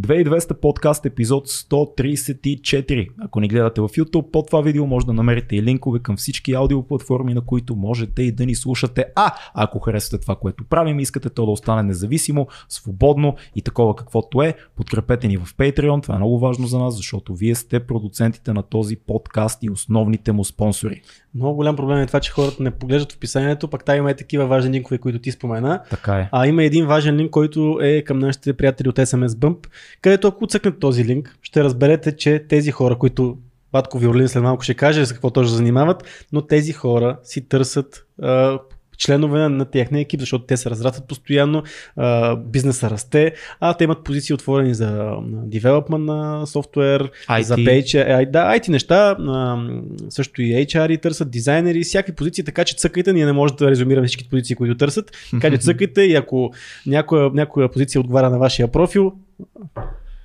2200 подкаст епизод 134. Ако ни гледате в YouTube, под това видео може да намерите и линкове към всички аудиоплатформи, на които можете и да ни слушате. А, ако харесвате това, което правим, искате то да остане независимо, свободно и такова каквото е, подкрепете ни в Patreon. Това е много важно за нас, защото вие сте продуцентите на този подкаст и основните му спонсори. Много голям проблем е това, че хората не поглеждат в описанието, пък там има и такива важни линкове, които ти спомена. Така е. А има един важен линк, който е към нашите приятели от SMS Bump, където ако цъкнете този линк, ще разберете, че тези хора, които Батко Виолин след малко ще каже за какво точно занимават, но тези хора си търсят а, членове на техния екип, защото те се разрастват постоянно, бизнеса расте, а те имат позиции отворени за девелопмент на софтуер, IT. за page, да, IT неща, също и HR търсят, дизайнери, всякакви позиции, така че цъкайте, ние не можем да резюмираме всички позиции, които търсят, така че цъкайте и ако някоя, някоя позиция отговаря на вашия профил,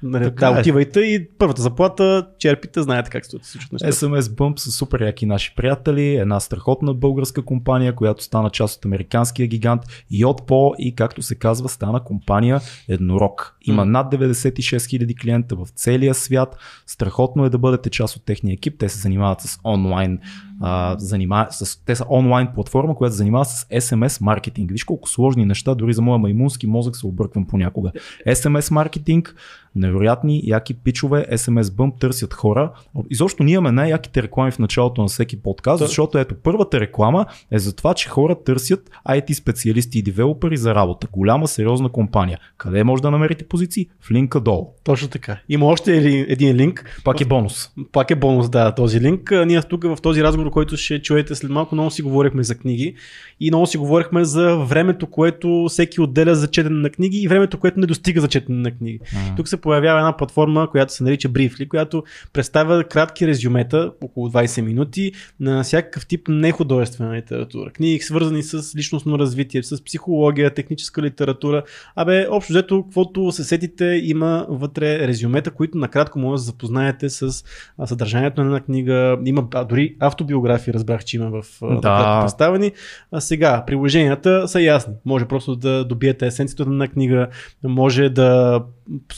Нали, Така да, е. отивайте и първата заплата черпите, знаете как случват нещата. SMS Bump са супер яки наши приятели, една страхотна българска компания, която стана част от американския гигант Yotpo и както се казва стана компания еднорог. Има над 96 000 клиента в целия свят. Страхотно е да бъдете част от техния екип. Те се занимават с онлайн а, занима... с... те са онлайн платформа, която се занимава с SMS маркетинг. Виж колко сложни неща, дори за моя маймунски мозък се обърквам понякога. SMS маркетинг, невероятни, яки пичове, SMS Bump търсят хора. Изобщо ние имаме най-яките реклами в началото на всеки подкаст, Та- защото ето първата реклама е за това, че хора търсят IT специалисти и девелопери за работа. Голяма, сериозна компания. Къде може да намерите позиции? В линка долу. Точно така. Има още един, един линк. Пак е бонус. Пак е бонус, да, този линк. Ние тук в този разговор, който ще чуете след малко, много си говорихме за книги и много си говорихме за времето, което всеки отделя за четене на книги и времето, което не достига за четене на книги. М. Тук се появява една платформа, която се нарича Briefly, която представя кратки резюмета, около 20 минути, на всякакъв тип нехудожествена литература. Книги свързани с личностно развитие, с психология, техническа литература. Абе, общо взето, каквото се сетите, има вътре резюмета, които накратко може да запознаете с съдържанието на една книга. Има дори автобиографии, разбрах, че има в Да. представени. А сега, приложенията са ясни. Може просто да добиете есенцията на книга, може да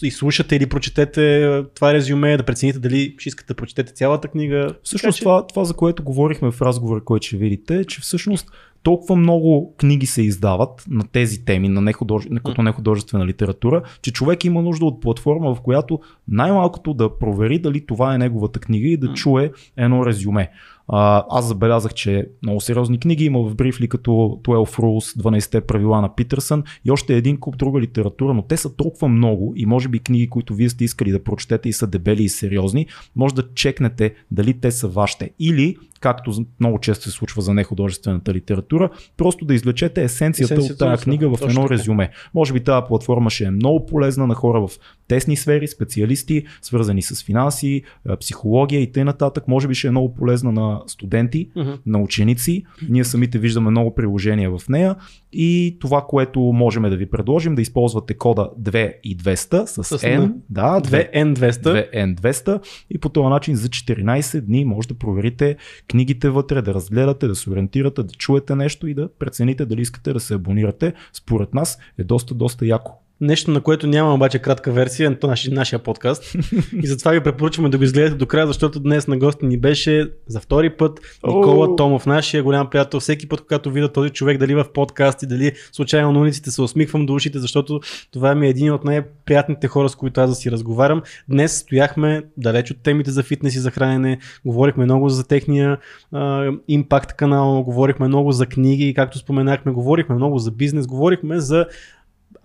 изслушате или прочетете това резюме, да прецените дали ще искате да прочетете цялата книга. Всъщност Така че- това, това, за което говорихме в разговора, който ще видите, е, че всъщност толкова много книги се издават на тези теми, на нехудож... като нехудожествена литература, че човек има нужда от платформа, в която най-малкото да провери дали това е неговата книга и да чуе едно резюме. А, аз забелязах, че много сериозни книги има в Брифли, като 12 Rules, 12-те правила на Питърсън и още един куп друга литература, но те са толкова много и може би книги, които вие сте искали да прочетете и са дебели и сериозни, може да чекнете дали те са вашите. Или, както много често се случва за нехудожествената литература, просто да извлечете есенцията, Есенцията от тази книга в едно резюме. Може би тази платформа ще е много полезна на хора в тесни сфери, специалисти, свързани с финанси, а, психология и т.н. Може би ще е много полезна на студенти, Мгм. на ученици. Ние самите виждаме много приложения в нея и това, което можем да ви предложим, да използвате кода 2 и 200 с, С N, да, 2 2N200. 2N200 и по този начин за 14 дни може да проверите книгите вътре, да разгледате, да се ориентирате, да чуете нещо и да прецените дали искате да се абонирате. Според нас е доста, доста яко. Нещо, на което няма обаче кратка версия на нашия, нашия подкаст. и затова ви препоръчваме да го изгледате до края, защото днес на гости ни беше за втори път Никола О! Томов, нашия голям приятел. Всеки път, когато видя този човек, дали в подкаст и дали случайно на улиците се усмихвам до ушите, защото това ми е един от най-приятните хора, с които аз да си разговарям. Днес стояхме далеч от темите за фитнес и за хранене, говорихме много за техния а, импакт канал, говорихме много за книги, както споменахме, говорихме много за бизнес, говорихме за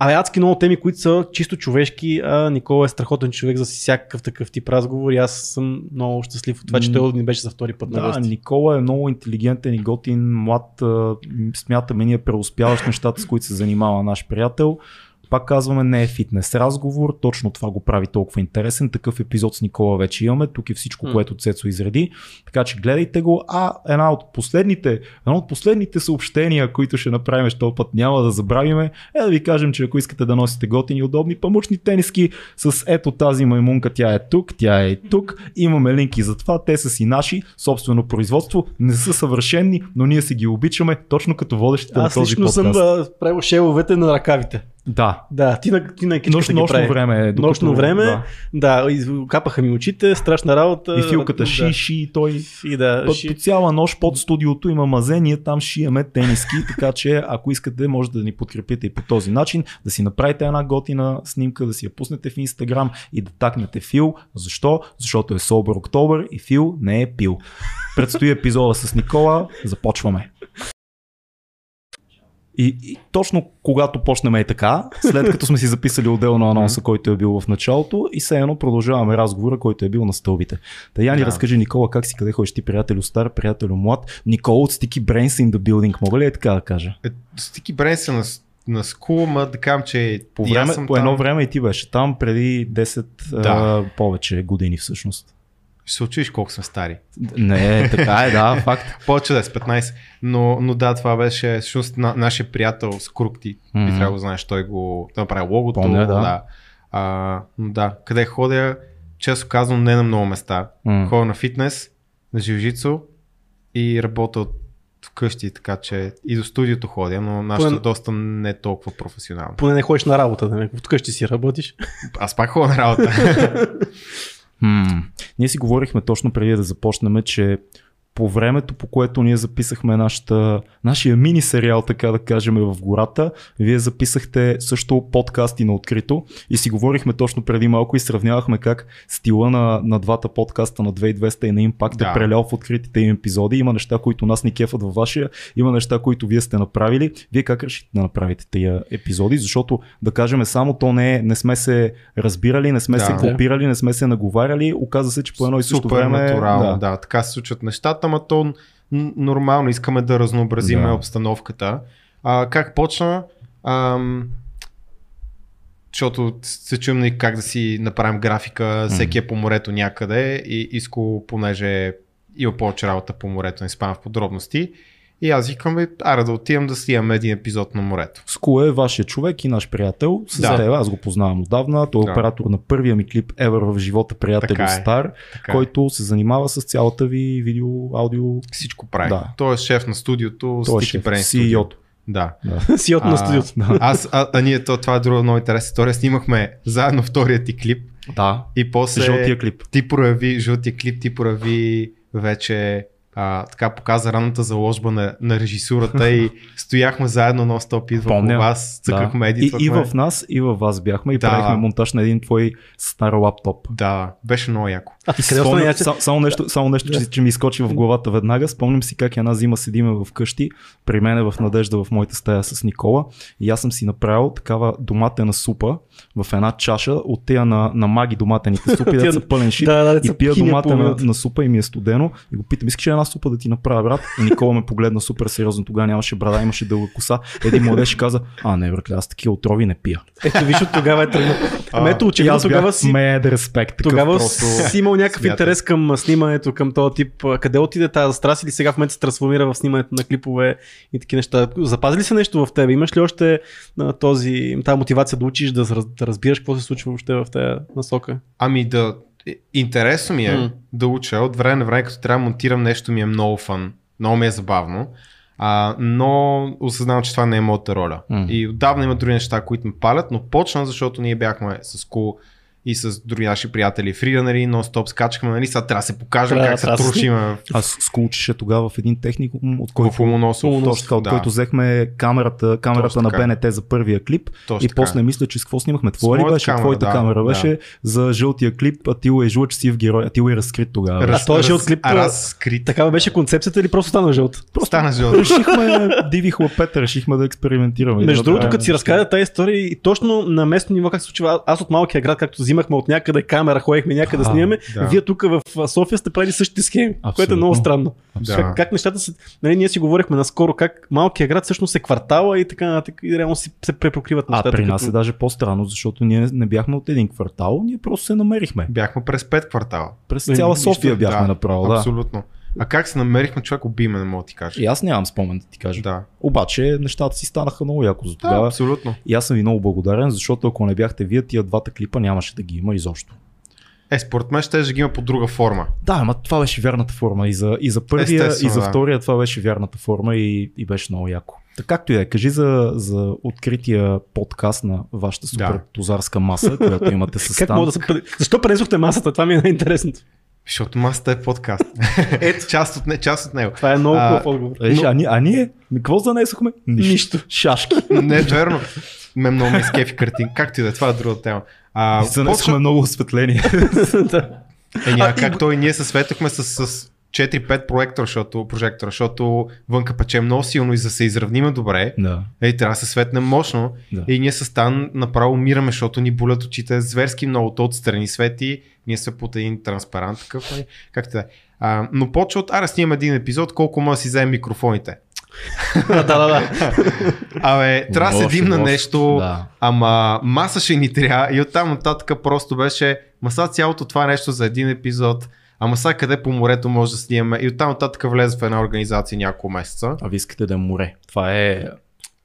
Абе, адски много теми, които са чисто човешки, а Никола е страхотен човек за всякакъв такъв тип разговор и аз съм много щастлив от това, че той ни беше за втори път на Да, гости. Никола е много интелигентен и готин, млад, смятаме ние преуспяващ нещата, с които се занимава наш приятел. Пак казваме, не е фитнес разговор, точно това го прави толкова интересен. Такъв епизод с Никола вече имаме, тук е всичко, което Цецо изреди. Така че гледайте го. А една от последните, едно от последните съобщения, които ще направим, що този път няма да забравиме, е да ви кажем, че ако искате да носите готини и удобни памучни тениски с ето тази маймунка, тя е тук, тя е тук. Имаме линки за това, те са си наши, собствено производство, не са съвършенни, но ние си ги обичаме, точно като водещите на Аз този лично подкаст. съм а, правил шеловете на ръкавите. Да. Да, ти на, ти на Нощ, ги нощно прави. време. докато- Нощно време, Да. да, капаха ми очите, страшна работа. И филката да. ши, ши, и той И да, По, ши. по цяла нощ под студиото има мазе, ние там шиеме тениски, така че ако искате можете да ни подкрепите и по този начин, да си направите една готина снимка, да си я пуснете в Инстаграм и да такнете Фил. Защо? Защото е Sober Октобър и Фил не е пил. Предстои епизода с Никола, започваме. И, и точно когато почнем и така, след като сме си записали отделно анонса, който е бил в началото, и все едно продължаваме разговора, който е бил на стълбите. Та Яни, Да. разкажи Никола как си, къде ходиш ти, приятелю стар, приятелю млад. Никола от Sticky Brains in the Building, мога ли е така да кажа? Е, Стики Брен са на, на скул, ма да кажем, че По, време, по едно там. време и ти беше там преди 10 Да. а, повече години всъщност. Ще се учиш колко сме стари. Не, така е, да, факт. Повече да е с 15. Но, но да, това беше всъщност на, нашия приятел с Крукти. Мгм. Би трябвало да знаеш, той го той направи логото. Помня, да. да. А, но да, къде ходя, често казвам, не на много места. М. Ходя на фитнес, на жилжицо и работя от вкъщи, така че и до студиото ходя, но нашата Поне- доста не е толкова професионална. Поне не ходиш на работа, да не, вкъщи си работиш. Аз пак ходя на работа. Ние си говорихме точно преди да започнем, че по времето, по което ние записахме нашата, нашия мини сериал, така да кажем, в гората, вие записахте също подкасти на открито и си говорихме точно преди малко и сравнявахме как стила на, на двата подкаста на 2200 и на Impact Да. е прелял в откритите им епизоди. Има неща, които нас ни кефат във вашия, има неща, които вие сте направили. Вие как решите да направите тия епизоди? Защото, да кажем, само то не, е, не сме се разбирали, не сме Да. се копирали, не сме се наговаряли. Оказа се, че по едно и също Супер време... натурално, да. да. да. Така се случват нещата, ма то нормално искаме да разнообразиме Да. обстановката. А, как почна? Ам, защото се чуем нали, как да си направим графика, всеки е по морето някъде и Иско, понеже има повече работа по морето, не спам в подробности. И аз викам, бе, аре да отидем да снимаме един епизод на морето. Ску е вашия човек и наш приятел. С Да. теб, аз го познавам отдавна. Той е Да. оператор на първия ми клип ever в живота, приятел е. Стар, Така е. който се занимава с цялата ви видео, аудио. Всичко прави. Да. Той е шеф на студиото, Той е шеф. CEO-то. Да. Да. си от на студиото. Аз, а, а ние, то, това е друга много интересна история. Снимахме заедно втория ти клип да. и после Жълтия клип. ти прояви, жълтия клип ти прояви вече а, така показа ранната заложба на, на режисурата и стояхме заедно на стоп идва Помня. по вас, цъкахме, да. и, едитвахме. и в нас, и във вас бяхме и Да. правихме монтаж на един твой стар лаптоп. Да, беше много яко. А ти къде спомням- яче? само, само нещо, само нещо че, че ми изкочи в главата веднага. Спомням си как една зима седиме в къщи, при мен в Надежда в моята стая с Никола и аз съм си направил такава доматена супа в една чаша от тея на, на маги доматените супи, да са пълен шит. Да, да, и пия доматена на супа и ми е студено и го питам, искаш ли една супа да ти направя брат? И Никола ме погледна супер сериозно, тогава нямаше брада, имаше дълга коса. Един младеж каза, а не братле, аз такива отрови не пия. Ето виж от тогава е тръгнал. Ето и очевидно аз тогава си мед респект. Тогава просто... си имал някакъв смятам. интерес към снимането, към този тип. Къде отиде тази страст или сега в момента се трансформира в снимането на клипове и такива неща? Запази ли се нещо в тебе? Имаш ли още този, тази мотивация да учиш, да, да разбираш какво се случва въобще в тази насока? Ами да, интересно ми е М. да уча. От време на време, като трябва да монтирам нещо, ми е много фан. Много ми е забавно. А, но осъзнавам, че това не е моята роля. М. И отдавна има други неща, които ме палят, но почна, защото ние бяхме с Кул и с други наши приятели фриданери, нон-стоп скачахме, нали, сега трябва да се покажем Трябва- как се трушиме Аз скулчеше тогава в един техникум, от който в Ломоносов. точно така, от да. който взехме камерата, камерата Точно на така. БНТ за първия клип Точно и така. после мисля, че с какво снимахме? Твоя ли беше? камера, Твоята да, камера да. беше за жълтия клип, Атила е жлъч сив герой, Атила е разкрит тогава. Раз, А този раз- жълт клип, разкрит. Такава беше концепцията или просто стана жълт? Стана жълт. решихме диви хлапета, решихме да експериментираме. Между другото, като си разказа тази история и точно на местно ниво как се случва, аз от малкия град, както взимахме от някъде камера, ходихме някъде да А, снимаме, да. вие тук в а, София сте правили същите схеми, което е Абсолютно. много странно. Да. Как, как нещата се... Нали, ние си говорихме наскоро как малкият град всъщност е квартала и така нататък и реално си, се препокриват А нещата. при нас като- е даже по-странно, защото ние не бяхме от един квартал, ние просто се намерихме. Бяхме през пет квартала. През цяла нищо, София бяхме да, направо, да. Абсолютно. А как се намерихме, човек убиме, не мога да ти кажа. И аз нямам спомен да ти кажа. Да, Обаче нещата си станаха много яко за да тогава. абсолютно. И аз съм ви много благодарен, защото ако не бяхте вие, тия двата клипа нямаше да ги има изобщо. Е, според мен ще ги има по друга форма. Да, ама това беше вярната форма. И за, и за първия, Естествено, и за да. втория това беше вярната форма и, и беше много яко. Така както и да е, кажи за, за открития подкаст на вашата супер Да. тузарска маса, която имате с Как мога да се... Защо пренесохте масата? Това ми е най-интересното. Защото масата е подкаст. Ето. част, от, не, част от него. Това е много хубав отговор. Виж, а, ние, а ние, какво занесохме? Нищо. Нищо. Шашки. Не верно. Ме много ме изкефи картин. Както и да е, това е друга тема. А, И занесохме много осветление. Да. Е, няма А, и- как той ние се светахме с, с 4-5 проектора, защото, прожектора, защото вънка пече много силно и за да се изравниме добре, да. Ей, трябва да се светнем мощно. Да. И ние с Стан направо умираме, защото ни болят очите зверски много. То отстрани свети, ние сме под един транспарант такъв. нали? Е. А, но почва от, аре снимам един епизод, колко може да си вземем микрофоните. да, да, да. Абе, трябва да седим на нещо, Да. ама маса ще ни трябва и оттам нататък просто беше маса цялото това нещо за един епизод, ама сега къде по морето може да снимаме и оттам нататък влезе в една организация няколко месеца. А ви искате да е море. Това е...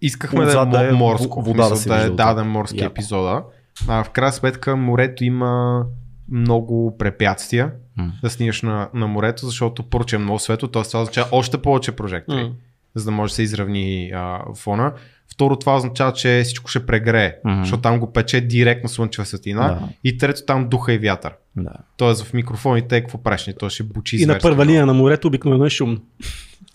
Искахме да е, Отзад да е мо- морско, вода да да, се да е даден морски Яко. епизода. А, в крайна сметка морето има много препятствия М. да снимаш на, на морето, защото първо, че е много светло, т.е. това означава още повече прожектори, М. за да може да се изравни а, фона. Второ, това означава, че всичко ще прегрее, Мгм. защото там го пече директно слънчева светлина. Да. И трето, там духа и вятър. Да. Тоест в микрофоните какво правиш? То ще бучи И на първа линия на морето обикновено е шумно.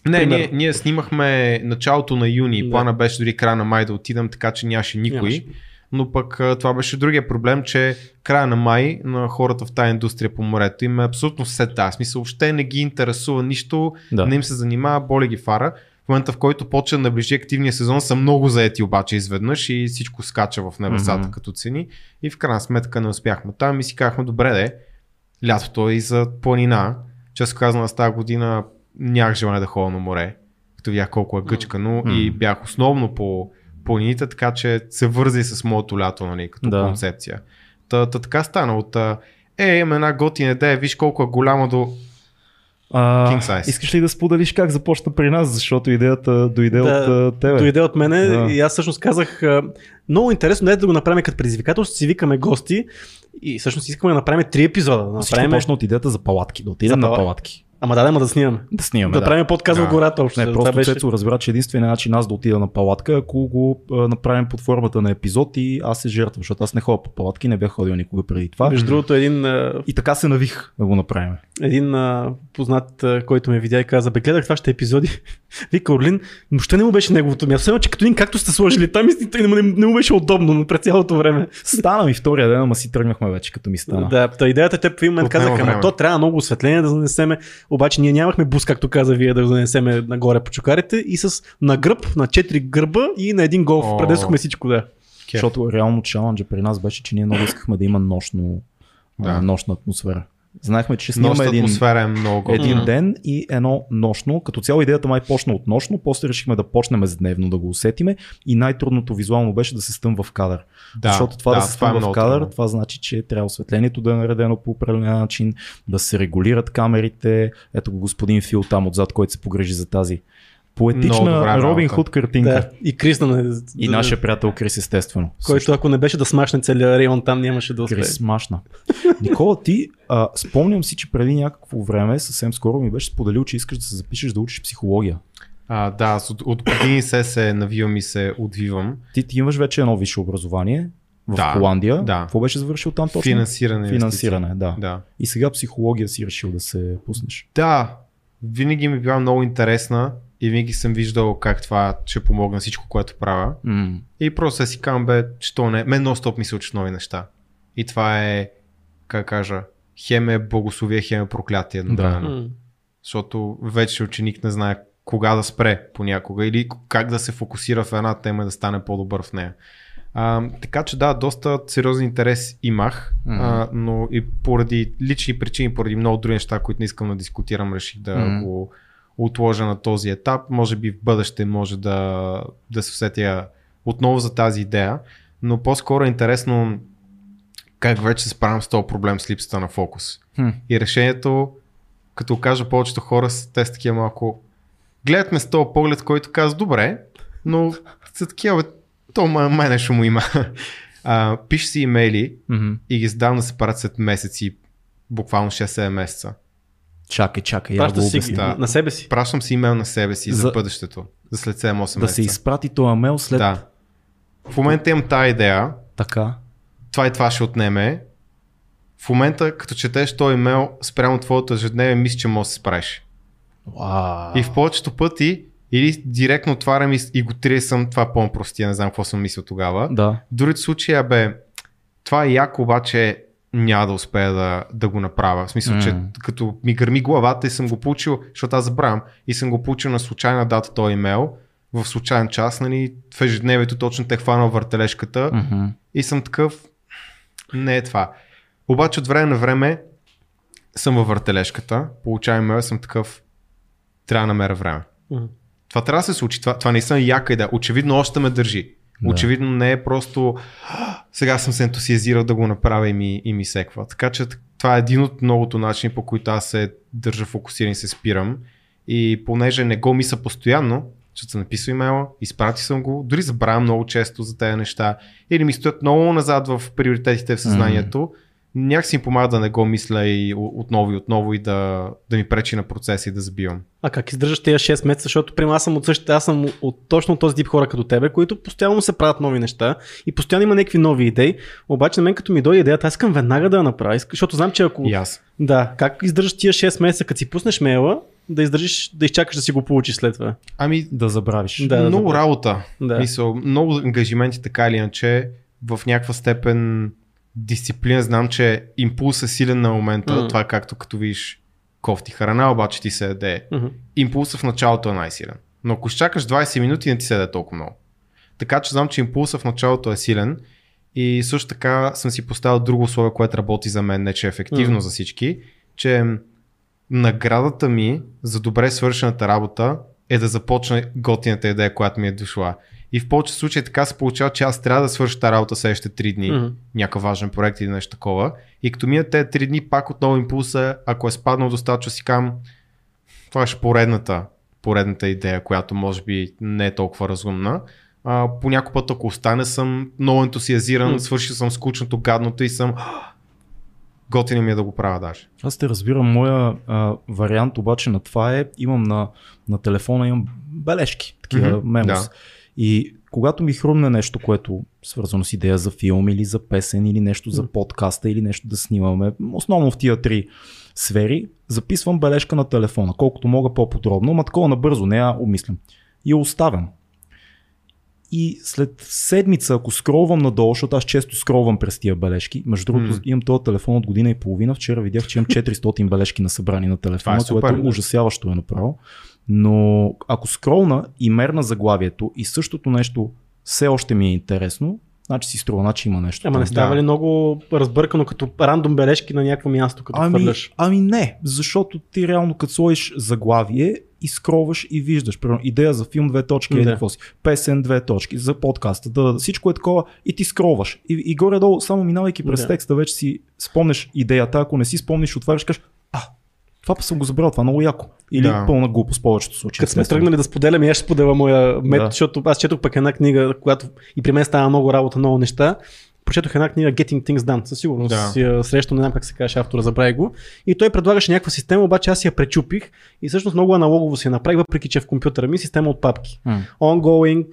Не, Примерно. ние, ние снимахме началото на юни. Да. Плана беше дори края на май да отидем, така че нямаше никой. Нямаше. Но пък това беше другия проблем, че края на май на хората в тази индустрия по морето им е абсолютно все тази. Смисъл, въобще не ги интересува нищо, Да. не им се занимава, боли ги фара. Момента, в който почва да наближи активния сезон, са много заети обаче изведнъж и всичко скача в небесата Мгм. като цени. И в крайна сметка не успяхме. Там и си казахме, добре де, лятото е и за планина. Често казвам, аз тази година нямах желание да ходя на море, като видях колко е гъчкано М. и бях основно по планините, така че се вързи с моето лято, нали, като Да. концепция. Та, та така стана от е, имам една готина идея, виж колко е голямо до... А, King size. искаш ли да споделиш как започна при нас, защото идеята дойде Да, от тебе? Дойде от мене Да. и аз всъщност казах, много интересно, не да го направим като предизвикателство, си викаме гости и всъщност искаме да направим три епизода. Да Всичко направим... почна от идеята за палатки, да отидем За на пала- палатки. Ама да, да, ма да снимаме. Да снимаме. Да, Да, правим подкаст в Да. гората общо. Не, Това просто беше... Цецо разбра, че единственият начин аз да отида на палатка, е ако го а, направим под формата на епизод и аз се жертвам, защото аз не ходя по палатки, не бях ходил никога преди това. Между другото, един, а, И така се навих да го направим. един а, познат, а, който ме видя и каза, бе, гледах вашите епизоди. Вика, Орлин, въобще не му беше неговото място. Само, че като един както сте сложили там, и не, не, не му беше удобно но през цялото време. Стана ми втория ден, ама си тръгнахме вече, като ми стана. Да, та идеята те в един момент казаха, ама то трябва много осветление да занесеме. Обаче ние нямахме бус, както каза вие, да занесеме нагоре по чукарите и с на гръб, на четири гърба и на един голф. О. Предесохме всичко, да. Кеф. Защото реално чаленджа при нас беше, че ние много искахме да има нощно, Да. нощна атмосфера. Знаехме, че снимаме един, атмосфера е много. един Мгм. ден и едно нощно. Като цяло идеята май почна от нощно, после решихме да почнем с дневно да го усетиме и най-трудното визуално беше да се стъм в кадър. Да, Защото това да, да, се е стъм в кадър, трудно. това значи, че трябва осветлението да е наредено по определен начин, да се регулират камерите. Ето го господин Фил там отзад, който се погрежи за тази поетична Робин. Худ картинка. да. И Крис на И нашия приятел Крис, естествено. който ако не беше да смашне целия район там, нямаше да успее. Крис Машна. Никола, ти а, спомням си, че преди някакво време, съвсем скоро ми беше споделил, че искаш да се запишеш да учиш психология. А, да, аз от, от години се се навивам и се отвивам. Ти, ти имаш вече едно висше образование в Да, Холандия. да. Какво беше завършил там точно? Финансиране. Финансиране, да. да. И сега психология си решил да се пуснеш. Да, винаги ми била много интересна и винаги съм виждал как това ще помогне всичко, което правя. М. И просто си казвам, бе, що не, мен нон стоп ми се учат нови неща. И това е, как кажа, хем е благословие, хем е проклятие едновременно. М. Защото вече ученик не знае кога да спре понякога или как да се фокусира в една тема и да стане по-добър в нея. А, така че да, доста сериозен интерес имах, Мгм. а, но и поради лични причини, поради много други неща, които не искам да дискутирам, реших да Мгм. го отложа на този етап. Може би в бъдеще може да, да се усетя отново за тази идея, но по-скоро е интересно как вече се справям с този проблем с липсата на фокус. Хм. И решението, като кажа повечето хора, те са такива малко. Гледат ме с този поглед, който казва, добре, но са такива, бе, то ма- мене ще му има. А, пиш си имейли Мгм. и ги задавам да се правят след месеци, буквално 6-7 месеца. Чакай, чакай, я го си ги на, себе си. Пращам си имейл на себе си за, За- бъдещето. за след 7-8 Да месеца. се изпрати този мейл след Да. В момента имам тази идея, така. това и това ще отнеме. В момента, като четеш този имейл, спрямо твоето ежедневие, мисля, че може да се справиш. И в повечето пъти, или директно отварям и, и го трия съм, това е по-простия, не знам какво съм мислил тогава. Да. В другите случаи, бе, това е яко, обаче няма да успея да, да го направя. В смисъл, М. че като ми гърми главата и съм го получил, защото аз забравям, и съм го получил на случайна дата този имейл, в случайен час, нали, в ежедневието точно те хванал въртележката Мгм. и съм такъв, не е това. Обаче от време на време съм във въртележката, получавам имейл и съм такъв, трябва да намеря време. Мгм. Това трябва да се случи. Това, това наистина е яка идея. Очевидно още ме държи. Да. Очевидно не е просто «А, сега съм се ентусиазирал да го направя и ми, и ми секва. Така че това е един от многото начини, по които аз се държа фокусиран и се спирам. И понеже не го мисля постоянно, защото съм написал имейла, изпрати съм го, дори забравям много често за тези неща, или ми стоят много назад в приоритетите в съзнанието, някакси ми помага да не го мисля и отново и отново и да, да ми пречи на процеса и да забивам. А как издържаш тези 6 месеца, защото при аз съм от същите, аз съм от точно този тип хора като тебе, които постоянно се правят нови неща и постоянно има някакви нови идеи, обаче на мен като ми дойде идеята, аз искам веднага да я направя, защото знам, че ако... И аз. Да, как издържаш тия 6 месеца, като си пуснеш мейла, да издържиш, да изчакаш да си го получиш след това. Ами, Да забравиш. Да, много забравя. работа. Да. Мисъл, много ангажименти така или иначе. В някаква степен дисциплина. Знам, че импулс е силен на момента. Мгм. Това е както като видиш кофти храна, обаче ти се яде. Мгм. Импулсът в началото е най-силен. Но ако изчакаш 20 минути, не ти се яде толкова много. Така че знам, че импулсът в началото е силен. И също така съм си поставил друго условие, което работи за мен, не че е ефективно Мгм. за всички, че наградата ми за добре свършената работа е да започне готината идея, която ми е дошла. И в повече случаи така се получава, че аз трябва да свърша тази работа следващите 3 дни, Мгм. някакъв важен проект или нещо такова. И като минат тези 3 дни, пак отново импулса, ако е спаднал достатъчно, си кам, това е поредната, поредната идея, която може би не е толкова разумна. А, по някой път, ако остане, съм много ентусиазиран, М. свършил съм скучното, гадното и съм готино ми е да го правя даже. Аз те разбирам, моя а, вариант обаче на това е, имам на, на телефона имам бележки, такива mm-hmm, мемос. да. И когато ми хрумне нещо, което е свързано с идея за филм или за песен или нещо за подкаста или нещо да снимаме, основно в тия три сфери, записвам бележка на телефона, колкото мога по-подробно, ма такова набързо, не я обмислям. И я оставям. И след седмица, ако скролвам надолу, защото аз често скролвам през тия бележки, между другото М. имам този телефон от година и половина, вчера видях, че имам 400 бележки на събрани на телефона, е което ужасяващо е направо. Но ако скролна и мерна заглавието и същото нещо все още ми е интересно, значи си струва, значи има нещо. Ама не става Да. ли много разбъркано като рандом бележки на някакво място, като Ами, хвърляш? ами не, защото ти реално като сложиш заглавие и скроваш и виждаш. Примерно, идея за филм, две точки, Да. какво си. Песен, две точки, за подкаста, да, да, всичко е такова и ти скроваш. И, и горе-долу, само минавайки през Да. текста, вече си спомнеш идеята, ако не си спомниш, отваряш кажеш, това съм го забрал, това е много яко. Или Да. пълна глупост в повечето случаи. Като сме тръгнали да споделяме, аз ще споделя моя метод, Да. защото аз четох пък една книга, която и при мен става много работа, много неща. Прочетох една книга Getting Things Done, със сигурност Да. си я срещу, не знам как се казваше автора, забравя го. И той предлагаше някаква система, обаче аз я пречупих и всъщност много аналогово си я направих, въпреки че в компютъра ми е система от папки. М. Ongoing,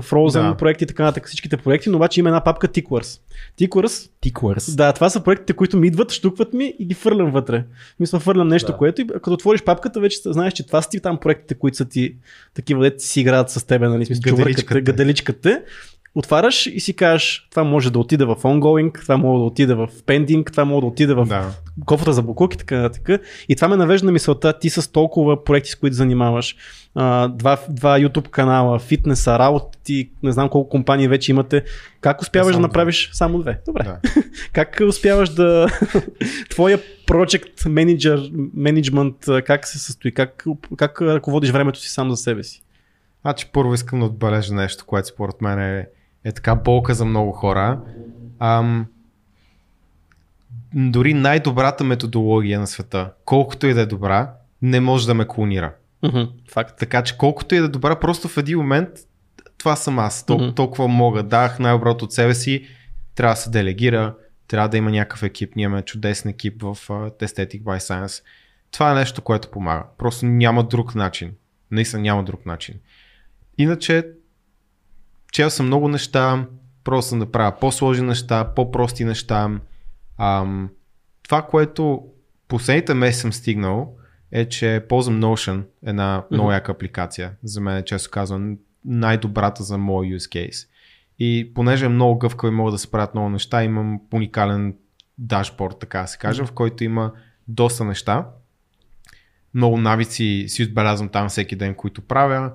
Frozen Да. проекти и така нататък, всичките проекти, но обаче има една папка Tickwars. Tickwars Tickwers. да, това са проектите, които ми идват, штукват ми и ги фърлям вътре. Мисля, фърлям нещо, Да. което и като отвориш папката, вече знаеш, че това са ти там проектите, които са ти такива, дете си играят с тебе, нали? Смисъл, Гаделичката. чувърката, гаделичката. Отваряш и си кажеш, това може да отиде в ongoing, това може да отиде в pending, това може да отиде в Да. кофата за буклук и така нататък. И това ме навежда на мисълта, ти с толкова проекти, с които занимаваш, два, два YouTube канала, фитнеса, работи, не знам колко компании вече имате, как успяваш да Само две. направиш само две? Добре. Да. Как успяваш да... Твоя project manager, management, как се състои? Как, как ръководиш времето си сам за себе си? Значи първо искам да отбележа нещо, което според мен е, е така болка за много хора. Ам, дори най-добрата методология на света, колкото и да е добра, не може да ме клонира. Мгм, Факт. Така че колкото и да е добра, просто в един момент това съм аз. Тол- Мгм. Толкова мога. Дах най-доброто от себе си. Трябва да се делегира. Трябва да има някакъв екип. Ние имаме чудесен екип в uh, Aesthetic by Science. Това е нещо, което помага. Просто няма друг начин. Наистина няма друг начин. иначе, чел съм много неща, просто съм да правя по-сложни неща, по-прости неща. Ам, това, което последните месеци съм стигнал, е, че ползвам Notion, една много яка апликация. За мен е, често казвам, най-добрата за мой use case. И понеже е много гъвкаво и могат да се правят много неща, имам уникален дашборд, така се каже, в който има доста неща. Много навици си отбелязвам там всеки ден, които правя.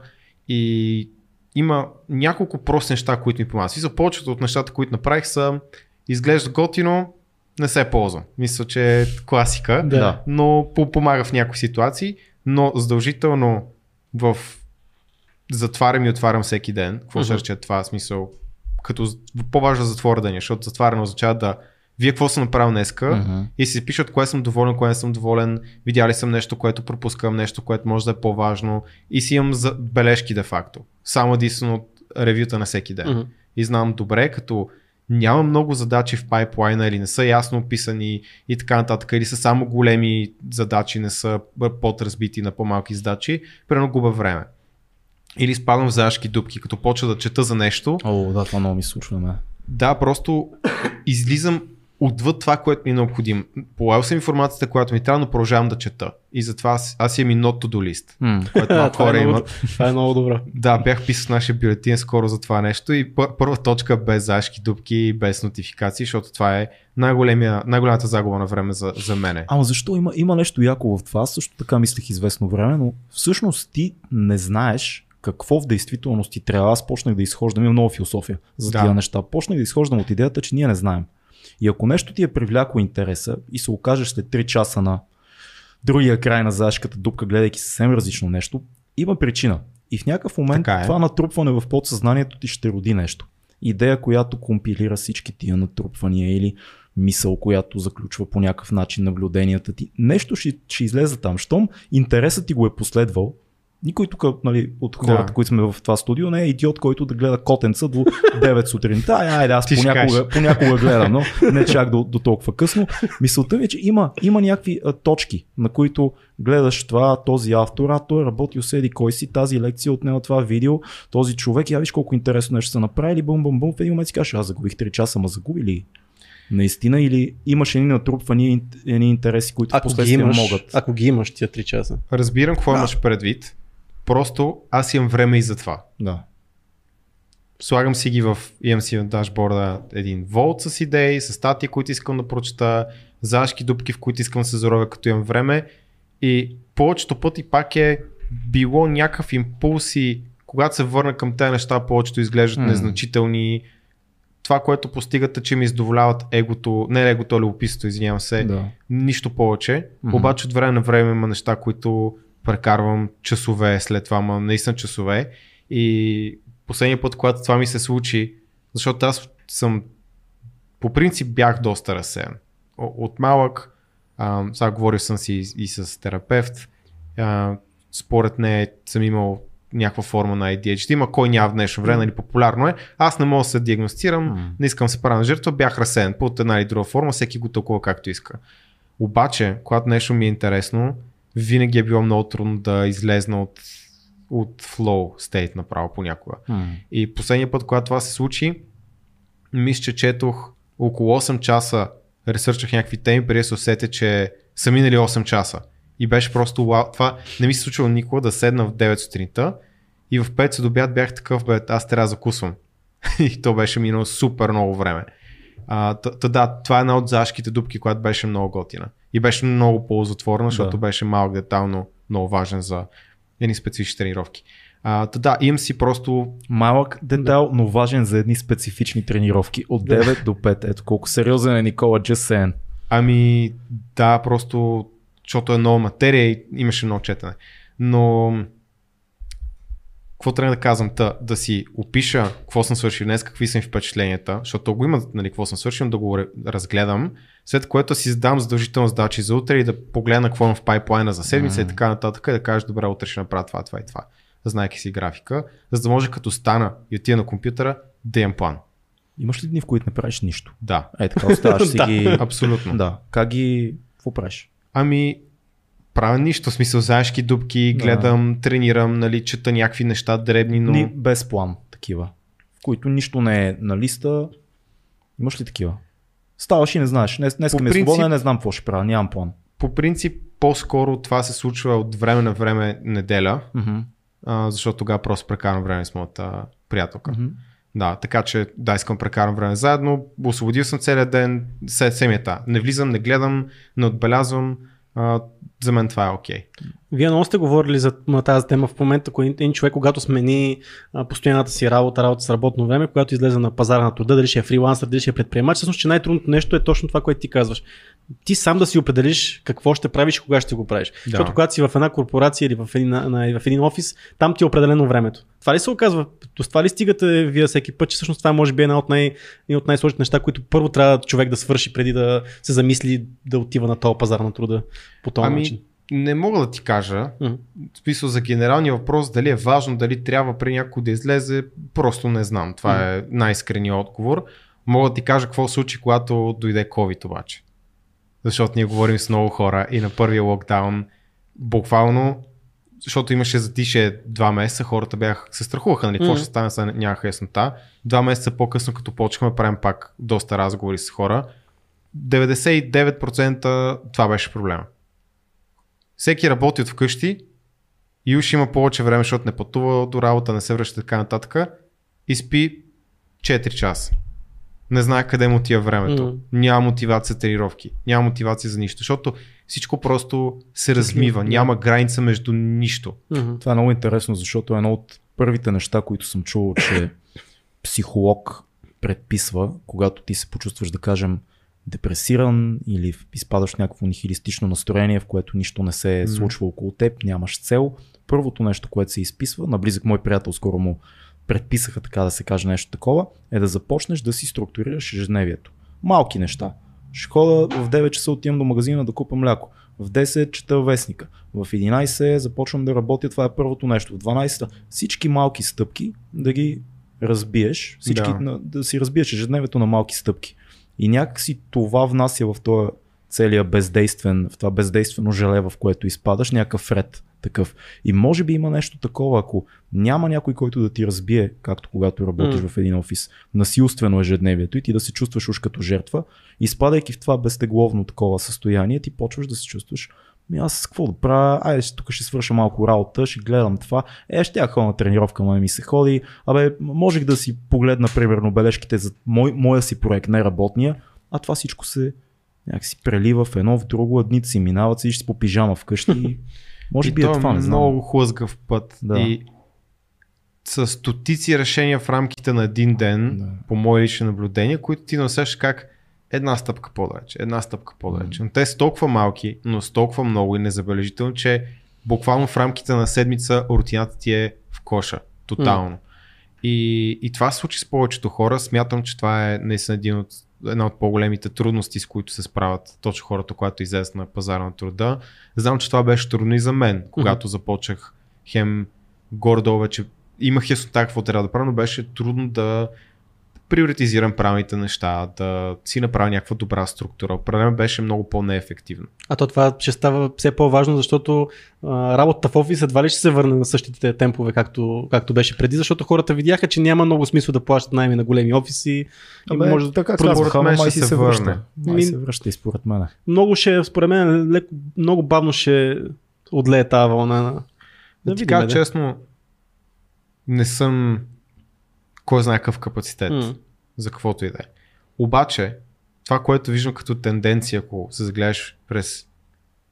И има няколко прости неща, които ми помагат. За повечето от нещата, които направих са изглежда готино, не се ползва. Мисля, че е класика, Да. но по- помага в някои ситуации, но задължително в затварям и отварям всеки ден. Какво ще Мгм. рече това? Смисъл, като по-важно за затвора деня, защото затваряне означава да вие какво съм направил днеска Мгм. и си пише от кое съм доволен, кое не съм доволен, видяли съм нещо, което пропускам, нещо, което може да е по-важно и си имам за бележки де факто. Само единствено от ревюта на всеки ден. Мгм. И знам добре, като няма много задачи в пайплайна или не са ясно описани и така нататък, или са само големи задачи, не са подразбити на по-малки задачи, примерно губа време. Или спадам в заешки дупки, като почва да чета за нещо, О, да, това много ми случва. ме. да, просто излизам отвъд това, което ми е необходимо. Полаял съм информацията, която ми трябва, но продължавам да чета. И затова аз, аз имам и not to do list, М. което малко това, хора е много, имат. това е много добро. Да, бях писал нашия бюлетин скоро за това нещо и пър- първа точка без зашки дупки и без нотификации, защото това е най-голямата загуба на време за, за мене. Ама защо има, има нещо яко в това? Също така мислех известно време, но всъщност ти не знаеш какво в действителност ти трябва. Аз почнах да изхождам, имам много философия за Да. тия неща. Почнах да изхождам от идеята, че ние не знаем. И ако нещо ти е привлякло интереса и се окажеш след 3 часа на другия край на зашката дупка, гледайки съвсем различно нещо, има причина. И в някакъв момент Така е. това натрупване в подсъзнанието ти ще роди нещо. Идея, която компилира всички тия натрупвания или мисъл, която заключва по някакъв начин наблюденията ти. Нещо ще, ще излезе там. Щом интересът ти го е последвал, никой тук нали, от хората, Да. които сме в това студио, не е идиот, който да гледа котенца до 9 сутринта. Ай, айде, аз понякога, понякога гледам, но не чак до, до толкова късно. Мисълта ми е, че има, има някакви а, точки, на които гледаш това, този автор, а той работи седи кой си, тази лекция отнема това видео, този човек, я виж колко интересно нещо са направили, бум, бум, бум, в един момент си кажеш, аз загубих 3 часа, ма загуби ли? Наистина или имаш едни натрупвания, едни интереси, които Ако ги, последствие имаш, могат. ако ги имаш тия 3 часа. Разбирам какво имаш предвид, просто аз имам време и за това. Да. Слагам си ги в, имам си в дашборда един волт с идеи, с статии, които искам да прочета, зашки дупки, в които искам да се заровя, като имам време. И повечето пъти пак е било някакъв импулс и когато се върна към тези неща, повечето изглеждат М. незначителни. Това, което постигате, че ми задоволяват егото, не егото, а любопитството, извинявам се, да. нищо повече. Мгм. Обаче от време на време има неща, които прекарвам часове след това, ма наистина часове. И последния път, когато това ми се случи, защото аз съм по принцип бях доста разсеян. От малък, а, сега говорил съм си и, и с терапевт, а, според нея съм имал някаква форма на ADHD, има кой няма в днешно време, нали, популярно е. Аз не мога да се диагностирам, не искам да се правя на жертва, бях разсеян под една или друга форма, всеки го тълкува както иска. Обаче, когато нещо ми е интересно, винаги е било много трудно да излезна от, от flow state направо понякога. М. И последния път, когато това се случи, мисля, че четох около 8 часа, ресърчах някакви теми, преди да се усетя, че са минали 8 часа. И беше просто вау. Това не ми се случило никога да седна в 9 сутринта и в 5 обяд бях такъв, бе, аз трябва да закусвам. и то беше минало супер много време. А, та, та, да, това е една от зашките дупки, която беше много готина. И беше много ползотворна, защото Да. беше малък детал, но много важен за едни специфични тренировки. А, та, да, имам си просто Малък детайл, но важен за едни специфични тренировки. От 9 до 5. Ето колко сериозен е Никола Джесен. Ами да, просто защото е нова материя и имаше много четене. Но какво трябва да казвам? Та, да си опиша какво съм свършил днес, какви са ми впечатленията, защото го има нали, какво съм свършил, да го разгледам, след което си задам задължително задачи за утре и да погледна какво имам в пайплайна за седмица и Мгм. така нататък и да кажеш, добре, утре ще направя това, това и това, знайки си графика, за да може като стана и отида на компютъра да имам план. Имаш ли дни, в които не правиш нищо? Да, Е, така оставаш си ги... абсолютно. Да. Как ги... Какво правиш? Ами, правя нищо, в смисъл заешки дубки, Да. гледам, тренирам, нали, чета някакви неща дребни, но... Ни без план такива, в които нищо не е на листа. Имаш ли такива? Ставаш и не знаеш. Днес, днес ми е свободен, не знам какво ще правя, нямам план. По принцип, по-скоро това се случва от време на време неделя, Мгм. а, защото тогава просто прекарам време с моята приятелка. Мгм. Да, така че да, искам да прекарам време заедно. Освободил съм целият ден, се, семията. Не влизам, не гледам, не отбелязвам. За мен това е окей. Вие много сте говорили за на тази тема в момента, когато един човек, когато смени а, постоянната си работа, работа с работно време, когато излезе на пазара на труда, дали ще е фрилансър, дали ще е предприемач, всъщност, че най-трудното нещо е точно това, което ти казваш. Ти сам да си определиш какво ще правиш и кога ще го правиш. Да. Защото когато си в една корпорация или в един, на, на, в един офис, там ти е определено времето. Това ли се оказва? До това ли стигате вие всеки път, че всъщност това може би е една от, най- един от най-сложните неща, които първо трябва човек да свърши преди да се замисли да отива на този пазар на труда по този Ами, начин. не мога да ти кажа, смисъл за генералния въпрос, дали е важно, дали трябва при някой да излезе, просто не знам. Това е най-искреният отговор. Мога да ти кажа какво случи, когато дойде COVID обаче. Защото ние говорим с много хора и на първия локдаун, буквално, защото имаше затише два месеца, хората бяха, се страхуваха, нали, какво Мгм. ще стане, нямаха яснота. Два месеца по-късно, като почнахме, правим пак доста разговори с хора. 99% това беше проблема. Всеки работи от вкъщи и уж има повече време, защото не пътува до работа, не се връща така нататък и спи 4 часа. Не знае къде му отива времето. Мгм. Няма мотивация за тренировки. Няма мотивация за нищо, защото всичко просто се размива. Няма граница между нищо. Мгм. Това е много интересно, защото едно от първите неща, които съм чувал, че психолог предписва, когато ти се почувстваш, да кажем, депресиран или изпадаш в някакво нихилистично настроение, в което нищо не се Мгм. случва около теб, нямаш цел. Първото нещо, което се изписва, на близък мой приятел скоро му предписаха така да се каже нещо такова, е да започнеш да си структурираш ежедневието. Малки неща. Ще хода в 9 часа отивам до магазина да купа мляко. В 10 чета вестника. В 11 започвам да работя, това е първото нещо. В 12 всички малки стъпки да ги разбиеш, всички, да. да си разбиеш ежедневието на малки стъпки. И някакси това внася в този целия бездействен, в това бездействено желе, в което изпадаш, някакъв ред такъв. И може би има нещо такова, ако няма някой, който да ти разбие, както когато работиш М. в един офис, насилствено ежедневието и ти да се чувстваш уж като жертва, изпадайки в това безтегловно такова състояние, ти почваш да се чувстваш ми аз какво да правя? Айде, тук ще свърша малко работа, ще гледам това. Е, ще я ходя на тренировка, ма ми се ходи. Абе, можех да си погледна, примерно, бележките за мой, моя си проект, не работния, а това всичко се някакси прелива в едно, в друго, дните си минават, си по пижама вкъщи. Може и би е това, не знам. много хлъзгав път. Да. И с стотици решения в рамките на един ден, Да. по мое лично наблюдение, които ти носеш как една стъпка по-далеч, една стъпка по-далеч. Но те са толкова малки, но с толкова много и незабележително, че буквално в рамките на седмица рутината ти е в коша. Тотално. И, и това се случи с повечето хора. Смятам, че това е наистина един от, една от по-големите трудности, с които се справят точно хората, когато излезат на пазара на труда. Знам, че това беше трудно и за мен, когато започнах хем горе-долу вече имах яснота какво трябва да правя, но беше трудно да приоритизирам правилните неща, да си направя някаква добра структура. Определено беше много по-неефективно. А то това ще става все по-важно, защото а, работата в офис едва ли ще се върне на същите темпове, както, както беше преди, защото хората видяха, че няма много смисъл да плащат найми на големи офиси. И Абе, може така според мен ще си се се върне. връща. Май се връща и според мен. много ще, според мен, леко, много бавно ще отлее тази вълна. на- Да Да ти видим, кажа да. честно, не съм кой знае какъв капацитет М. за каквото и да е. Обаче, това, което виждам като тенденция, ако се загледаш през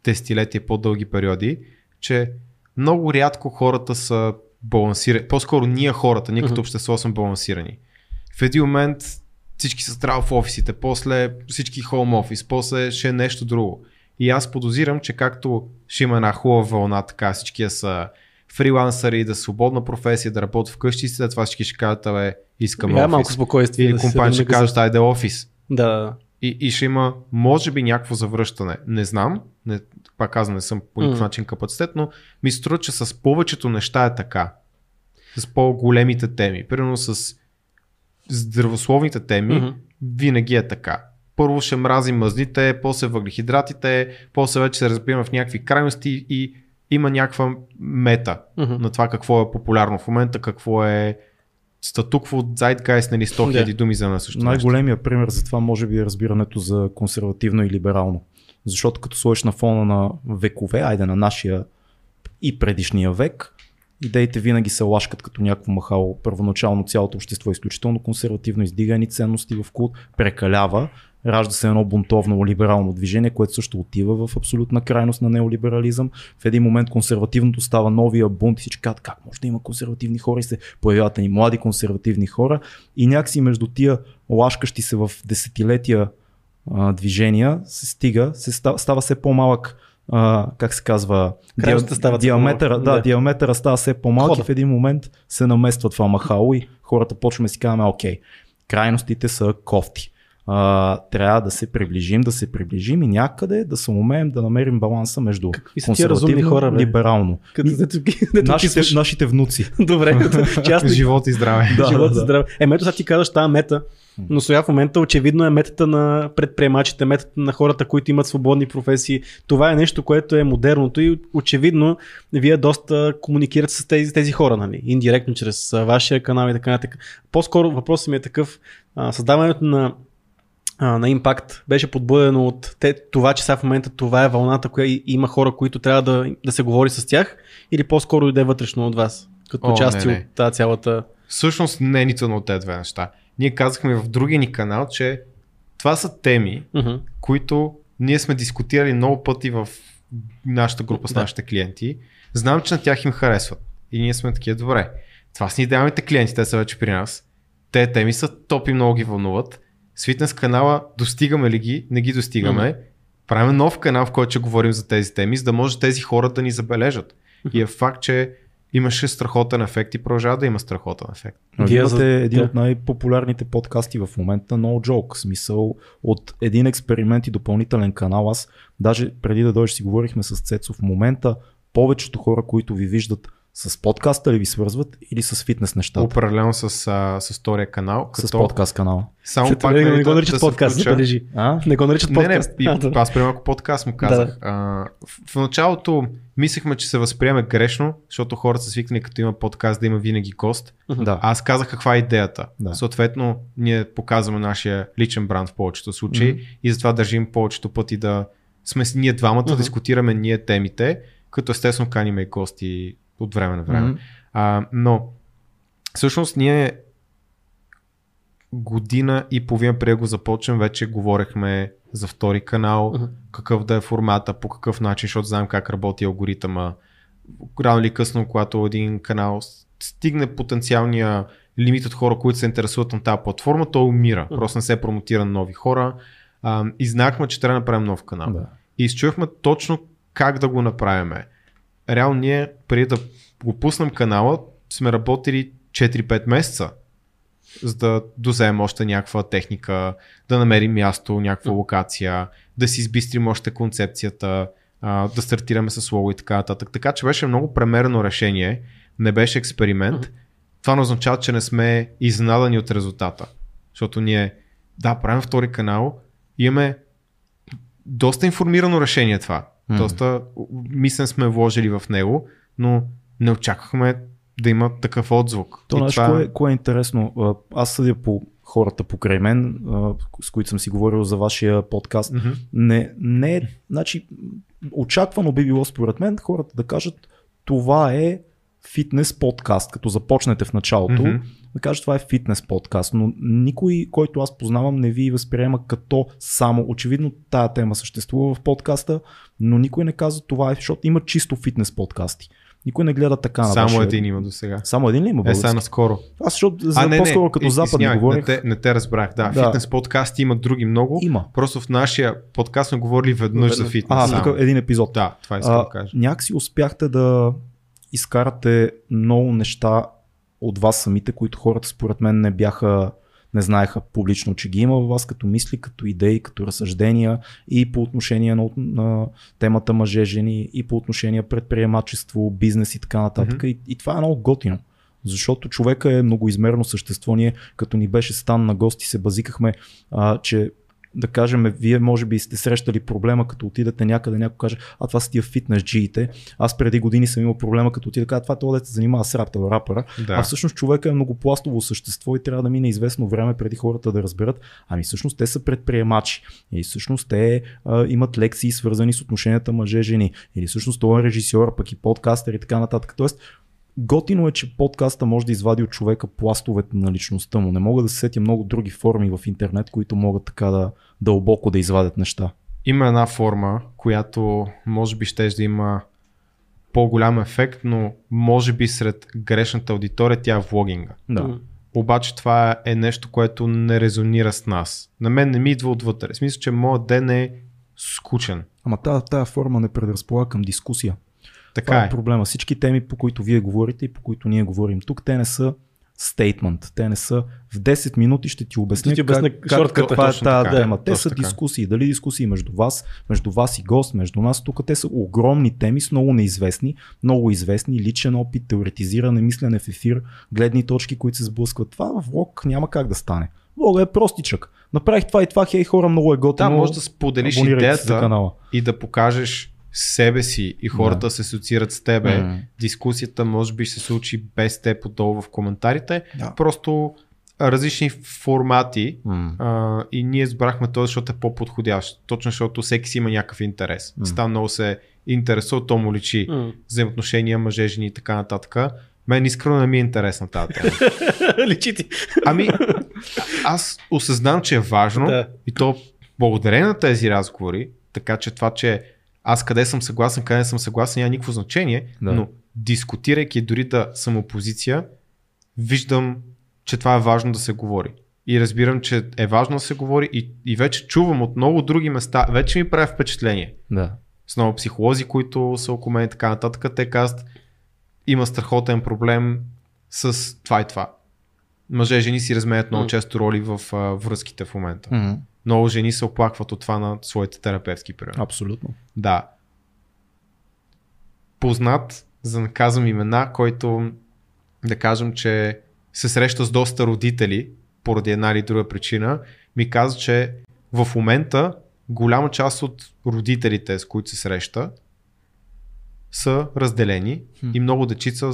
десетилетия по-дълги периоди, че много рядко хората са балансирани. По-скоро ние хората, ние като общество сме балансирани. В един момент всички са трябва в офисите, после всички хоум офис, после ще е нещо друго. И аз подозирам, че както ще има една хубава вълна, така всички да са фрилансъри, да са свободна професия, да работят вкъщи, след това всички ще кажат, абе, искам Я, офис. малко спокойствие. Или да компания ще кажат, айде офис. Да. И, и ще има, може би, някакво завръщане. Не знам, не, пак казвам, не съм по никакъв начин капацитет, но ми се струва, че с повечето неща е така. С по-големите теми. Примерно с здравословните теми Мгм. винаги е така. първо ще мразим мазните, после въглехидратите, после вече се разбираме в някакви крайности и има някаква мета Мгм. на това какво е популярно в момента, какво е статукво, zeitgeist, нали 100 000 Да. думи за нещо. Най-големия пример за това може би е разбирането за консервативно и либерално. Защото като сложиш на фона на векове, айде на нашия и предишния век, идеите винаги се лашкат като някакво махало. Първоначално цялото общество е изключително консервативно, издига ни ценности в култ, прекалява, ражда се едно бунтовно либерално движение, което също отива в абсолютна крайност на неолиберализъм. В един момент консервативното става новия бунт и всички казват как може да има консервативни хора и се появяват и млади консервативни хора и някакси между тия лашкащи се в десетилетия а, движения се стига, се става, става все по-малък а, как се казва, стават все диаметъра, да, да. диаметъра става все по-малък и в един момент се намества това махало и хората почваме си казваме, окей, крайностите са кофти. А, трябва да се приближим, да се приближим и някъде да се умеем да намерим баланса между Какви консервативно хора, бе? и либерално. Като, ги- дето Нашите, нашите внуци. Добре, частник. Живот и здраве. Да, Живот да. здраве. Е, мето сега ти казваш тази мета, но сега в момента очевидно е метата на предприемачите, метата на хората, които имат свободни професии. Това е нещо, което е модерното и очевидно вие доста комуникирате с тези, тези хора, нали? Индиректно, чрез вашия канал и така нататък. По-скоро въпросът ми е такъв. А, създаването на а, на импакт беше подбудено от те, това, че сега в момента това е вълната, която и- има хора, които трябва да, да се говори с тях, или по-скоро иде вътрешно от вас, като О, части не, не. от тази цялата... Всъщност не е нито едно от тези две неща. Ние казахме в другия ни канал, че това са теми, Мгм. които ние сме дискутирали много пъти в нашата група с Да. нашите клиенти. Знам, че на тях им харесват. И ние сме такива, добре. Това са ни идеалните клиенти, те са вече при нас. Те теми са топ и много ги вълнуват. С фитнес канала достигаме ли ги? Не ги достигаме. Правим нов канал, в който ще говорим за тези теми, за да може тези хора да ни забележат. И е факт, че имаше страхотен ефект и продължава да има страхотен ефект. Вие Вие за- имате един да. от най-популярните подкасти в момента, No Joke. Смисъл от един експеримент и допълнителен канал. Аз даже преди да дойдеш си говорихме с Цецо в момента повечето хора, които ви виждат с подкаста ли ви свързват или с фитнес нещата? Определено с, а, с втория канал. С подкаст канала. Само След пак нали, не го да- наричат да подкаст, включа. забележи. А? Не го наричат Не, не, подкаст. и, А, да. аз преди малко подкаст му казах. А, в, в началото мислехме, че се възприеме грешно, защото хората са свикнали като има подкаст да има винаги гост. Да. Аз казах каква е идеята. Да. Съответно, ние показваме нашия личен бранд в повечето случаи Мгм. и затова държим повечето пъти да сме ние двамата, Мгм. дискутираме ние темите, като естествено каниме и гости от време на време. Мгм. А, но всъщност ние година и половина преди го започнем, вече говорехме за втори канал, Мгм. какъв да е формата, по какъв начин, защото знаем как работи алгоритъма. Рано или късно, когато един канал стигне потенциалния лимит от хора, които се интересуват на тази платформа, той умира. Мгм. Просто не се промотира на нови хора. А, и знахме, че трябва да направим нов канал. Да. И изчухме точно как да го направим. Реално ние, преди да го пуснем канала, сме работили 4-5 месеца, за да дозем още някаква техника, да намерим място, някаква локация, да си избистрим още концепцията, да стартираме с лого и така нататък. Така че беше много премерено решение, не беше експеримент. Това не означава, че не сме изненадани от резултата. Защото ние, да, правим втори канал, имаме доста информирано решение това. Мгм. Доста мислен сме вложили в него, но не очаквахме да има такъв отзвук. То, знаеш, това- кое, кое е интересно? Аз съдя по хората покрай мен, с които съм си говорил за вашия подкаст. Мгм. Не, не е, значи, очаквано би било според мен хората да кажат това е фитнес подкаст, като започнете в началото, Мгм. да кажат това е фитнес подкаст, но никой, който аз познавам, не ви възприема като само. Очевидно тая тема съществува в подкаста, но никой не казва това е, защото има чисто фитнес подкасти. Никой не гледа така на Само вашия- един има до сега. Само един ли има? Е, български? сега наскоро. Аз защото за А, не, по-скоро не, като и- западни извинявай, говорих. Не те, не те разбрах, да. Да. Фитнес подкасти има други много. Има. Просто в нашия подкаст сме говорили веднъж за Веднъж. фитнес. А, тук един епизод. Да, това искам да кажа. някакси успяхте да изкарате много неща от вас самите, които хората според мен не бяха, не знаеха публично, че ги има във вас като мисли, като идеи, като разсъждения и по отношение на, на темата мъже-жени, и по отношение предприемачество, бизнес и така нататък. Мгм. И, и това е много готино. Защото човека е многоизмерно същество. Ние, като ни беше стан на гости, се базикахме, а, че да кажем, вие може би сте срещали проблема, като отидете някъде, някой каже, а това са тия фитнес джиите. Аз преди години съм имал проблема, като отида, кажа, това това да се занимава с раптел, рапъра. Да. А всъщност човека е многопластово същество и трябва да мине известно време преди хората да разберат. Ами всъщност те са предприемачи. И всъщност те а, имат лекции свързани с отношенията мъже-жени. Или всъщност той е режисьор, пък и подкастър и така нататък. Тоест, Готино е, че подкаста може да извади от човека пластовете на личността му. Не мога да се сетя много други форми в интернет, които могат така да дълбоко да извадят неща. Има една форма, която може би ще да има по-голям ефект, но може би сред грешната аудитория тя е влогинга. Да. Обаче това е нещо, което не резонира с нас. На мен не ми идва отвътре. В смисъл, че моят ден е скучен. Ама тази, тази форма не предразполага към дискусия. Така Това е е. проблема. Всички теми, по които вие говорите и по които ние говорим тук, те не са стейтмент. Те не са в 10 минути ще ти обясня, Ще ти обясня как, как, каква е тази тема. Те са така. дискусии. Дали дискусии между вас, между вас и гост, между нас. Тук те са огромни теми с много неизвестни, много известни, личен опит, теоретизиране, мислене в ефир, гледни точки, които се сблъскват. Това в влог няма как да стане. Влога е простичък. Направих това и това, хей хора, много е Да, готино. може да споделиш се за идеята канала. и да покажеш себе си и хората Да. се асоциират с тебе. М. Дискусията може би ще се случи без теб отдолу в коментарите. Да. Просто различни формати М. а, и ние избрахме този, защото е по-подходящ. Точно защото всеки си има някакъв интерес. М. Стан много се интересува, то му личи М. взаимоотношения, мъже, жени и така нататък. Мен искрено не ми е интересна тази тема. Личи ти. Ами, аз осъзнавам, че е важно Да. и то благодарение на тези разговори, така че това, че аз къде съм съгласен, къде не съм съгласен, няма никакво значение, Да. но дискутирайки дори да съм опозиция, виждам, че това е важно да се говори. И разбирам, че е важно да се говори и, и вече чувам от много други места, вече ми прави впечатление. Да. С много психолози, които са около мен и така нататък, те казват, има страхотен проблем с това и това. Мъже и жени си разменят много често роли в а, връзките в момента. М. Много жени се оплакват от това на своите терапевтски примери. Абсолютно. Да. Познат, за да казвам имена, който да кажем, че се среща с доста родители, поради една или друга причина, ми каза, че в момента голяма част от родителите, с които се среща, са разделени Хм. и много дечица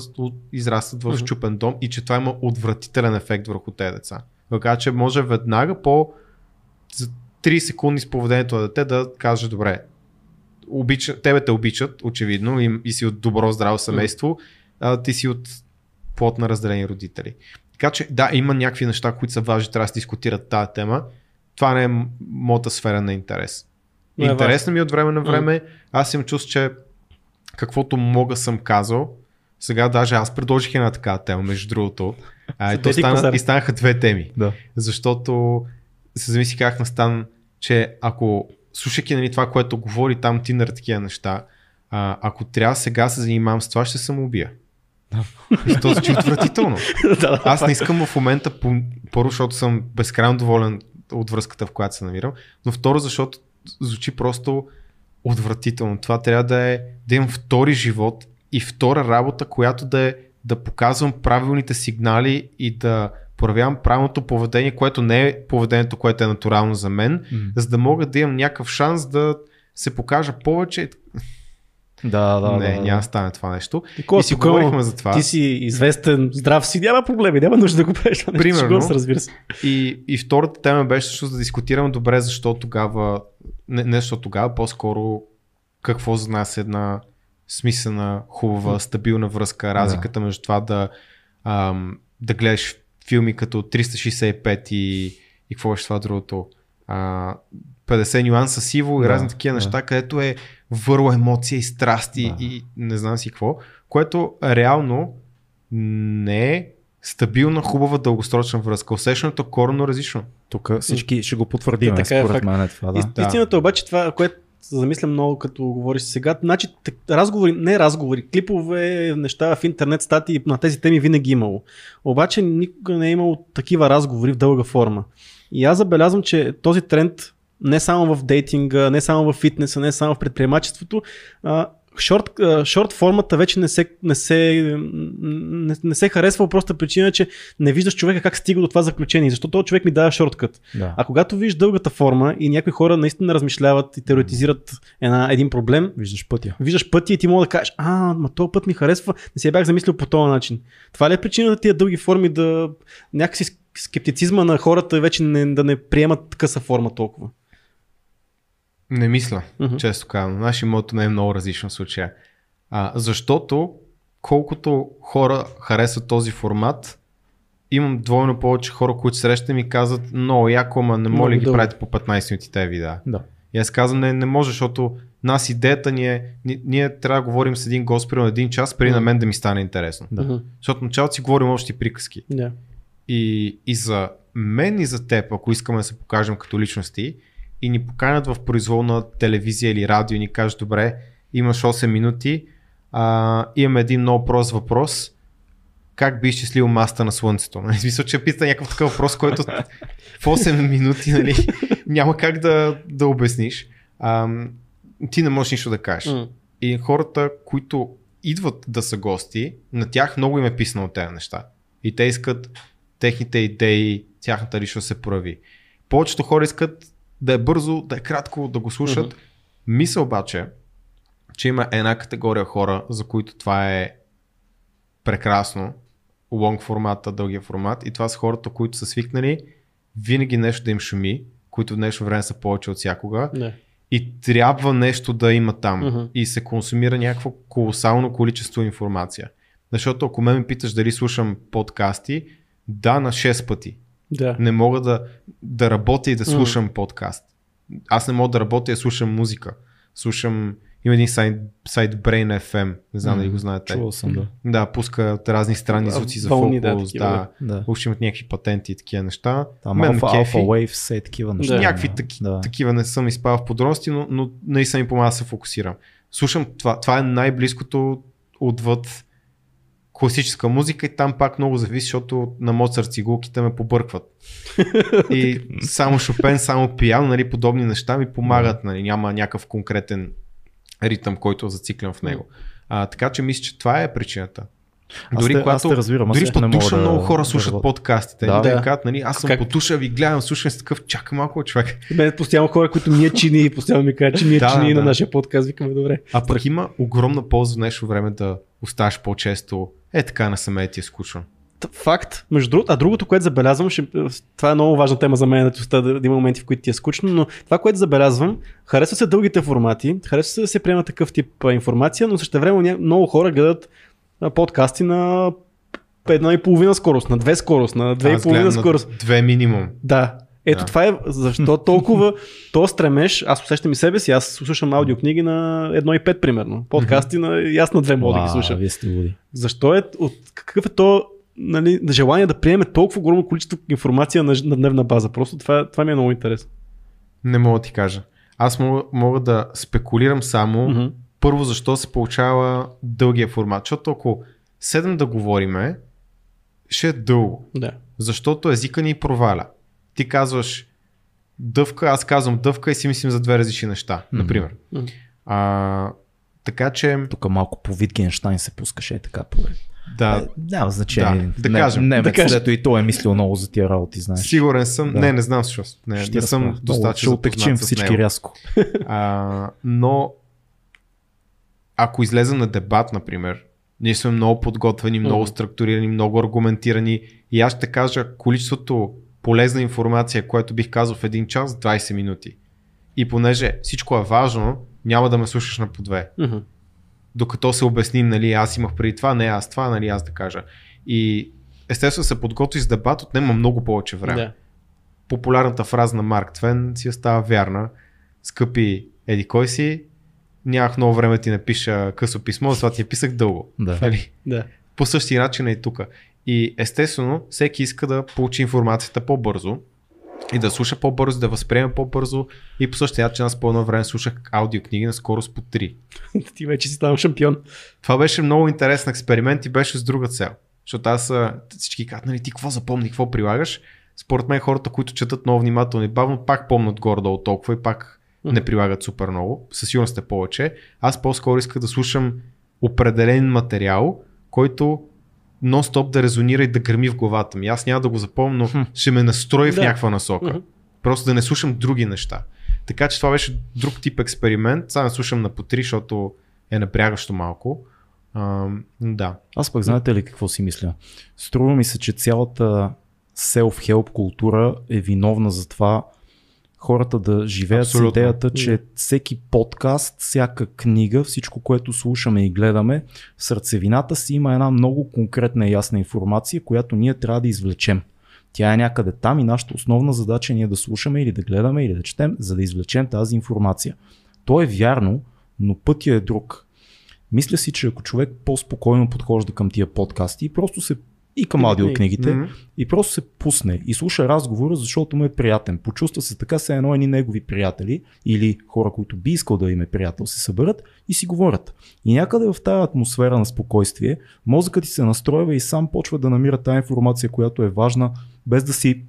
израстват в щупен дом и че това има отвратителен ефект върху тези деца. Така че може веднага по за 3 секунди с поведението на дете да каже добре, обича, тебе те обичат, очевидно, и, и си от добро здраво семейство, а, ти си от плод на разделени родители. Така че да, има някакви неща, които са важни, трябва да се дискутират тази тема. Това не е моята сфера на интерес. Но е Интересно ми е от време на време. Аз им чувство, че каквото мога съм казал. Сега даже аз предложих една такава тема, между другото. А, и, то стана, и станаха две теми. Да. Защото се замисли как настан, че ако слушайки нали, това, което говори там Тинър такива неща, а, ако трябва сега се занимавам с това, ще се самоубия. И то звучи отвратително. Аз не искам в момента, първо, защото съм безкрайно доволен от връзката, в която се намирам, но второ, защото звучи просто отвратително. Това трябва да е да имам втори живот и втора работа, която да е да показвам правилните сигнали и да проявявам правилното поведение, което не е поведението, което е натурално за мен, М. за да мога да имам някакъв шанс да се покажа повече. Да, да, не, да, да. няма да стане това нещо. Такова и си спокойно, говорихме за това. Ти си известен, здрав си, няма проблеми, няма нужда да го правиш. Примерно. Се, разбира се. И, и втората тема беше всъщност да дискутирам добре защо тогава, не, не защо тогава, по-скоро какво за нас е една смислена, хубава, стабилна връзка, разликата между това да, ам, да гледаш филми като 365 и, и какво беше това другото, а, 50 нюанса сиво и Да, разни такива да. неща, където е върло емоция и страсти Да. и не знам си какво, което реално не е стабилна, хубава, дългосрочна връзка. Усещането е коренно различно. Тук всички ще го потвърдим, Е, така е според мен е това. Да. И- Истината обаче това, което се замисля много като говориш сега, значи разговори, не разговори, клипове, неща в интернет, статии на тези теми винаги е имало. Обаче никога не е имало такива разговори в дълга форма. И аз забелязвам, че този тренд не само в дейтинга, не само в фитнеса, не само в предприемачеството, а, шорт, шорт формата вече не се, не, се, не, не се харесва по проста причина, че не виждаш човека как стига до това заключение. Защо този човек ми дава шорткът. Да. А когато виждаш дългата форма и някои хора наистина размишляват и теоретизират една, един проблем, Виждаш пътя. виждаш пъти и ти мога да кажеш, а, ма този път ми харесва, не си я бях замислил по този начин. Това ли е причината тия дълги форми да някакси скептицизма на хората вече не, да не приемат къса форма толкова? Не мисля, Мгм. често казвам. Нашия мото не е много различно в случая. А, защото колкото хора харесват този формат, имам двойно повече хора, които срещам и казват, много яко, ама не моля ги дълго. правите по 15 минути тези видеа. Да. И аз казвам, не, не може, защото нас идеята ни е, ни- ние трябва да говорим с един гост, примерно един час, преди на Мгм. мен да ми стане интересно. Да. Мгм. Защото началото си говорим общи приказки. Да. И, и за мен и за теб, ако искаме да се покажем като личности и ни поканят в произволна телевизия или радио и ни кажат, добре, имаш 8 минути, а, имаме един много прост въпрос, как би изчислил маста на Слънцето? Нали, смисъл, че пита някакъв такъв въпрос, който в 8 минути нали, няма как да, да обясниш. А, ти не можеш нищо да кажеш. И хората, които идват да са гости, на тях много им е писано от тези неща. И те искат техните идеи, тяхната личност се прояви. Повечето хора искат да е бързо, да е кратко, да го слушат. Мгм. Мисля обаче, че има една категория хора, за които това е прекрасно. Лонг формата, дългия формат. И това са хората, които са свикнали винаги нещо да им шуми, които в днешно време са повече от всякога Да. и трябва нещо да има там Мгм. и се консумира някакво колосално количество информация. Защото ако ме ме питаш дали слушам подкасти, да, на 6 пъти. Да. Не мога да, да работя и да слушам подкаст. Аз не мога да работя и слушам музика. Слушам, има един сайт, сайт Brain FM, не знам дали го знаете. Чувал съм, да. Да, пускат разни странни А, звуци за вълни, да, фокус, такива, да. да. Въобще имат някакви патенти и такива неща. Там Мен ме Alpha, кефи. Alpha Wave, все такива неща. Да. Някакви Да. таки, Да. такива не съм изпал в подробности, но, но наистина ми помага да се фокусирам. Слушам, това, това е най-близкото отвъд класическа музика и там пак много зависи, защото на Моцарт цигулките ме побъркват. И само Шопен, само пиян, нали, подобни неща ми помагат, нали, няма някакъв конкретен ритъм, който зациклен в него. А, така че мисля, че това е причината. Аз Дори те- аз когато, те разбирам, аз дори също по туша да- много хора да слушат работя. подкастите. Да. Да, да. Да. кажат, нали, аз съм Как? по туша, ви гледам, слушам с такъв, чакай малко човек. Мен постоянно хора, които ние чини, постоянно ми кажат, че ние Да, чини да. на нашия подкаст, викаме добре. А пък има огромна полза в днешно време да оставаш по-често. Е така на самия ти е скучно. Факт. Между другото, а другото, което забелязвам, ще, това е много важна тема за мен, да, да, да има моменти, в които ти е скучно, но това, което забелязвам, харесва се дългите формати, харесва се да се приема такъв тип информация, но също време много хора гледат подкасти на една и половина скорост, на две скорост, на две и Аз половина гледам на скорост. Две минимум. Да. Ето Да. това е защо толкова то стремеш, аз усещам и себе си, аз слушам аудиокниги на 1,5 примерно. Подкасти на и аз на две мога да ги слушам. Вие сте луди. Защо е, от, какъв е то нали, желание да приеме толкова голямо количество информация на, на дневна база? Просто това, това ми е много интересно. Не мога да ти кажа. Аз мога, мога да спекулирам само първо защо се получава дългия формат. Защото ако седем да говориме, ще е дълго. Да. Защото езика ни проваля. Ти казваш дъвка, аз казвам дъвка и си мислим за две различни неща, Мгм. например. А, така че, Тук малко по Витгенштайн се пускаше е така. По... да, Е, няма значение. Да, да не, кажем. Немец, Да кажем. и той е мислил много за тия работи, знаеш. сигурен съм. Да. Не, не знам всъщност. Не, Ще не съм разправя. Достатъчно Ще отекчим всички него. рязко. А, но ако излезем на дебат, например, ние сме много подготвени, много структурирани, много аргументирани и аз ще кажа количеството полезна информация, което бих казал в един час, 20 минути. И понеже всичко е важно, няма да ме слушаш на по две. Мгм. Докато се обясним, нали, аз имах преди това, не аз това, нали, аз да кажа. И естествено се подготви с дебат, отнема много повече време Да. популярната фраза на Марк Твен си остава вярна. Скъпи еди кой си, нямах много време ти напиша късо писмо, затова ти я писах дълго. Да. Нали? Да. По същия начин е и тук. И естествено, всеки иска да получи информацията по-бързо и да слуша по-бързо, да възприема по-бързо и по същия начин аз по едно време слушах аудиокниги на скорост по 3. Ти вече си ставам шампион. Това беше много интересен експеримент и беше с друга цел. Защото аз всички казват, нали, ти какво запомни, какво прилагаш? Според мен хората, които четат много внимателно и бавно, пак помнят горе-долу толкова и пак не прилагат супер много, със сигурност е повече. Аз по-скоро исках да слушам определен материал, който нон-стоп да резонира и да гърми в главата ми. Аз няма да го запомня, но ще ме настрои в Да. някаква насока. Мгм. Просто да не слушам други неща. Така че това беше друг тип експеримент. Сега не слушам на по три, защото е напрягащо малко. Ам, да. Аз пък знаете ли какво си мисля? Струва ми се, че цялата self-help култура е виновна за това хората да живеят Абсолютно. с идеята, че всеки подкаст, всяка книга, всичко, което слушаме и гледаме, в сърцевината си има една много конкретна и ясна информация, която ние трябва да извлечем. Тя е някъде там и нашата основна задача е ние да слушаме или да гледаме или да четем, за да извлечем тази информация. То е вярно, но пътя е друг. Мисля си, че ако човек по-спокойно подхожда към тия подкасти и просто се и към аудиокнигите и просто се пусне и слуша разговора, защото му е приятен. Почувства се така, се едно едни негови приятели или хора, които би искал да им е приятел, се съберат и си говорят. И някъде в тази атмосфера на спокойствие, мозъкът ти се настройва и сам почва да намира тази информация, която е важна, без да си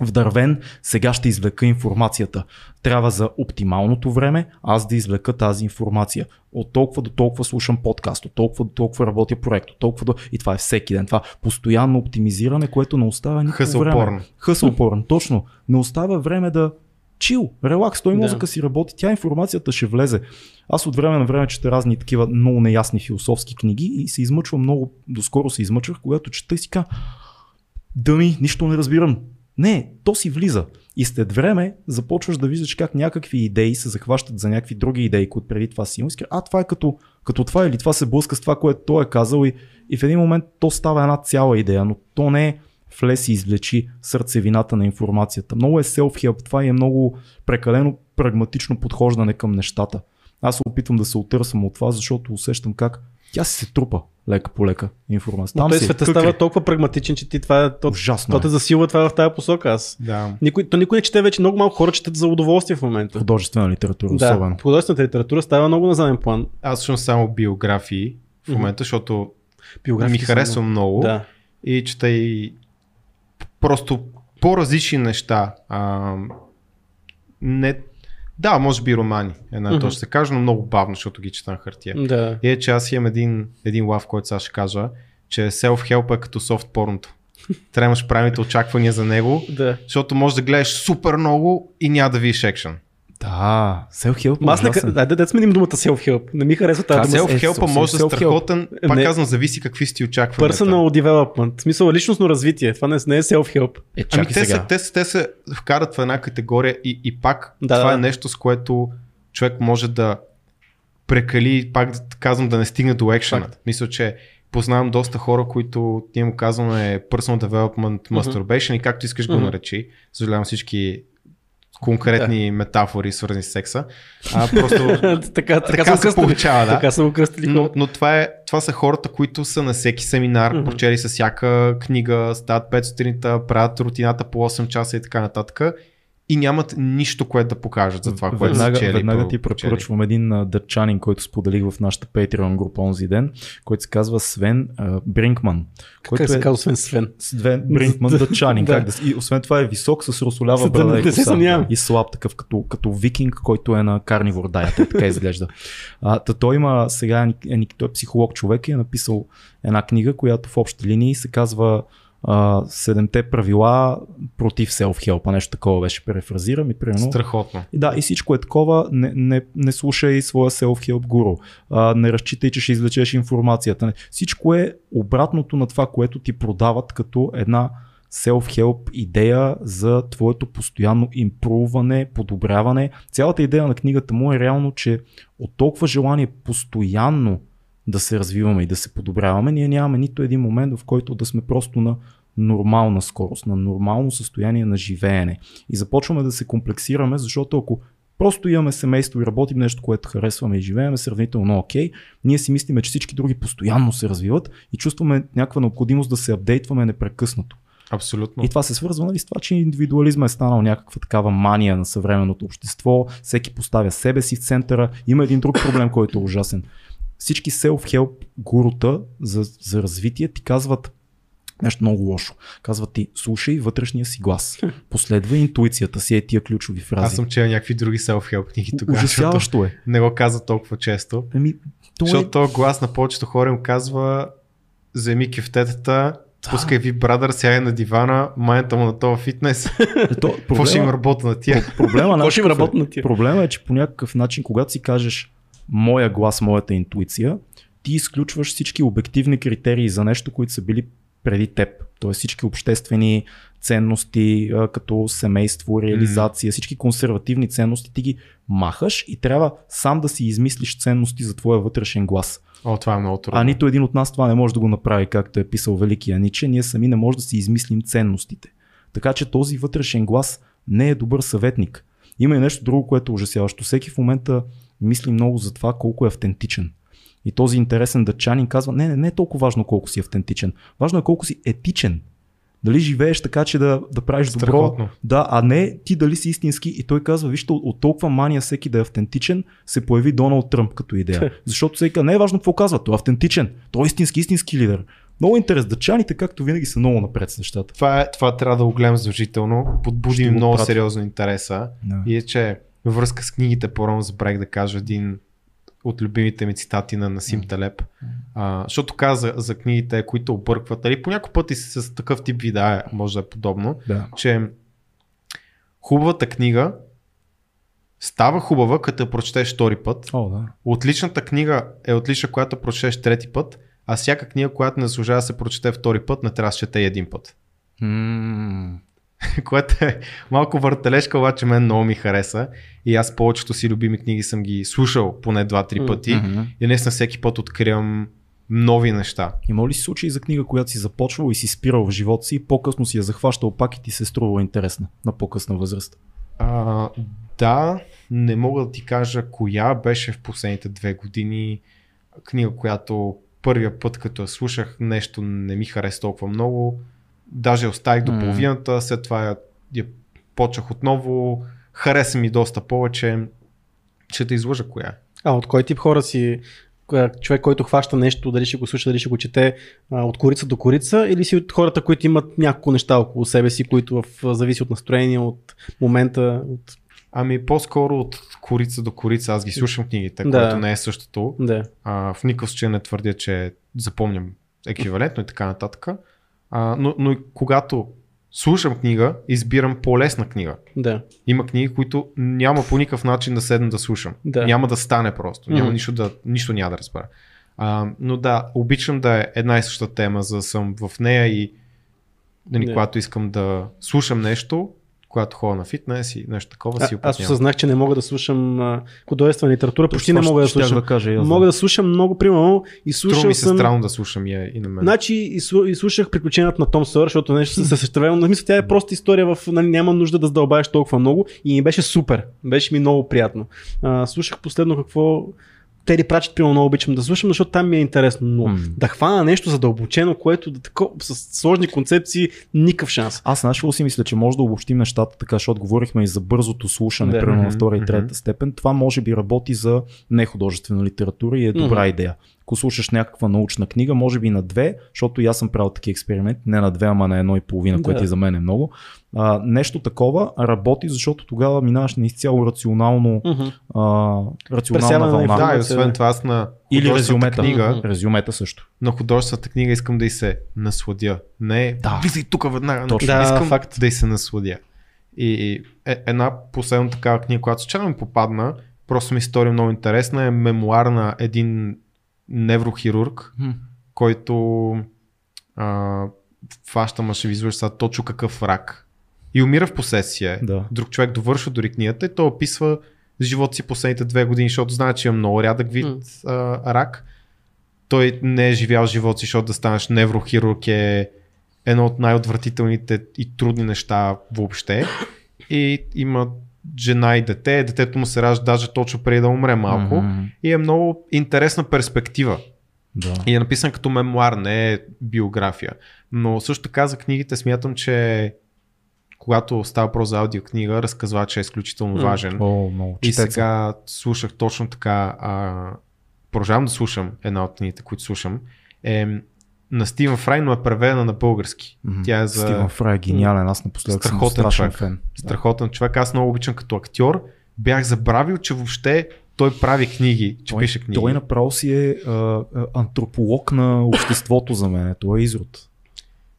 вдървен, сега ще извлека информацията. Трябва за оптималното време аз да извлека тази информация. От толкова до толкова слушам подкаст, от толкова до толкова работя проект, от толкова до... И това е всеки ден. Това постоянно оптимизиране, което не оставя никакво Хъсъл време. порно. Хъсъл порно, точно. Не оставя време да чил, релакс, той Да. мозъка си работи, тя информацията ще влезе. Аз от време на време чета разни такива много неясни философски книги и се измъчвам много, доскоро се измъчвах, когато чета и си кажа, дъми, нищо не разбирам. Не, то си влиза. И след време започваш да виждаш как някакви идеи се захващат за някакви други идеи, които преди това си имал. А, това е като, като това или това се блъска с това, което той е казал и, и в един момент то става една цяла идея, но то не е влез и извлечи сърцевината на информацията. Много е self-help това е много прекалено прагматично подхождане към нещата. Аз се опитвам да се отърсвам от това, защото усещам как тя си се трупа лека по лека информация. Там той си е света става толкова прагматичен, че ти това, то, Ужасно то е. те засилва това в тази посока. Аз. Да. Никой, то никой не чете вече, много малко хора четат за удоволствие в момента. Художествена литература Да, особено. художествената литература става много на заден план. Аз слушам само биографии в момента, защото Биографии ми харесва много. Да. и чета и просто по-различни неща. А, не, да, може би романи, една mm-hmm. точно се каже, но много бавно, защото ги чета на хартия. Да. И е, че аз имам един, един лав, който сега ще кажа, че self-help е като софт порното. Трябва да имаш правилните очаквания за него, Да. защото можеш да гледаш супер много и няма да видиш екшен. Да, self-help Аз не, да, да, да сменим думата self-help. Не ми харесва тази дума. self- Self-help съвсем може да е страхотен, пак Не. казвам, зависи какви си ти очакванията. Personal development. В смисъл личностно развитие. Това не, не е self-help. Е, Ами те сега. се, те, се, те се вкарат в една категория и, и пак Да, това да. е нещо, с което човек може да прекали, пак да казвам, да не стигне до екшена. Мисля, че познавам доста хора, които ние му казваме personal development masturbation и както искаш го Мгм. наречи. Съжалявам всички конкретни метафори, свързани с секса. А, просто така, така, така се кръстили. получава, да. Така са го кръстили. Но, но това, е, това са хората, които са на всеки семинар, mm-hmm. прочели са всяка книга, стават 5 сутринта, правят рутината по 8 часа и така нататък. И нямат нищо, което да покажат за това, което веднага, са чели. веднага ти препоръчвам един а, дъчанин, който споделих в нашата Patreon група онзи ден, който се казва Свен а, Бринкман. Как се казва освен Свен? Свен Бринкман дъчанин. Да. Как да, и освен това е висок с русолява да брада и коса. съмнявам. И слаб такъв, като, като викинг, който е на карнивор дайата. Така изглежда. А, та той има сега, е, е, той е психолог човек и е написал една книга, която в общи линии се казва а, Седемте правила против self-help, нещо такова беше, перефразирам и примерно. Страхотно. Да, и всичко е такова, не, не, не слушай своя self-help гуру, а, не разчитай, че ще извлечеш информацията. Не. Всичко е обратното на това, което ти продават като една self-help идея за твоето постоянно импруване, подобряване. Цялата идея на книгата му е реално, че от толкова желание постоянно да се развиваме и да се подобряваме, ние нямаме нито един момент, в който да сме просто на нормална скорост, на нормално състояние на живеене. И започваме да се комплексираме, защото ако просто имаме семейство и работим нещо, което харесваме и живееме сравнително окей, ние си мислиме, че всички други постоянно се развиват и чувстваме някаква необходимост да се апдейтваме непрекъснато. Абсолютно. И това се свързва нали, с това, че индивидуализма е станал някаква такава мания на съвременното общество, всеки поставя себе си в центъра. Има един друг проблем, който е ужасен. Всички self-help гурута за, за развитие ти казват Нещо много лошо. Казва ти, слушай вътрешния си глас. Последва интуицията си е тия ключови фрази. Аз съм чел някакви други self-help книги тогава. Ужасяващо е. Не го каза толкова често. Еми, то Защото е... този глас на повечето хора им казва вземи кефтетата, пускай ви брадър, сядай на дивана, майната му на този фитнес. то, Какво ще им проблема, работа на тия? проблема, е? тия? Проблема е, че по някакъв начин, когато си кажеш моя глас, моята интуиция, ти изключваш всички обективни критерии за нещо, които са били преди теб. Тоест всички обществени ценности, като семейство, реализация, всички консервативни ценности, ти ги махаш и трябва сам да си измислиш ценности за твоя вътрешен глас. О, това е много трудно. А нито един от нас това не може да го направи, както е писал Великия Ниче. Ние сами не може да си измислим ценностите. Така че този вътрешен глас не е добър съветник. Има и нещо друго, което е ужасяващо. Всеки в момента мисли много за това колко е автентичен. И този интересен дъчанин казва, не, не, не е толкова важно колко си автентичен. Важно е колко си етичен. Дали живееш така, че да, да правиш добро, Страхотно. да, а не ти дали си истински. И той казва, вижте, от, толкова мания всеки да е автентичен, се появи Доналд Тръмп като идея. Защото всеки не е важно какво казва, той е автентичен, той е истински, истински лидер. Много интерес. Дъчаните, както винаги, са много напред с нещата. Това, е, това трябва да го гледам задължително. Подбуди много сериозно интереса. Да. И е, че във връзка с книгите, по-рано забравих да кажа един от любимите ми цитати на Насим Талеп. А, защото каза за книгите, които объркват. Нали, по някой път и с, такъв тип видеа може да е подобно. Да. че хубавата книга става хубава, като я прочетеш втори път. О, да. Отличната книга е отлична, която прочетеш трети път, а всяка книга, която не заслужава да се прочете втори път, не трябва да се чете един път. М, което е малко въртележка, обаче мен много ми хареса. И аз повечето си любими книги съм ги слушал поне 2-3 М, пъти. мгм. И наистина всеки път откривам нови неща. Има ли случаи за книга, която си започвал и си спирал в живота си и по-късно си я захващал пак и ти се е струва интересна на по-късна възраст? А, да, не мога да ти кажа коя беше в последните две години книга, която първия път като я слушах нещо не ми хареса толкова много. Даже оставих до половината, след това я, я почнах отново. Хареса ми доста повече. Ще те излъжа коя е. А от кой тип хора си човек, който хваща нещо, дали ще го слуша, дали ще го чете от корица до корица или си от хората, които имат няколко неща около себе си, които в, зависи от настроение, от момента, от... Ами по-скоро от корица до корица. Аз ги слушам книгите, Да. което не е същото. Да. А, в никакъв случай не твърдя, че запомням еквивалентно и така нататък. А, но, но и когато слушам книга, избирам по-лесна книга. Да. Има книги, които няма по никакъв начин да седна да слушам. Да. Няма да стане просто. Няма Мгм. нищо, да, нищо няма да разбера. А, но да, обичам да е една и съща тема, за да съм в нея и нали, Да. когато искам да слушам нещо, когато ходя на фитнес и нещо такова, А, си аз упражнявам. осъзнах, че не мога да слушам художествена литература, почти не мога да слушам. Да кажа, аз, Мога да слушам много, примерно, и Струва слушал ми се съм... странно да слушам и, и на мен. Значи и, слу- и слушах приключенията на Том Сойер, защото нещо се съставява. На мисля, тя е проста история, в, нали, няма нужда да задълбаваш толкова много и ми беше супер. Беше ми много приятно. А, слушах последно какво Тери Прачет, примерно, много обичам да слушам, защото там ми е интересно. Но М. да хвана нещо задълбочено, което да тако, с сложни концепции, никакъв шанс. Аз знаеш си мисля, че може да обобщим нещата така, защото говорихме и за бързото слушане, Да. примерно на втора и трета степен. Това може би работи за нехудожествена литература и е добра Мгм. идея. Ако слушаш някаква научна книга, може би на две, защото и аз съм правил такива експерименти, не на две, ама на едно и половина, Да. което и за мен е много. А, нещо такова работи, защото тогава минаваш на изцяло рационално, Мгм. а, рационална Пресяване вълна. Да, и освен това аз на Или резюмета. книга, Резюмета също. на художествената книга искам да й се насладя. Не, Да. влизай тук веднага. Точно. Да, искам факт. да й се насладя. И, и е, една последна такава книга, която случайно ми попадна, просто ми история много интересна, е мемуар на един неврохирург, който а, фаща, ма ще ви излъжа сега точно какъв рак. И умира в последствие. Да. Друг човек довършва дори книгата и той описва живота си последните две години, защото знае, че има много рядък вид М. а, рак. Той не е живял живота си, защото да станеш неврохирург е едно от най-отвратителните и трудни неща въобще. И има жена и дете, детето му се ражда даже точно преди да умре малко. Мгм. И е много интересна перспектива. Да. И е написан като мемуар, не е биография. Но също така за книгите смятам, че когато става въпрос за аудиокнига, разказвач е изключително важен. О, много. И сега слушах точно така, а, продължавам да слушам една от книгите, които слушам, е на Стивен Фрай, но е преведена на български. Мгм. Тя е за Стивен Фрай е гениален, аз напоследък съм страшен човек. фен. страхотен човек. Аз много обичам като актьор. Бях забравил, че въобще той прави книги, че Той, пише книги. той направо си е а, а, антрополог на обществото за мен. Той е изрод.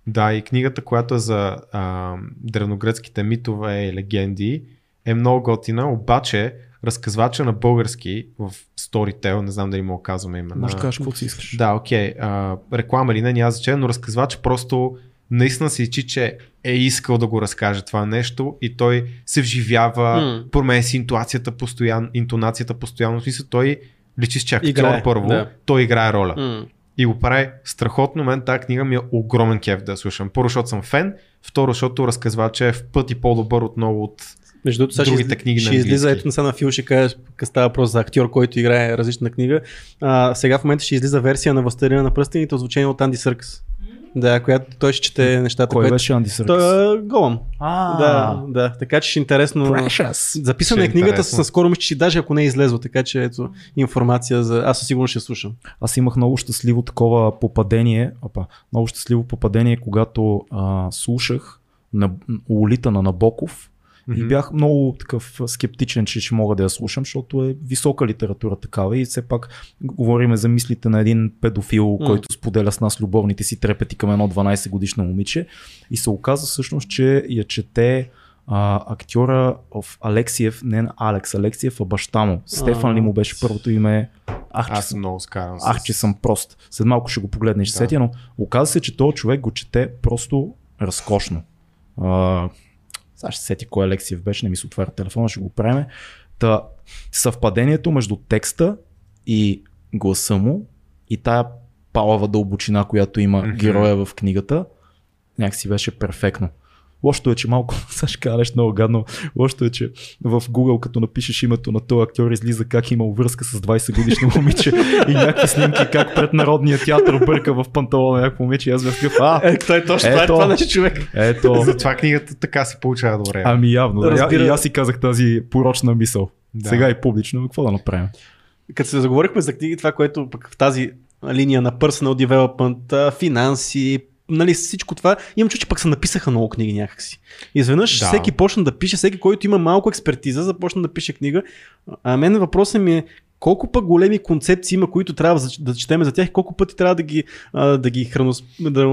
Да, и книгата, която е за а, древногръцките митове и легенди, е много готина, обаче разказвача на български в Storytel, не знам дали мога да казваме имена. Може да кажеш каквото си искаш. Да, окей. А, реклама или не, няма значение, но разказвач просто наистина се личи, че е искал да го разкаже това нещо и той се вживява, М. променя си интуацията постоянно, интонацията постоянно. В смисъл, той личи с актьор Играе, първо, да. той играе роля. М. И го прави страхотно. Мен тази книга ми е огромен кеф да я слушам. Първо, защото съм фен, второ, защото разказвача е в пъти по-добър от много от... Между другото, ще, Другите изли- книги на ще излиза, английски. ето сега на Фил ще кажа, става въпрос за актьор, който играе различна книга. А, сега в момента ще излиза версия на Възстарина на пръстените, озвучение от Анди Съркс. Да, която той ще чете нещата. Кой което... беше Анди Съркъс? Той е Голъм. А, Да, да. Така че ще е интересно. Precious. Записана Ще е е книгата, интересно. с скоро мисля, че даже ако не е излезло, така че ето информация за... Аз със сигурност ще слушам. Аз имах много щастливо такова попадение, опа, много щастливо попадение, когато а, слушах на Улита на Набоков и Мгм. бях много такъв скептичен, че ще мога да я слушам, защото е висока литература такава и все пак говориме за мислите на един педофил, М. който споделя с нас любовните си трепети към едно 12 годишно момиче и се оказа всъщност, че я чете а, актьора в Алексиев, не на Алекс Алексиев, а баща му. Стефан ли му беше първото име? Ах, че Аз съм много скаран. с- Ах, че съм прост. След малко ще го погледнеш, да. сетя, но оказа се, че този човек го чете просто разкошно. А, сега ще се сети кой Алексиев беше, не ми се отваря телефона, ще го правим. Та, съвпадението между текста и гласа му и тая палава дълбочина, която има героя в книгата, някакси беше перфектно. Лошото е, че малко, сега ще кажа нещо много гадно, лошото е, че в Google, като напишеш името на този актьор, излиза как е имал връзка с 20 годишно момиче и някакви снимки как пред Народния театър бърка в панталона някакво момиче и аз бях такъв, а, Е, той точно това е Ето. това, значи човек. ето, Затова книгата така се получава добре. ами явно, да, Разбира- и аз си казах тази порочна мисъл. Да. Сега и публично, но какво да направим? Като се заговорихме за книги, това, което пък в тази линия на personal development, финанси, нали, всичко това, имам чу, че пък се написаха много книги някакси. Изведнъж Да. всеки почна да пише, всеки, който има малко експертиза, започна да пише книга. А мен въпросът ми е, колко пък големи концепции има, които трябва да, да четеме за тях, и колко пъти трябва да ги, а, да ги хранос, да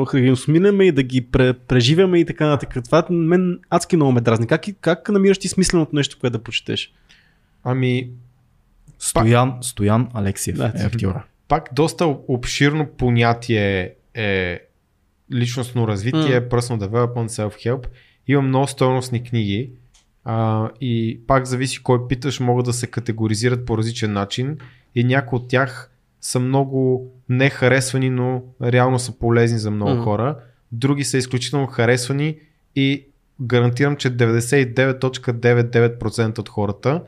и да ги пре, преживяме и така нататък. Това мен адски много ме дразни. Как, как намираш ти смисленото нещо, което да прочетеш? Ами, Стоян, Стоян Алексиев Да. е актьора. пак доста обширно понятие е личностно развитие, М. personal development, self-help. Има много стойностни книги а, и пак зависи кой питаш, могат да се категоризират по различен начин и някои от тях са много нехаресвани, но реално са полезни за много Мгм. хора. Други са изключително харесвани и гарантирам, че 99.99% от хората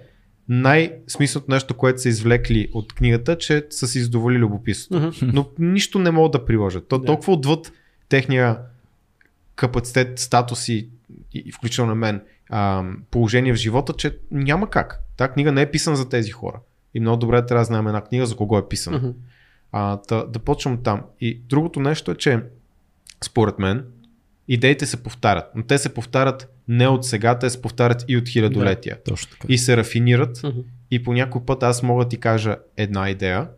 най-смисленото нещо, което са извлекли от книгата, че са си задоволи любопитството. Но нищо не могат да приложат. То Да. толкова отвъд техния капацитет, статус и, и включително на мен, а, положение в живота, че няма как. Та книга не е писана за тези хора. И много добре трябва да знаем една книга за кого е писана. Мгм. А, да, да почвам там. И другото нещо е, че според мен идеите се повтарят. Но те се повтарят не от сега, те се повтарят и от хилядолетия. Точно така. И се рафинират Мгм. и по някой път аз мога да ти кажа една идея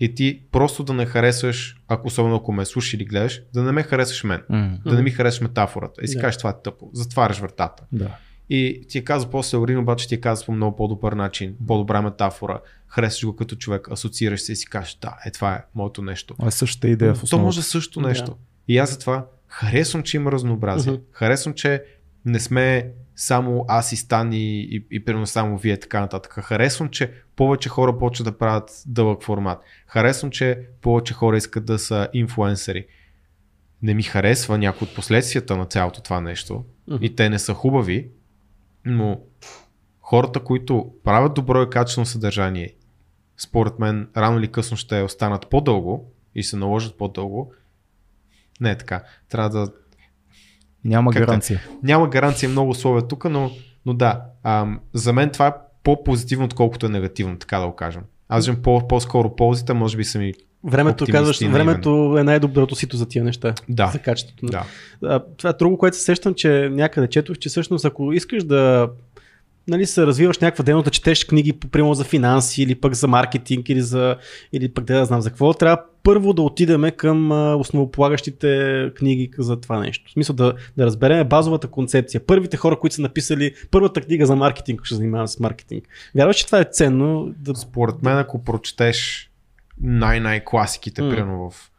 и ти просто да не харесваш, ако особено ако ме слушаш или гледаш, да не ме харесваш мен. М, Да не ми харесваш метафората. И си Да. кажеш това е тъпо. Затваряш вратата. Да. И ти е казва после Орин, обаче ти е казва по много по-добър начин, по-добра метафора. Харесваш го като човек, асоциираш се и си кажеш, да, е това е моето нещо. А е същата идея в То основата. може също Да. нещо. И аз затова харесвам, че има разнообразие. Мгм. Харесвам, че не сме само аз и Стан и, и, и примерно само вие така нататък. Харесвам, че повече хора почват да правят дълъг формат. Харесвам, че повече хора искат да са инфлуенсъри. Не ми харесва някои от последствията на цялото това нещо. И те не са хубави, но хората, които правят добро и качествено съдържание, според мен рано или късно ще останат по-дълго и се наложат по-дълго. Не е така. Трябва да Няма Как гаранция. няма гаранция много условия тук, но, но да, ам, за мен това е по-позитивно, отколкото е негативно, така да го кажем. Аз виждам по- по-скоро ползите, може би са ми Времето, казваш, наивен. времето е най-доброто сито за тия неща. Да. За качеството. Да. А, това е друго, което се сещам, че някъде четох, че всъщност ако искаш да нали, се развиваш някаква дейност, да четеш книги, примерно за финанси или пък за маркетинг или, за, или пък да знам за какво, трябва първо да отидеме към основополагащите книги за това нещо. В смисъл да, да разберем базовата концепция. Първите хора, които са написали първата книга за маркетинг, ще занимавам с маркетинг. Вярваш, че това е ценно? Да... Според мен, ако прочетеш най-най-класиките, mm. примерно в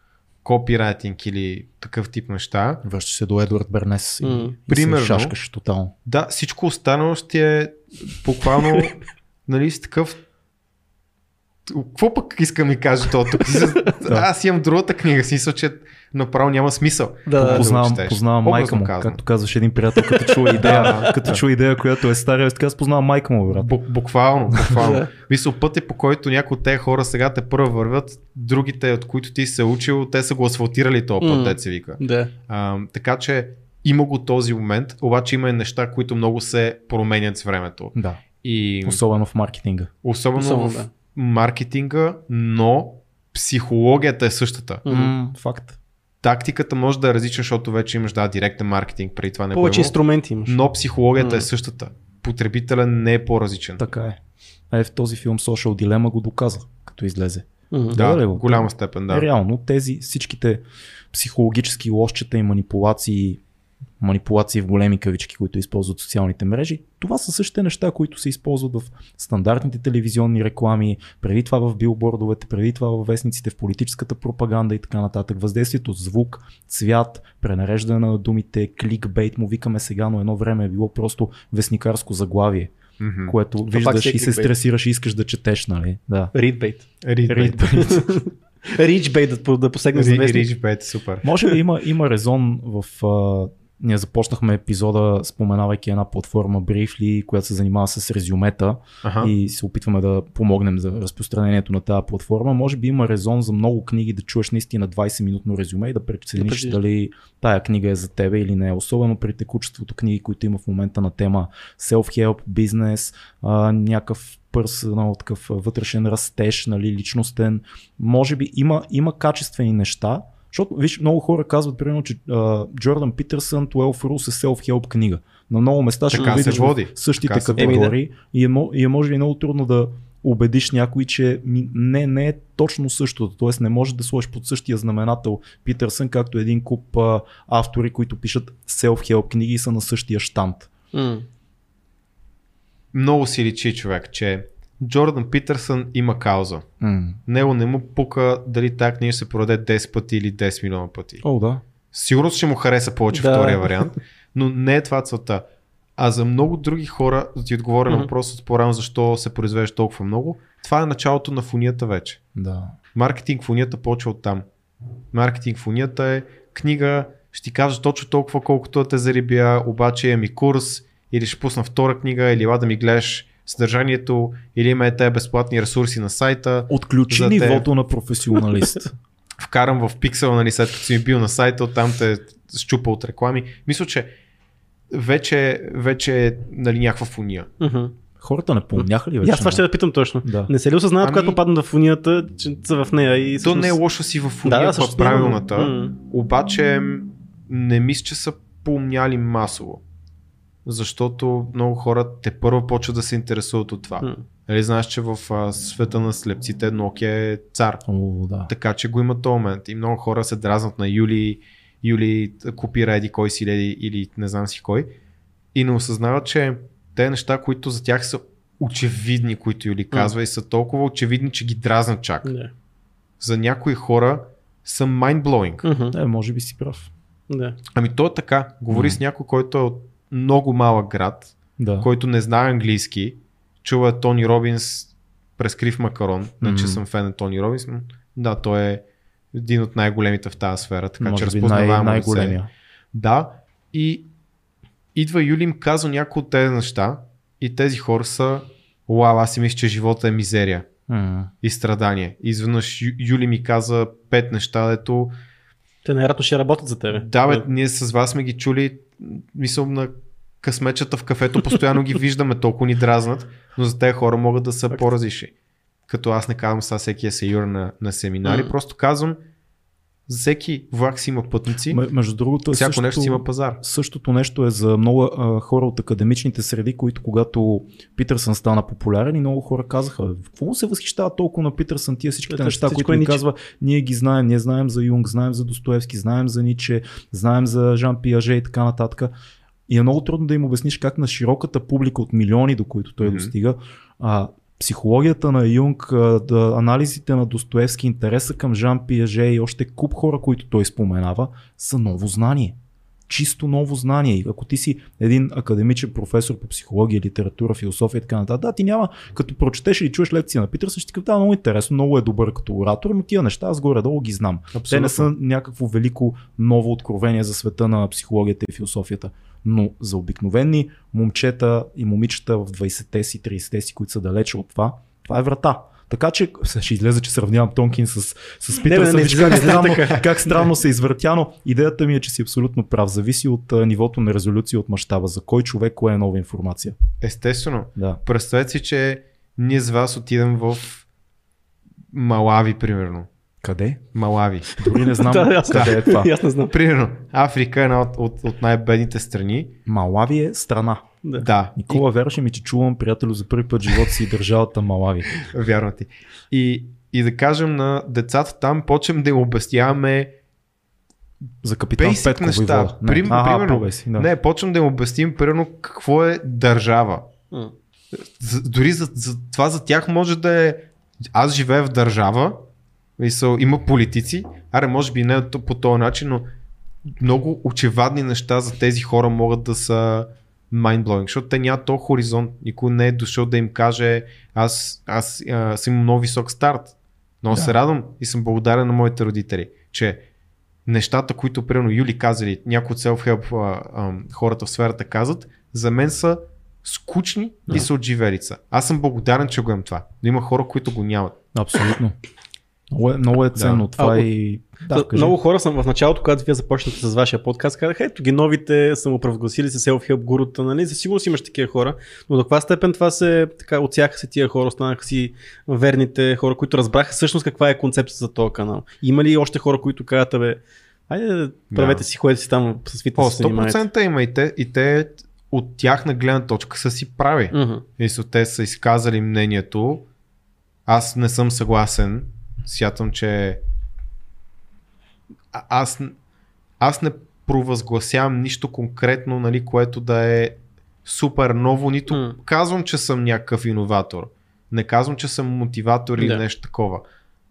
копирайтинг или такъв тип неща, Връщаш се до Едвард Бернес и, и Примерно. се шашкаш тотално. да, всичко останало ще е буквално, нали, с такъв какво пък иска ми каже то тук? Аз имам другата книга, смисъл, че направо няма смисъл. Да, да, Познавам, четеш. познавам майка му, казано. както казваш един приятел, като чува идея, като чува идея, която е стара, така аз познавам майка му, брат. Бу- буквално, буквално. Да. Мисъл, пътя по който някои от тези хора сега те първо вървят, другите, от които ти се учил, те са го асфалтирали този път, mm. се вика. Да. А, така че има го този момент, обаче има и неща, които много се променят с времето. Да, И особено в маркетинга. особено, Особено, в да. маркетинга, но психологията е същата. М, факт. Тактиката може да е различна, защото вече имаш да, директен маркетинг, преди това не Повече е имало, инструменти имаш. но психологията М. е същата. Потребителя не е по-различен. Така е. А е в този филм Social Dilemma го доказа, като излезе. Мгм. Да, в го? голяма степен, да. Реално тези всичките психологически лошчета и манипулации, манипулации в големи кавички, които използват социалните мрежи, това са същите неща, които се използват в стандартните телевизионни реклами, преди това в билбордовете, преди това в вестниците, в политическата пропаганда и така нататък. Въздействието звук, цвят, пренареждане на думите, кликбейт му викаме сега, но едно време е било просто вестникарско заглавие, Мгм. което пак виждаш е и се стресираш и искаш да четеш, нали? Да. Readbait. Readbait. Reachbait да, да посегне за вестник. Readbait, супер. Може би има, има резон в... Ние започнахме епизода, споменавайки една платформа Briefly, която се занимава с резюмета Аха. и се опитваме да помогнем за разпространението на тази платформа. Може би има резон за много книги да чуеш наистина 20-минутно резюме и да прецениш прецениш. дали тая книга е за тебе или не. Особено при текучеството книги, които има в момента на тема self-help, бизнес, някакъв персонал, такъв вътрешен растеж, нали, личностен. Може би има, има качествени неща, защото, виж, много хора казват, примерно, че а, Джордан Питърсън 12 Rules е self-help книга. На много места ще Така се води. същите Така се води. категории и, е, и е може би много трудно да убедиш някой, че не, не е точно същото. Т.е. не може да сложиш под същия знаменател Питърсън, както един куп а, автори, които пишат self-help книги и са на същия штамп. М. Много си личи човек, че Джордан Питърсън има кауза. М. Него не му пука дали тази книга ще се продаде 10 пъти или 10 милиона пъти. О, да. Сигурно ще му хареса повече Да. втория вариант, но не е това целта. А за много други хора, да ти отговоря на Мгм. въпроса по-рано защо се произвежда толкова много, това е началото на фунията вече. Да. Маркетинг в унията почва от там. Маркетинг в унията е книга, ще ти кажа точно толкова колкото те зарибя, обаче имам и курс, или ще пусна втора книга, или ела да ми гледаш съдържанието, или има е тези безплатни ресурси на сайта. Отключи те. нивото на професионалист. Вкарам в пиксела, нали, след като си ми бил на сайта, оттам те щупа от реклами. Мисля, че вече, вече е нали, някаква фуния. Хората не помняха ли вече? аз това ще да питам точно. Да. Не се ли осъзнават, Ами- когато попаднат в унията, че са в нея и То всъщност- не е лошо си в фунията, да, да, също правилната, М. обаче не мисля, че са помняли масово. Защото много хора те първо почват да се интересуват от това. Нали знаеш, че в а, света на слепците Nokia е цар. О, да. Така че го има този момент. И много хора се дразнат на Юли, Юли копира еди кой си леди или не знам си кой. И не осъзнават, че те неща, които за тях са очевидни, които Юли казва, и са толкова очевидни, че ги дразнат чак. Да. За някои хора са mind-blowing. Мгм. Да, може би си прав. Да. Ами то е така. Говори с някой, който е от много малък град, Да. който не знае английски, чува Тони Робинс през крив макарон. Не, че съм фен на Тони Робинс, но да, той е един от най-големите в тази сфера, така че може най- разпознаваемо лице. най-големия. Да, и идва Юли им казва някои от тези неща и тези хора са Вау, аз си мисля, че живота е мизерия М. и страдание. Изведнъж Юли ми каза пет неща, дето Те най-вероятно ще работят за тебе. да, бе, ние с вас сме ги чули, мисъл на късмечета в кафето, постоянно ги виждаме, толкова ни дразнат, но за тези хора могат да са по-различни. като аз не казвам сега всеки е сеюр на, на семинари, просто казвам всеки влак си има пътници, между другото, е всяко също, нещо си има пазар. Същото нещо е за много а, хора от академичните среди, които когато Питърсън стана популярен и много хора казаха, в какво му се възхищава толкова на Питърсън, тия всичките Ето, неща, всичко които е ни Ниче. казва, ние ги знаем, ние знаем за Юнг, знаем за Достоевски, знаем за Ниче, знаем за Жан Пиаже и така нататък. И е много трудно да им обясниш как на широката публика от милиони, до които той Мгм. достига, а, психологията на Юнг, анализите на Достоевски, интереса към Жан Пиаже и още куп хора, които той споменава, са ново знание. Чисто ново знание. И ако ти си един академичен професор по психология, литература, философия и така нататък, да, ти няма, като прочетеш или чуеш лекция на Питърсън, ще ти кажа, да, много интересно, много е добър като оратор, но тия неща аз горе-долу ги знам. Те не са някакво велико ново откровение за света на психологията и философията. Но за обикновени момчета и момичета в 20-те си, 30-те си, които са далече от това, това е врата. Така че ще излезе, че сравнявам Тонкин с, с не, Питърсън. не, виж не, как, не, странно, как странно се извъртя, но идеята ми е, че си абсолютно прав. Зависи от а, нивото на резолюция от мащаба. За кой човек кое е нова информация. Естествено. Да. Представете си, че ние с вас отидем в Малави, примерно. Къде? Малави. Дори не знам Да, къде е това. Не знам. Примерно, Африка е една от, от, от най-бедните страни. Малави е страна. Да. Да, Никола, вярваше ми, че чувам приятелю за първи път в живота си държавата Малави. и, вярвам ти. И, и да кажем на децата там, почнем да им обясняваме За капитан Basic Петков неща. Не. Прим- Ага, примерно, по-беси, да. Не, почвам да им обясним, примерно, какво е държава. За, дори за, за, това за тях може да е. Аз живея в държава, мисъл, има политици, аре, може би не по този начин, но много очевадни неща за тези хора могат да са mindblowing, защото те нямат то хоризонт. Никой не е дошъл да им каже, аз, аз а, съм имал много висок старт. Много Да. се радвам и съм благодарен на моите родители, че нещата, които примерно Юли казали, някои от self-help а, а, хората в сферата казват, за мен са скучни Да. и са от живелица. Аз съм благодарен, че го имам това. Но има хора, които го нямат. Абсолютно. Много е, много е ценно това А, и... Да, кажи. много хора съм в началото, когато вие започнахте с вашия подкаст, казаха, ето ги новите самоправгласили се self-help гурута, нали? За сигурност имаш такива хора, но до каква степен това се, така, отсяха се тия хора, останаха си верните хора, които разбраха всъщност каква е концепцията за този канал. Има ли още хора, които казват, бе, айде, правете Да. си, ходете си там с О, фитнес, занимавайте. 100% има и те, и те от тяхна гледна точка са си прави. Мгм. Мисля, те са изказали мнението. Аз не съм съгласен. Смятам, че а- аз, аз не провъзгласявам нищо конкретно, нали, което да е супер ново, нито М. казвам, че съм някакъв иноватор. Не казвам, че съм мотиватор или Да. нещо такова.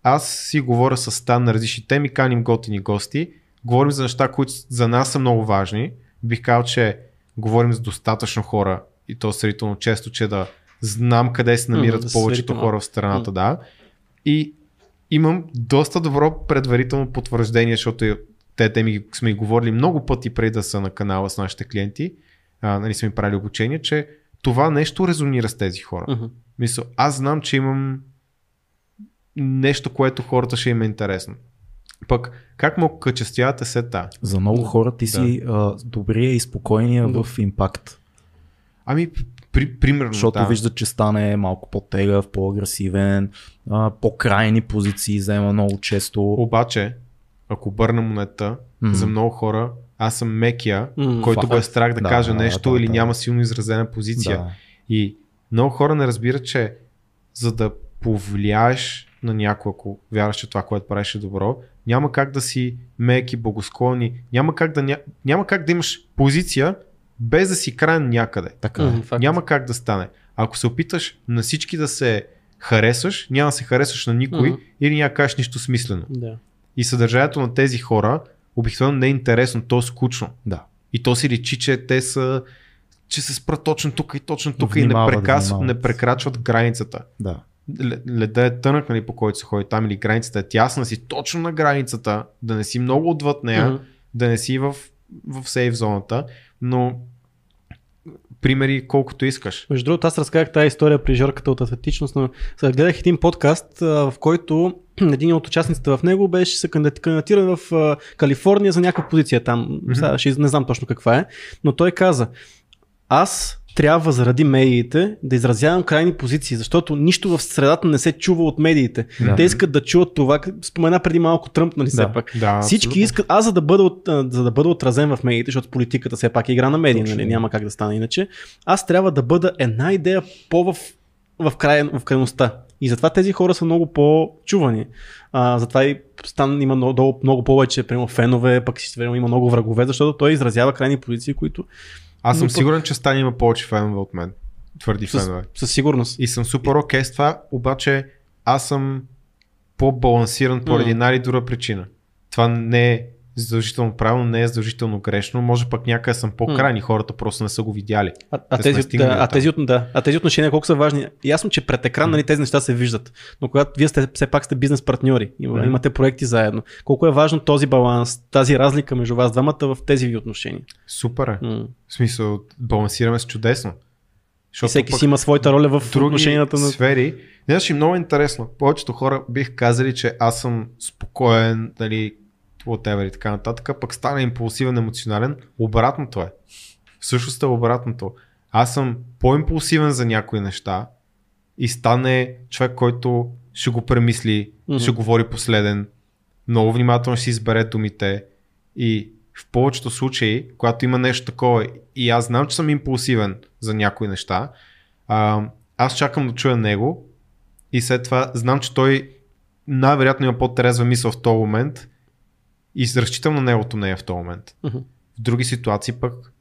Аз си говоря с Стан на различни теми, каним готини гости, говорим за неща, които за нас са много важни. Бих казал, че говорим с достатъчно хора и то сравнително често, че да знам къде се намират М, да повечето хора в страната, да. И имам доста добро предварително потвърждение, защото те теми сме и говорили много пъти преди да са на канала с нашите клиенти, а, нали сме правили обучение, че това нещо резонира с тези хора. Мгм. Мисля, аз знам, че имам нещо, което хората ще им е интересно. Пък, как му качествявате сета? За много хора ти си а, добрия и спокойния Да. в импакт. Ами, при, примерно, Защото да. виждат, че стане малко по-тегъв, по-агресивен, а, по-крайни позиции взема много често. Обаче, ако обърна монета, Мгм. за много хора, аз съм мекия, М, който факт. го е страх да, Да, каже да, нещо да, или да. няма силно изразена позиция. Да. И много хора не разбират, че за да повлияеш на някой, ако вярваш, че това, което правиш е добро, няма как да си меки, благосклонни, няма как да, няма как да имаш позиция без да си крайен някъде. Така е. Факт. Няма как да стане. Ако се опиташ на всички да се харесаш, няма да се харесаш на никой Мгм. или няма да кажеш нищо смислено. Да. И съдържанието на тези хора обикновено не е интересно, то е скучно. Да. И то си личи, че те са че се спрат точно тук и точно тук и не, прекас, не прекрачват границата. да. Леда е тънък, нали, по който се ходи там или границата е тясна, си точно на границата, да не си много отвъд нея, Мгм. да не си в, в сейф зоната, но примери колкото искаш. Между другото, аз разказах тази история при Жорката от атлетичност, но гледах един подкаст, в който един от участниците в него беше се кандидати- кандидатира в Калифорния за някаква позиция там. Сега ще, не знам точно каква е, но той каза, аз трябва заради медиите да изразявам крайни позиции, защото нищо в средата не се чува от медиите. Да. Те искат да чуят това, спомена преди малко Тръмп, нали все Да. пак. Да, Всички абсолютно. искат, аз за да, бъда от, за да бъда отразен в медиите, защото политиката все пак е игра на медии, нали, няма как да стане иначе, аз трябва да бъда една идея по в, в, край, в крайността. И затова тези хора са много по-чувани. А, затова и стан има много, много повече примерно, фенове, пък си има много врагове, защото той изразява крайни позиции, които Аз съм Но сигурен, че Стани има повече фенове от мен. Твърди с, фенове. със сигурност. И съм супер окей с това, обаче аз съм по-балансиран поради една или друга причина. Това не е задължително правилно, не е задължително грешно. Може пък някъде съм по-крайни, хората просто не са го видяли. А, а, тези, от- да, а, тези, от- да, а тези отношения колко са важни? Ясно, че пред екран нали, тези неща се виждат, но когато вие сте, все пак сте бизнес партньори, Да. имате проекти заедно, колко е важно този баланс, тази разлика между вас двамата в тези ви отношения? Супер е. М. В смисъл, балансираме се чудесно. И всеки си има своята роля в други отношенията на... сфери. Значи много интересно. Повечето хора бих казали, че аз съм спокоен, нали, whatever и така нататък, пък стана импулсивен, емоционален. Обратното е. Всъщност е обратното. Аз съм по-импулсивен за някои неща и стане човек, който ще го премисли, Мгм. ще говори последен, много внимателно ще си избере думите и в повечето случаи, когато има нещо такова и аз знам, че съм импулсивен за някои неща, а, аз чакам да чуя него и след това знам, че той най-вероятно има по-трезва мисъл в този момент и разчитам на неговото мнение в този момент. В други ситуации пък,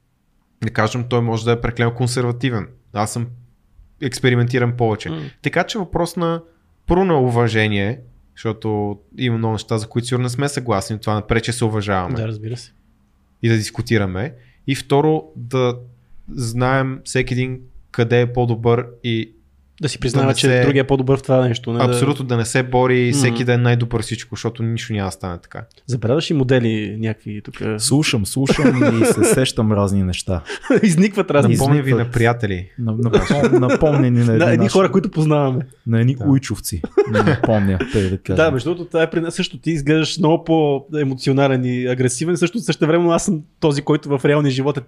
да кажем, той може да е преклено консервативен. Аз съм експериментиран повече. Така че въпрос на първо на уважение, защото има много неща, за които сигурно не сме съгласни, това напрече се уважаваме Да, разбира се. и да дискутираме. И второ, да знаем всеки един къде е по-добър и Да си признава, не че се- другия е по-добър в това нещо. Не абсолютно да не се бори всеки да е най-добър всичко, защото нищо няма да стане така. Да... Забравяш и модели някакви тук. Слушам, слушам и се сещам разни неща. Изникват разни. Напомня Напомня ви на приятели. На- Напом, напомнени на, Да, едни наши- хора, които познаваме. на едни Да. уйчовци. Не напомня, да кажа. Да, между другото, това е при нас също. Ти изглеждаш много по-емоционален и агресивен. Също също време аз съм този, който в реалния живот е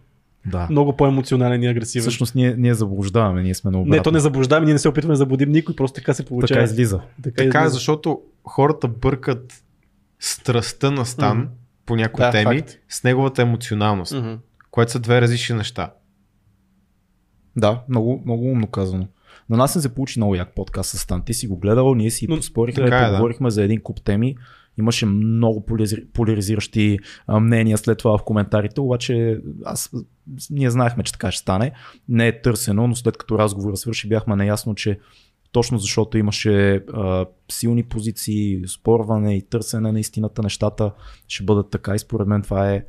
да. много по-емоционален и агресивен. Всъщност ние, ние заблуждаваме, ние сме на не, то не заблуждаваме, ние не се опитваме да заблудим никой, просто така се получава. Така излиза. Така, Така е, излиза. защото хората бъркат страстта на Стан Мгм. по някои Да, теми факт. с неговата емоционалност, Мгм. което са две различни неща. Да, много, много умно казано. На нас не се получи много як подкаст с Стан. Ти си го гледал, ние си Но- поспорихме, така е, да. поговорихме за един куп теми. Имаше много поляризиращи мнения след това в коментарите, обаче аз, ние знаехме, че така ще стане. Не е търсено, но след като разговора свърши, бяхме наясно, че точно защото имаше а, силни позиции, спорване и търсене на истината, нещата ще бъдат така и според мен това е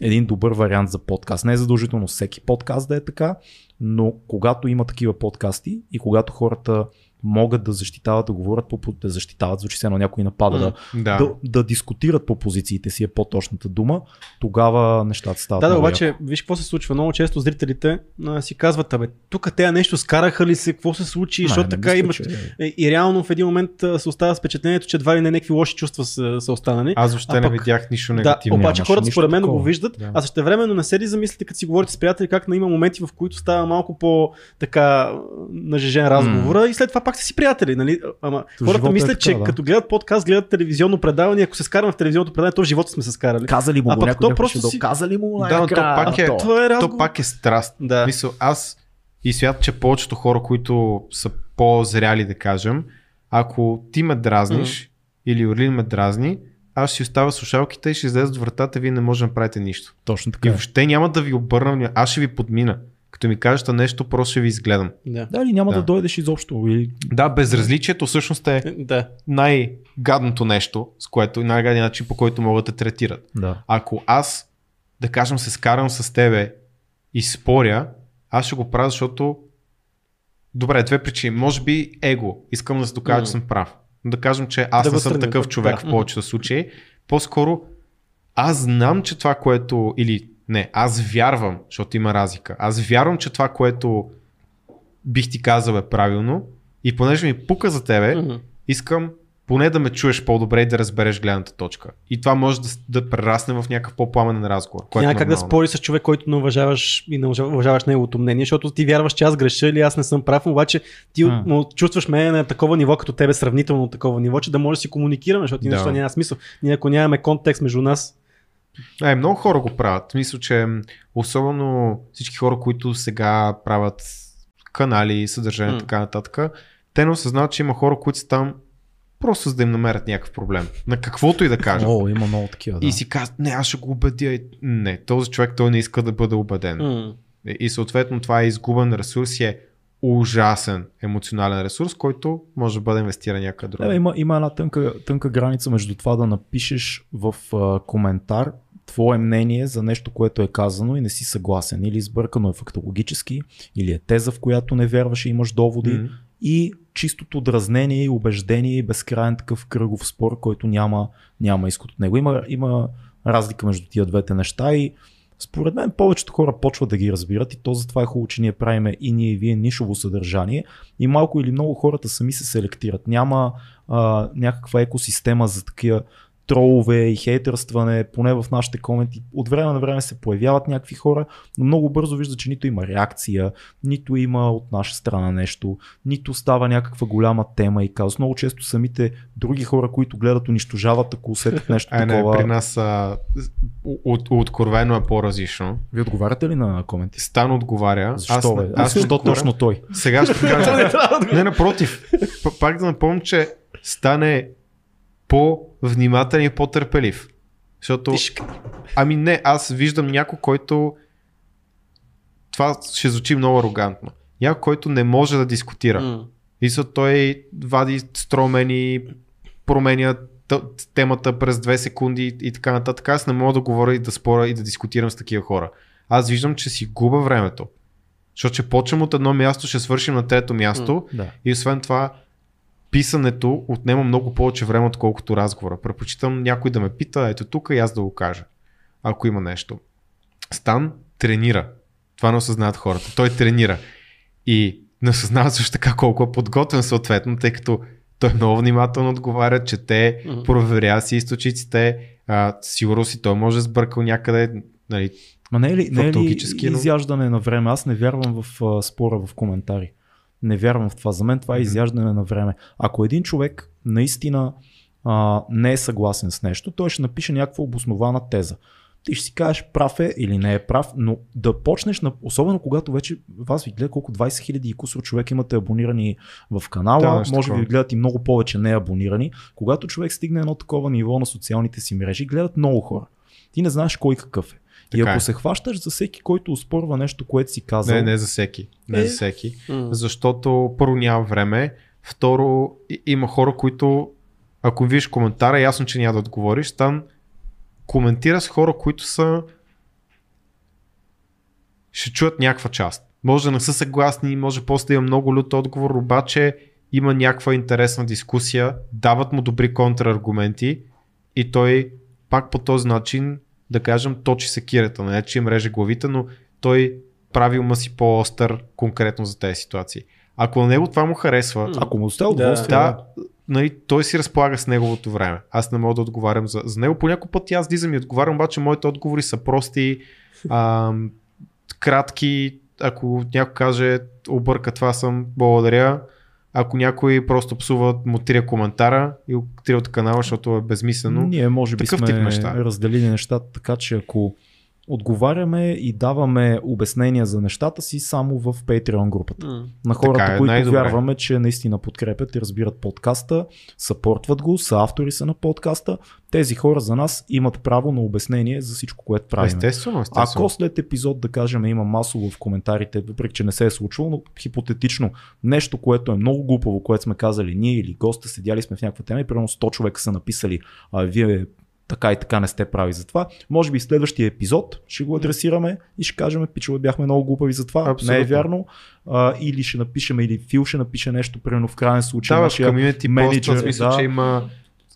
един добър вариант за подкаст. Не е задължително всеки подкаст да е така, но когато има такива подкасти и когато хората могат да защитават, да говорят по да защитават, звучи се едно някой напада, да, Да. да, да дискутират по позициите си е по-точната дума, тогава нещата стават Да, да, обаче, яко. виж какво се случва. Много често зрителите а, си казват, абе, тук те нещо скараха ли се, какво се случи, защото така имаш. И, и реално в един момент а, се остава с впечатлението, че едва ли не някакви лоши чувства са, са останали. Аз въобще А не видях нищо Да, негативно. обаче нямаше хората според мен го виждат, Да. а също времено не се ли замислите, като си говорите с приятели, как на има моменти, в които става малко по така нажежен разговора и след това пак сте си приятели. Нали? Ама То хората е мислят, че така, да. като гледат подкаст, гледат телевизионно предаване, ако се скараме в телевизионното предаване, то в живота сме се скарали. Казали му А някой, то просто си- да казали му Да, но то пак е- то. Това е То пак е страст. Да. Мисъл, аз и смятам, че повечето хора, които са по-зряли, да кажем, ако ти ме дразниш или Орлин ме дразни, аз ще си оставя слушалките и ще излезе от вратата, вие не може да направите нищо. Точно И така. е. въобще няма да ви обърна, внимание, аз ще ви подмина. Като ми кажете нещо, просто ще ви изгледам. Да. Да, или няма да, Да. дойдеш изобщо. Или... Да, безразличието всъщност е Да. най-гадното нещо, с което най-гадният начин, по който могат да те третират. Да. Ако аз, да кажем, се скарам с тебе и споря, аз ще го правя, защото Добре, две причини. Може би его. Искам да се докажа, Мгм. че съм прав. Но Да кажем, че аз Да не съм такъв човек Да. в повечето случаи. По-скоро аз знам, че това, което... Или не, аз вярвам, защото има разлика. Аз вярвам, че това, което бих ти казал е правилно и понеже ми пука за тебе, Мгм. искам поне да ме чуеш по-добре и да разбереш гледната точка. И това може да, да прерасне в някакъв по-пламенен разговор. Което Няма е как да спори с човек, който не уважаваш и не уважа- уважаваш неговото мнение, защото ти вярваш, че аз греша или аз не съм прав, обаче ти му чувстваш мен на такова ниво, като тебе, сравнително такова ниво, че да може да си комуникираме, защото иначе Да. няма смисъл. Ние ако нямаме контекст между нас, Е, много хора го правят. Мисля, че особено всички хора, които сега правят канали, съдържание и М. така нататък, те не осъзнават, че има хора, които са там просто за да им намерят някакъв проблем. На каквото и да кажат. О, има много такива. Да. И си казват, не, аз ще го убедя. Не, този човек той не иска да бъде убеден. м, И- И съответно това е изгубен ресурс и е ужасен емоционален ресурс, който може да бъде инвестиран някъде Да, другаде. бе, има, има една тънка, тънка граница между това да напишеш в а, коментар твое мнение за нещо, което е казано и не си съгласен. Или сбъркано е фактологически, или е теза, в която не вярваш и имаш доводи. М. И чистото дразнение и убеждение и безкрайен такъв кръгов спор, който няма, няма изход от него. Има, има разлика между тия двете неща и според мен повечето хора почват да ги разбират и то затова е хубаво, че ние правиме и ние и вие нишово съдържание и малко или много хората сами се селектират. Няма а, някаква екосистема за такива тролове и хейтърстване, поне в нашите коменти. От време на време се появяват някакви хора, но много бързо вижда, че нито има реакция, нито има от наша страна нещо, нито става някаква голяма тема и казус. Много често самите други хора, които гледат, унищожават, ако усетят нещо А, не, такова. при нас а, от, откровено е по-различно. Вие отговаряте ли на коменти? Стан отговаря. Защо, бе? аз, А аз защо отговоря. точно той? Сега ще кажа. не, напротив. П- Пак да напомня, че стане по-внимателен и по-търпелив. Защото, ами не, аз виждам някой, който това ще звучи много арогантно. Някой, който не може да дискутира. м. И са той вади стромени, променя темата през две секунди и така нататък. Аз не мога да говоря и да споря и да дискутирам с такива хора. Аз виждам, че си губа времето. Защото че почвам от едно място, ще свършим на трето място Да. и освен това писането отнема много повече време, отколкото разговора. Предпочитам някой да ме пита, ето тук и аз да го кажа, ако има нещо. Стан тренира. Това не осъзнават хората. Той тренира. И не осъзнава също така колко е подготвен съответно, тъй като той много внимателно отговаря, чете, Мгм. проверя си източниците, а, сигурно си той може да сбъркал някъде, нали, Ма не е ли, не е ли изяждане на време? Аз не вярвам в а, спора в коментари. Не вярвам в това. За мен това е изяждане на време. Ако един човек наистина а, не е съгласен с нещо, той ще напише някаква обоснована теза. Ти ще си кажеш прав е или не е прав, но да почнеш, на, особено когато вече вас ви гледа колко 20 хиляди и кусор човек имате абонирани в канала, Да, може би такова. ви гледат и много повече не абонирани. Когато човек стигне едно такова ниво на социалните си мрежи, гледат много хора. Ти не знаеш кой какъв е. И ако е. се хващаш за всеки, който успорва нещо, което си казал, не, не за всеки. Не Е. за всеки. Защото първо няма време, второ има хора, които ако видиш коментара, е ясно, че няма да отговориш, там коментира с хора, които са ще чуят някаква част. Може да не са съгласни, може после да има много лют отговор, обаче има някаква интересна дискусия, дават му добри контраргументи и той пак по този начин, да кажем, точи секирата, не че им реже главите, но той прави ума си по-остър конкретно за тези ситуации. Ако на него това му харесва, ако му доставя удоволствие, да, нали, той си разполага с неговото време. Аз не мога да отговарям за, за него. По някой път аз дизам и отговарям, обаче моите отговори са прости, ам, кратки. Ако някой каже, обърка това съм, благодаря. Ако някой просто псува, му трия коментара и го трия от канала, защото е безмислено. Ние може би такъв сме разделили нещата така, че ако отговаряме и даваме обяснения за нещата си само в Patreon групата. М. На хората, Така е, които най-добре. вярваме, че наистина подкрепят и разбират подкаста, съпортват го, са автори са на подкаста. Тези хора за нас имат право на обяснение за всичко, което правим. Естествено, естествено. Ако след епизод, да кажем, има масово в коментарите, въпреки че не се е случило, но хипотетично нещо, което е много глупаво, което сме казали ние или госта, седяли сме в някаква тема и примерно 100 човека са написали, а вие така и така не сте прави за това. Може би в следващия епизод ще го адресираме и ще кажем, пичове, бяхме много глупави за това. Абсолютно. Не е вярно. А, или ще напишем, или Фил ще напише нещо, примерно в крайен случай. Да, в нашия community менеджер, в смисъл, да. че има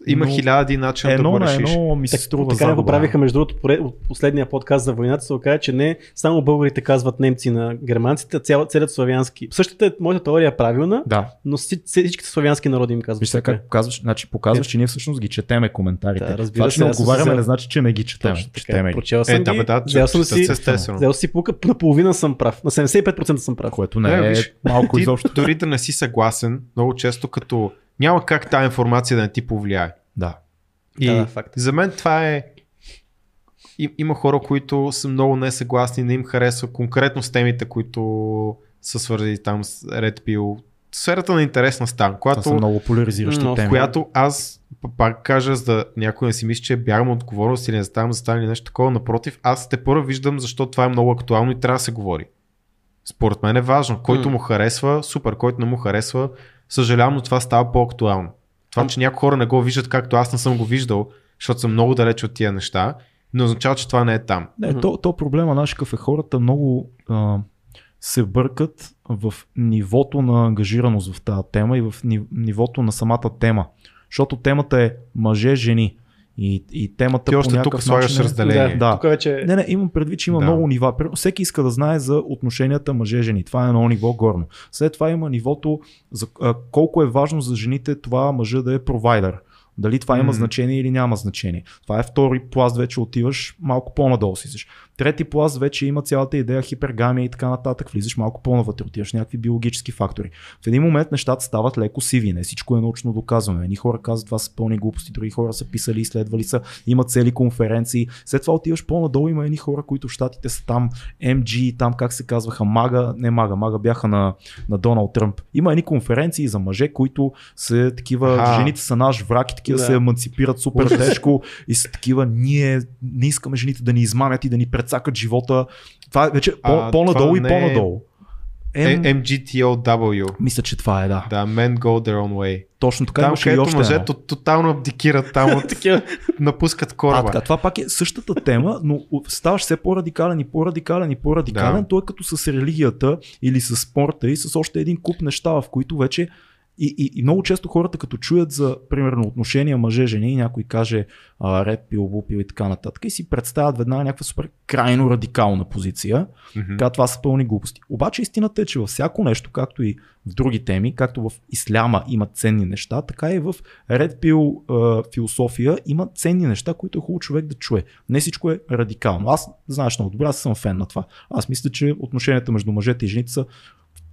Има Но хиляди начина да Едно го решиш. едно ми се струва така не го правиха, между другото, поред- от последния подкаст за войната се оказа, че не само българите казват немци на германците, а цял, целият славянски. Същата е, моята теория е правилна, Да. но си- всичките славянски народи им казват. Виж сега как показваш, значи показваш, че ние всъщност ги четеме коментарите. Да, разбира Това, се, че не отговаряме, взел- не значи, че не ги така. Четеме ги. Прочел съм Е, да, ги, бе, да, взел съм си, взел си пука, наполовина съм прав. На 75% съм прав. Което не е виж, малко изобщо. дори да не си съгласен, много често като няма как тази информация да не ти повлияе. Да. И Да, да, факт. за мен това е и- има хора, които са много несъгласни, не им харесва конкретно с темите, които са свързани там с Red Pill. Сферата на интересността, Това която, са много поляризиращи теми. която аз пак кажа, за да някой не си мисли, че бягам от отговорност или не ставам за стане нещо такова. Напротив, аз те първо виждам, защо това е много актуално и трябва да се говори. Според мен е важно. Който му харесва, супер, който не му харесва, съжалявам, но това става по-актуално. Това, че някои хора не го виждат както аз не съм го виждал, защото съм много далеч от тия неща, не означава, че това не е там. Не, то, то проблема наш е хората много а, се бъркат в нивото на ангажираност в тази тема и в ни- нивото на самата тема. Защото темата е мъже-жени. И, и темата Ти по още тук някакъв слагаш начин е- разделение. Да. Тук вече Не, не, имам предвид, че има Да. много нива. Всеки иска да знае за отношенията мъже-жени. Това е едно ниво горно. След това има нивото за а, колко е важно за жените това мъжа да е провайдер. Дали това има Мгм. значение или няма значение. Това е втори пласт, вече отиваш малко по-надолу си. Трети пласт вече има цялата идея хипергамия и така нататък. Влизаш малко по-навътре, отиваш някакви биологически фактори. В един момент нещата стават леко сиви, не всичко е научно доказано. Едни хора казват това са пълни глупости, други хора са писали, изследвали са, имат цели конференции. След това отиваш по-надолу, има едни хора, които в щатите са там, MG, там как се казваха, Мага, не Мага, Мага бяха на, на Доналд Тръмп. Има едни конференции за мъже, които са такива, Аха. жените са наш враг и такива Да. се емансипират супер тежко и са такива, ние не искаме жените да ни измамят и да ни прецакат живота. Това е вече А, по-надолу и е- по-надолу. Е, MGTOW. мисля, че това е, да. Да, Men Go Their Own Way. Точно така Там, където още едно. мъжето тотално абдикират, там от, напускат А, кораба. така, това пак е същата тема, но ставаш все по-радикален и по-радикален и по-радикален. Да. Той е като с религията или с спорта и с още един куп неща, в които вече и, и, и много често хората като чуят за, примерно, отношения мъже-жени и някой каже а, ред пил, бупил и така нататък и си представят веднага някаква супер крайно радикална позиция. Мгм. Така, това са пълни глупости. Обаче истината е, че във всяко нещо, както и в други теми, както в исляма има ценни неща, така и в Red Pill е, философия има ценни неща, които е хубаво човек да чуе. Не всичко е радикално. Аз, знаеш много добре, аз съм фен на това. Аз мисля, че отношенията между мъжете и жените са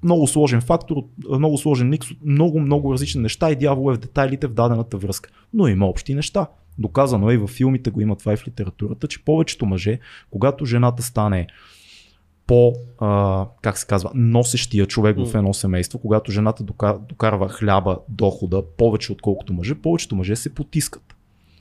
много сложен фактор, много сложен микс от много, много различни неща и дявол е в детайлите в дадената връзка. Но има общи неща. Доказано е и във филмите го има това и в литературата, че повечето мъже, когато жената стане по, а, как се казва, носещия човек в М. едно семейство, когато жената дока- докарва хляба, дохода повече отколкото мъже, повечето мъже се потискат.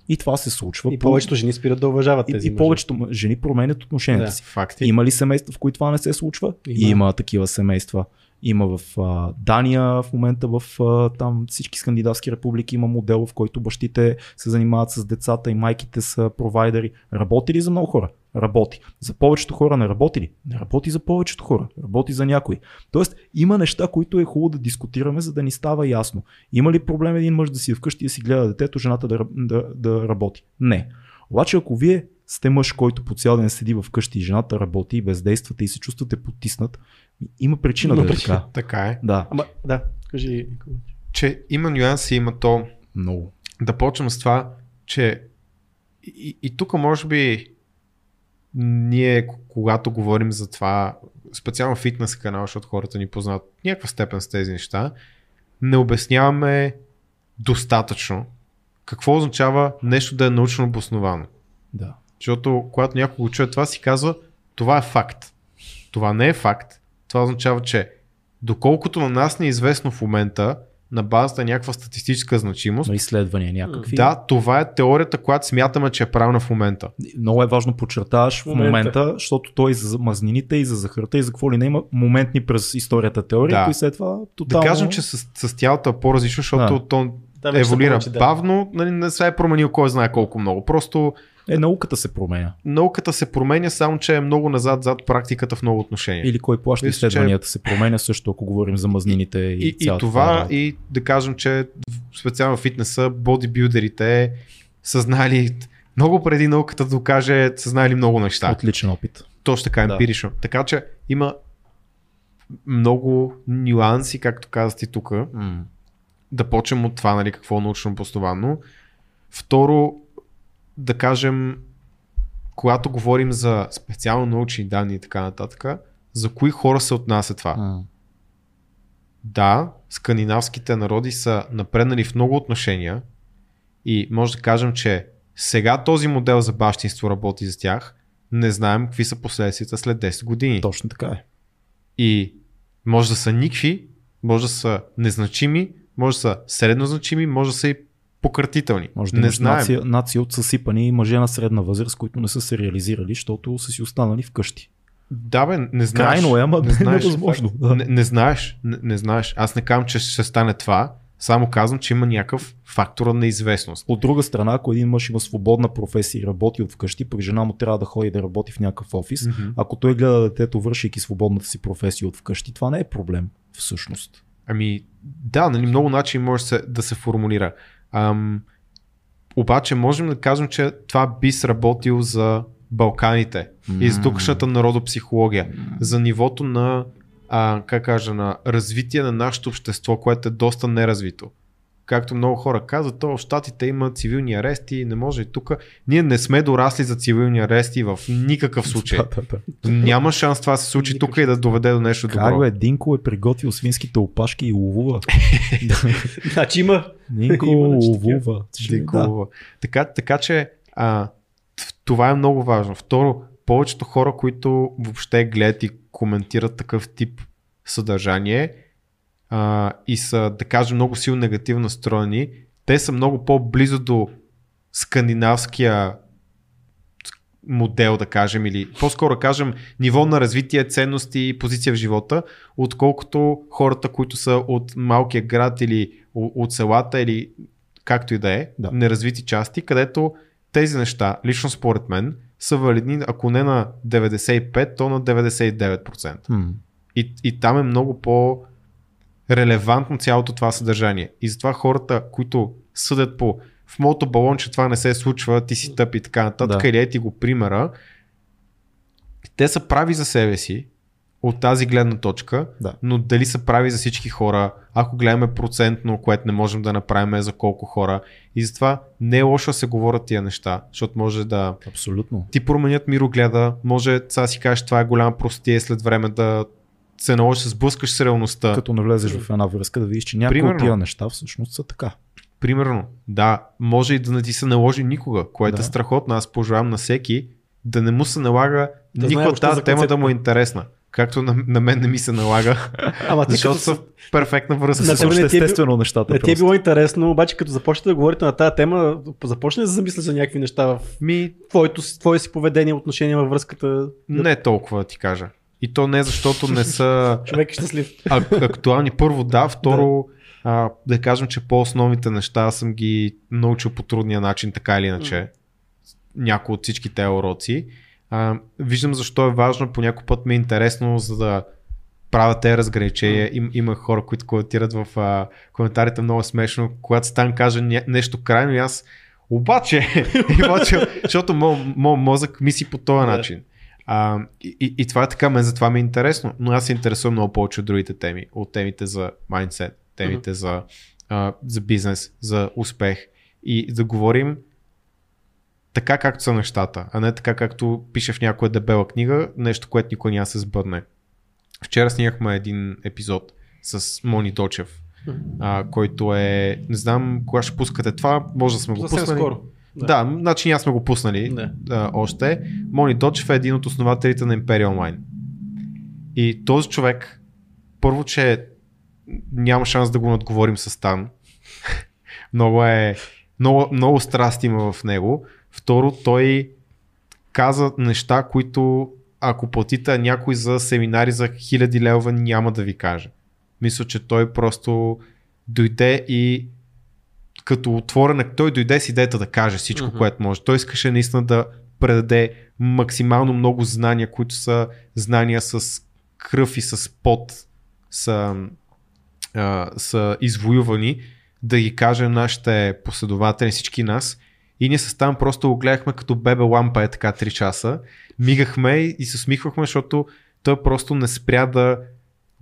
И това се случва. И по- повечето жени спират да уважават и, тези и мъже. повечето жени променят отношенията Да. си. Факти. Има ли семейства, в които това не се случва? Има. Има такива семейства. Има в а, Дания в момента, в а, там всички скандинавски републики има модел, в който бащите се занимават с децата и майките са провайдери. Работи ли за много хора? Работи. За повечето хора не работи ли? Не работи за повечето хора. Работи за някой. Тоест има неща, които е хубаво да дискутираме, за да ни става ясно. Има ли проблем един мъж да си е вкъщи и да си гледа детето, жената да, да, да работи? Не. Обаче ако вие сте мъж, който по цял ден седи вкъщи и жената работи и бездействате и се чувствате потиснат, има причина Има да е така. Така е. Да, Ама, да, кажи. Че има нюанси, има то. много. Да почнем с това, че и, и тук може би ние, когато говорим за това, специално фитнес канал, защото хората ни познават някаква степен с тези неща, не обясняваме достатъчно какво означава нещо да е научно обосновано. Да. Защото когато някой го чуе това, си казва, това е факт. Това не е факт. Това означава, че доколкото на нас не е известно в момента, на базата на някаква статистическа значимост, На изследвания някакви. да, това е теорията, която смятаме, че е правилна в момента. Много е важно подчертаваш в Момента. момента, защото той и за мазнините, и за захарта, и за какво ли не има моментни през историята теории, Да. които след това Да тотално... кажем, че с, с тялото е по-различно, защото Да. то, Там еволюира повече, да. бавно, нали, не се е променил кой знае колко много. Просто Е, науката се променя. науката се променя, само че е много назад зад практиката в много отношения. Или кой плаща Мисля, че- изследванията се променя също, ако говорим за мазнините и, и, и това, и да кажем, че специално в фитнеса, бодибилдерите са знали много преди науката да докаже, са знали много неща. Отличен опит. Точно така, Да. емпирично. Така че има много нюанси, както казах ти тук. М. Да почнем от това, нали, какво е научно обосновано. Второ, да кажем, когато говорим за специално научни данни и така нататък, за кои хора се отнася това? М. Да, скандинавските народи са напреднали в много отношения и може да кажем, че сега този модел за бащинство работи за тях, не знаем какви са последствията след 10 години. Точно така е. И може да са никви, може да са незначими, може да са средно значими, може да са и пократителни. Може да не имаш знаем. нация, нация от съсипани мъже на средна възраст, които не са се реализирали, защото са си останали вкъщи. Да, бе, не знаеш. Крайно е, ама не знаеш. невъзможно. Да. Не, не знаеш, не, не знаеш. Аз не казвам, че ще стане това, само казвам, че има някакъв фактор на неизвестност. От друга страна, ако един мъж има свободна професия и работи от вкъщи, пък жена му трябва да ходи да работи в някакъв офис, Мгм. ако той гледа детето, вършейки свободната си професия от вкъщи, това не е проблем, всъщност. Ами, да, нали, много начини може да се формулира. Ам, обаче можем да кажем, че това би сработил за Балканите и за тукшната народопсихология, за нивото на, а, как кажа, на развитие на нашето общество, което е доста неразвито. Както много хора казват, то в Штатите има цивилни арести, не може и тук. Ние не сме дорасли за цивилни арести в никакъв случай. Да, да, да. Няма шанс това се случи тук и да доведе до нещо Как добро. бе, Динко е приготвил свинските опашки и ловува. Значи има. Динко ловува. Динко. Така, така че а, това е много важно. Второ, повечето хора, които въобще гледат и коментират такъв тип съдържание а, и са, да кажем, много силно негативно настроени, те са много по-близо до скандинавския модел, да кажем, или по-скоро кажем ниво на развитие, ценности и позиция в живота, отколкото хората, които са от малкия град или от селата или както и да е, Да. неразвити части, където тези неща, лично според мен, са валидни, ако не на 95, то на 99%. М. И, и там е много по релевантно цялото това съдържание. И затова хората, които съдят по в моето балонче това не се случва, ти си тъп и така нататък, Да. или ети го примера, те са прави за себе си от тази гледна точка, Да. но дали са прави за всички хора, ако гледаме процентно, което не можем да направим е за колко хора. И затова не е лошо да се говорят тия неща, защото може да Абсолютно. ти променят мирогледа, може сега си кажеш това е голяма простие след време да се наложиш да се сблъскаш с реалността. Като навлезеш в една връзка, да видиш, че някои Примерно. от тия неща всъщност са така. Примерно, да, може и да не ти се наложи никога, което Да. е страхотно. Аз пожелавам на всеки да не му се налага Да никога тази тема да му е интересна. Както на, на мен не ми се налага, Ама ти защото като са в перфектна връзка. На с тебе още. ти е естествено нещата. Не ти е било интересно, обаче като започнете да говорите на тази тема, започне да замисля за някакви неща в Ми, твоето, си- твое си поведение, отношение във връзката. не е толкова ти кажа. И то не защото не са Човек е щастлив. актуални. Първо да, второ а, да кажем, че по-основните неща съм ги научил по трудния начин, така или иначе. Някои от всички тези уроци. А, виждам защо е важно, по някой път ми е интересно, за да правя тези разграничения. Им, има хора, които коментират в а, коментарите много смешно, когато Стан каже ня- нещо крайно и аз обаче, обаче защото моят мо, мозък мисли по този Да. начин. А, и, и, това е така, мен затова ми е интересно, но аз се интересувам много повече от другите теми, от темите за mindset, темите за, а, за бизнес, за успех и да говорим така както са нещата, а не така както пише в някоя дебела книга, нещо, което никой няма се сбъдне. Вчера снимахме един епизод с Мони Дочев, а, който е, не знам кога ще пускате това, може да сме го пуснали. скоро. Да, да значи ние сме го пуснали Да. да, още. Мони Дочев е един от основателите на Imperial Mine. И този човек, първо, че няма шанс да го надговорим с Стан. много е, много, много страст има в него. Второ, той каза неща, които ако платите някой за семинари за хиляди левове, няма да ви каже. Мисля, че той просто дойде и като отворен, той дойде с идеята да каже всичко, mm-hmm. което може. Той искаше наистина да предаде максимално много знания, които са знания с кръв и с пот, са, а, са извоювани, да ги каже на нашите последователи, всички нас. И ние с там просто го гледахме като бебе лампа е така 3 часа. Мигахме и се усмихвахме, защото той просто не спря да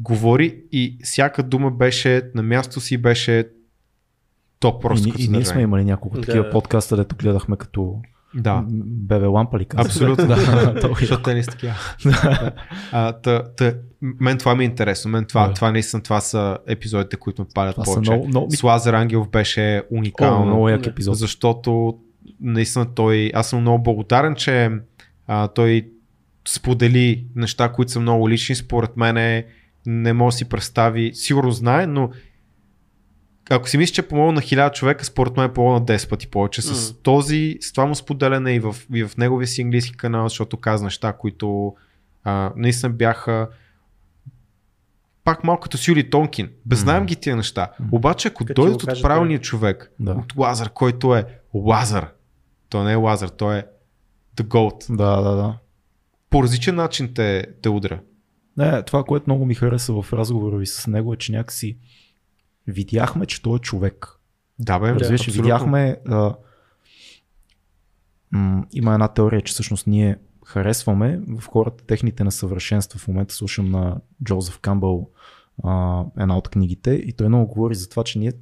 говори и всяка дума беше на място си, беше топ просто и, и ние сме имали няколко Да. такива подкаста, дето гледахме като Да. бебе лампа ли казваш? Абсолютно. да, то е Защото те не са такива. Мен това ми е интересно. Мен това, това наистина това са епизодите, които ме палят Това повече. много, много, С Лазар Ангелов беше О, уникално. много як епизод. защото наистина той, аз съм много благодарен, че а, той сподели неща, които са много лични, според мен не може да си представи, сигурно знае, но ако си мислиш, че е помогна на хиляда човека, според мен е помогна 10 пъти повече. С този, с това му споделяне и в, и в неговия си английски канал, защото каза неща, които а, наистина бяха пак малко като с Юли Тонкин. Без знаем Мгм. ги тия неща. Мгм. Обаче, ако Като дойдат от правилния човек, Да. от Лазар, който е Лазар, той не е Лазар, той е The Goat. Да, да, да. По различен начин те, те удря. Не, това, което много ми хареса в разговора ви с него е, че някакси видяхме, че той е човек. Да, бе, Разбираш, абсолютно. видяхме. А, м, има една теория, че всъщност ние харесваме в хората техните несъвършенства. В момента слушам на Джозеф Камбъл а, една от книгите и той много говори за това, че ние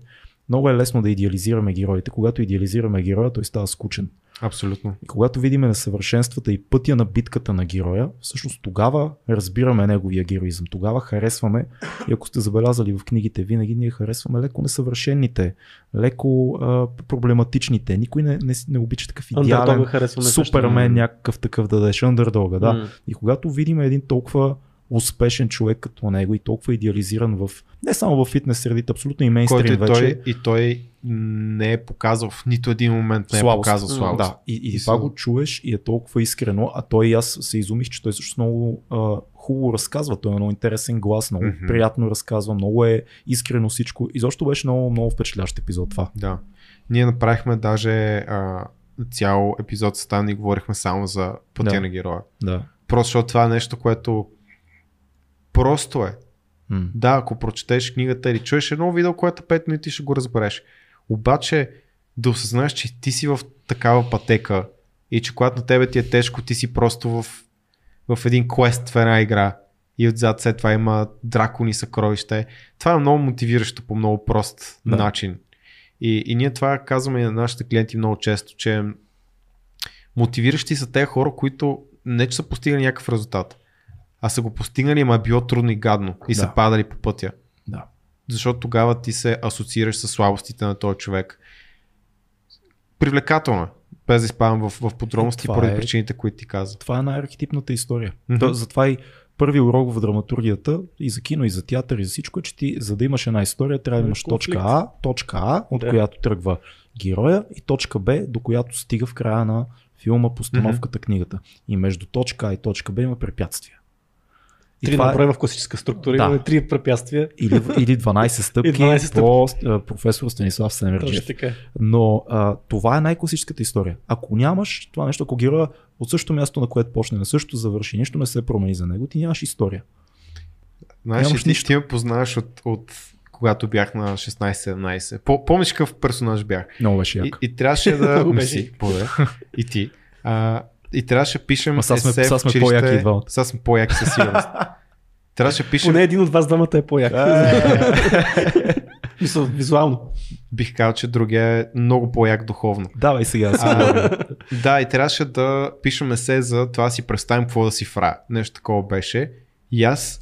много е лесно да идеализираме героите. Когато идеализираме героя, той става скучен. Абсолютно. И когато видим несъвършенствата и пътя на битката на героя, всъщност тогава разбираме неговия героизъм, тогава харесваме. И ако сте забелязали в книгите, винаги ние харесваме леко несъвършените, леко а, проблематичните. Никой не, не, не обича такъв идеален харесваме също. супермен, някакъв такъв да дадеш андердога. Да. М. И когато видим един толкова успешен човек като него и толкова идеализиран в не само в фитнес средите, абсолютно и мейнстрим и вече. той, и той не е показал в нито един момент не е слабост. показал слабост. Да, и, и, И това го чуеш и е толкова искрено, а той и аз се изумих, че той също много а, хубаво разказва. Той е много интересен глас, много Мгм. приятно разказва, много е искрено всичко. И защо беше много, много впечатляващ епизод това. Да. Ние направихме даже а, цял епизод с Тан и говорихме само за пътя Да. на героя. Да. Просто защото това е нещо, което просто е. М. Да, ако прочетеш книгата или чуеш едно видео, което е 5 минути, ще го разбереш. Обаче да осъзнаеш, че ти си в такава пътека и че когато на тебе ти е тежко, ти си просто в, в един квест в една игра и отзад след това има дракони съкровище. Това е много мотивиращо по много прост да. начин. И, и ние това казваме и на нашите клиенти много често, че мотивиращи са те хора, които не че са постигали някакъв резултат, а са го постигнали, ама е било трудно и гадно и Да. са падали по пътя. Да. Защото тогава ти се асоциираш с слабостите на този човек. Привлекателно е, без да изпадам в, в подробности Това поради е- причините, които ти каза. Това е най-архетипната история. Мгм. То, затова и първи урок в драматургията и за кино, и за театър, и за всичко е, че ти, за да имаш една история, трябва да имаш Конфликт. точка А, точка А, от Да. която тръгва героя, и точка Б, до която стига в края на филма, постановката, книгата. И между точка А и точка Б има препятствия. И Три е- наброя в класическа структура, Да. имаме три препятствия. или, или 12 стъпки, 12 стъпки. по професор Станислав така. Но а, това е най-класическата история. Ако нямаш това нещо, ако героя от същото място, на което почне, на същото завърши, нищо не се промени за него, ти нямаш история. Знаеш, Нямаш ти, нищо. ти ме познаваш от, от когато бях на 16-17. По, помниш какъв персонаж бях? Много беше И, як. и трябваше да... Благодаря. И ти. А, и трябваше да пишем Ма сега сме- сега сме по-яки двамата. Сега сме по-яки със сигурност. трябваше да пишем Поне един от вас двамата е по-як. Мисля, визуално. бих казал, че другия е много по-як духовно. Давай сега А, да, и трябваше да пишем есе за това да си представим какво да си в рая. Нещо такова беше. И аз,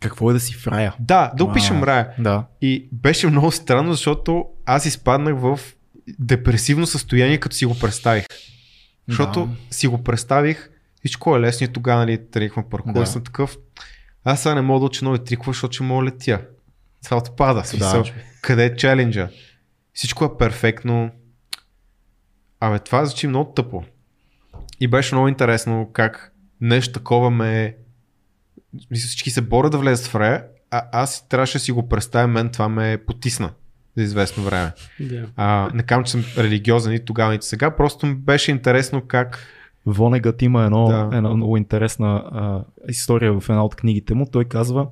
Какво е да си в рая? да, да опишем Вау. рая. Да. И беше много странно, защото аз изпаднах в депресивно състояние, като си го представих. Защото Да. си го представих, всичко е лесно и тогава, нали, тръгнахме паркур, Да. съм такъв. Аз сега не мога да уча нови трикове, защото ще мога летя. Това отпада. Смисъл, Да. къде е челенджа? Всичко е перфектно. Абе, това звучи много тъпо. И беше много интересно как нещо такова ме... Мисля, всички се борят да влезат в рая, а аз трябваше да си го представя, мен това ме потисна. За известно време. Да. А, не казвам, че съм религиозен и тогава, и сега, просто ми беше интересно как Вонегът има едно, Да. една много интересна а, история в една от книгите му. Той казва,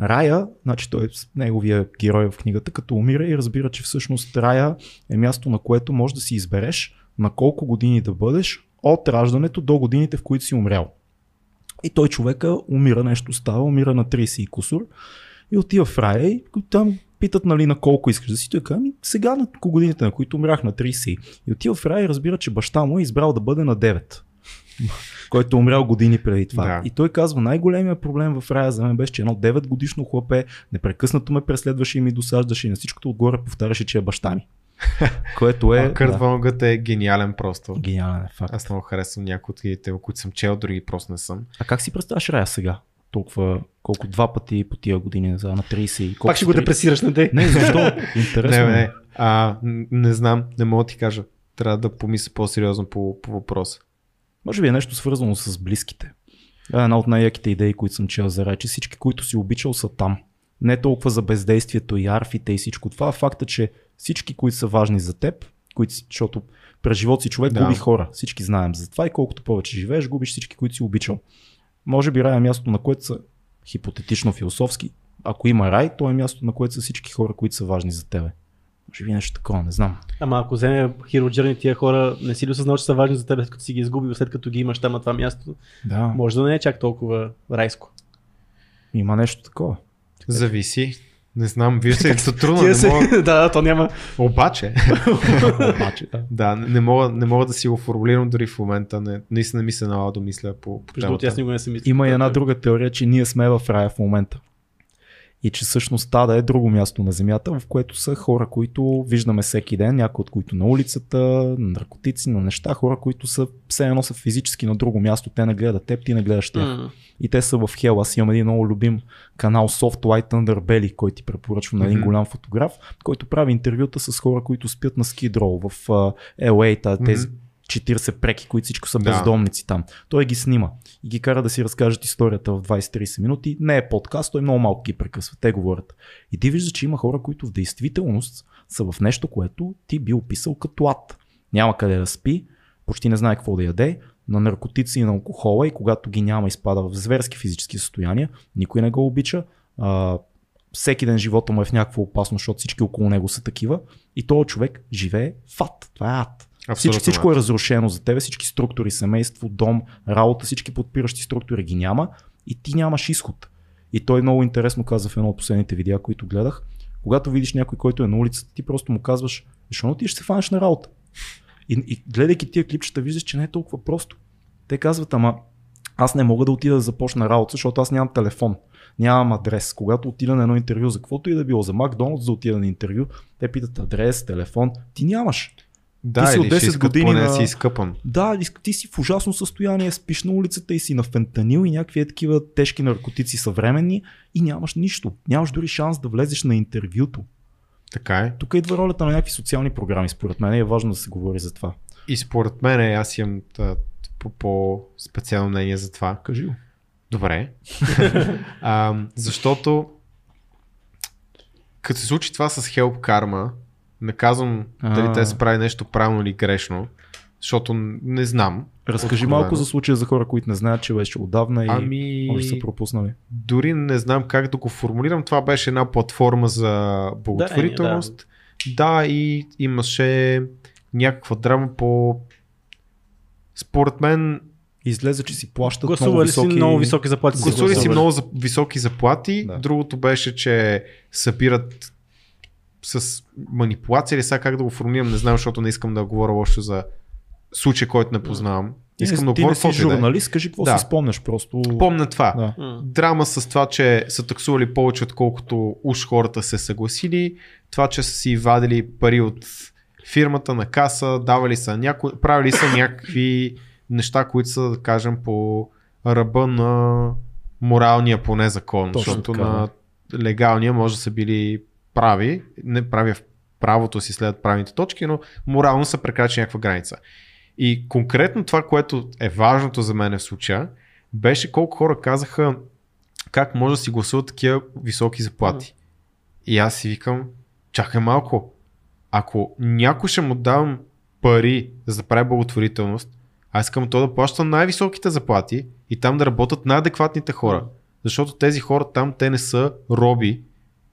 Рая, значи той е неговия герой в книгата, като умира и разбира, че всъщност Рая е място, на което можеш да си избереш на колко години да бъдеш от раждането до годините, в които си умрял. И той човека умира, нещо става, умира на 30 и кусор и отива в Рая и там питат нали на колко искаш да си. Той казва, ами сега на годините, на които умрях на 30. И отива в Рая и разбира, че баща му е избрал да бъде на 9 който е умрял години преди това. Да. И той казва, най-големият проблем в рая за мен беше, че едно 9 годишно хлапе непрекъснато ме преследваше и ми досаждаше и на всичкото отгоре повтаряше, че е баща ми. Което е Кърт да, е гениален просто. гениален е факт. Аз много харесвам някои от книгите, които съм чел, други просто не съм. А как си представяш рая сега? Толкова, колко два пъти по тия години, за на 30 и колко Пак ще го са 30? депресираш на дей. Не, защо? Интересно. не, не, а, не знам, не мога да ти кажа. Трябва да помисля по-сериозно по, по въпроса. Може би е нещо свързано с близките. Е една от най-яките идеи, които съм чел за рай, че всички, които си обичал са там. Не толкова за бездействието и арфите и всичко това, а факта, че всички, които са важни за теб, които, защото през живота си човек Да. губи хора. Всички знаем за това и колкото повече живееш, губиш всички, които си обичал. Може би рай е място, на което са хипотетично философски. Ако има рай, то е място, на което са всички хора, които са важни за тебе. Може би нещо такова, не знам. Ама ако вземе Hero Journey, тия хора не си ли осъзнал, че са важни за теб, след като си ги изгубил, след като ги имаш там на това място, Да, може да не е чак толкова райско. има нещо такова. Зависи. Не знам, вижда се. Тия Не се... мога... да, да, то няма. Обаче, Обаче, да. да, не мога, не мога да си го формулирам дори в момента. Не, наистина ми се налага да мисля по, по Между другото, аз темата. никога не съм мислил. Има и една друга теория, че ние сме в рая в момента. И че всъщност Тада е друго място на Земята, в което са хора, които виждаме всеки ден, някои от които на улицата, на наркотици, на неща, хора, които са все едно са физически на друго място, те не гледат теб, ти не гледаш тях. М. И те са в Хел. Аз имам един много любим канал Soft White Underbelly, който ти препоръчвам на един Мгм. голям фотограф, който прави интервюта с хора, които спят на скидрол в uh, LA, тези Мгм. 40 преки, които всичко са Да. бездомници там. Той ги снима и ги кара да си разкажат историята в 20-30 минути. Не е подкаст, той много малко ги прекъсва. Те говорят. И ти виждаш, че има хора, които в действителност са в нещо, което ти би описал като ад. Няма къде да спи, почти не знае какво да яде, на наркотици и на алкохола и когато ги няма изпада в зверски физически състояния, никой не го обича. А, всеки ден живота му е в някаква опасност, защото всички около него са такива и този човек живее в ад. Това е ад. Абсолютно, Всичко, е разрушено за тебе, всички структури, семейство, дом, работа, всички подпиращи структури ги няма и ти нямаш изход. И той много интересно каза в едно от последните видеа, които гледах. Когато видиш някой, който е на улицата, ти просто му казваш, защо ти ще се фанеш на работа? И, и гледайки тия клипчета, виждаш, че не е толкова просто. Те казват, ама аз не мога да отида да започна работа, защото аз нямам телефон, нямам адрес. Когато отида на едно интервю за каквото и да било, за Макдоналдс да отида на интервю, те питат адрес, телефон, ти нямаш. Да, Ти си от ще 10 искат години поне на- си изкъпан. Да, ти си в ужасно състояние, спиш на улицата и си на фентанил и някакви е такива тежки наркотици съвременни и нямаш нищо. Нямаш дори шанс да влезеш на интервюто. Така е. Тук идва ролята на някакви социални програми, според мен е важно да се говори за това. И според мен аз имам по-специално мнение за това. Кажи го. Добре. а, защото като се случи това с Help Karma, не казвам дали А. те са прави нещо правилно или грешно, защото не знам. Разкажи Откровено. малко за случая за хора, които не знаят, че беше отдавна и Ами, може са пропуснали. дори не знам как да го формулирам. Това беше една платформа за благотворителност. Да, да, и имаше някаква драма по... Според мен Излезе, че си плащат много Гласували високи... си много високи заплати. Гласували си много за, високи заплати. Да. Другото беше, че събират с манипулация или сега как да го формулирам, не знам, защото не искам да говоря лошо за случай, който не познавам. Ти Искам не, да ти не си да е. журналист, кажи какво Да. си спомняш просто. Помня това. Да. Драма с това, че са таксували повече, отколкото уж хората се съгласили. Това, че са си вадили пари от фирмата на каса, давали са някои, правили са някакви неща, които са, да кажем, по ръба на моралния поне закон. Точно защото така, на легалния може да са били прави, не прави в правото си след правилните точки, но морално са прекрачили някаква граница. И конкретно това, което е важното за мен в случая, беше колко хора казаха как може да си гласуват такива високи заплати. И аз си викам, чакай малко. Ако някой ще му давам пари за да прави благотворителност, аз искам то да плаща най-високите заплати и там да работят най-адекватните хора. Защото тези хора там, те не са роби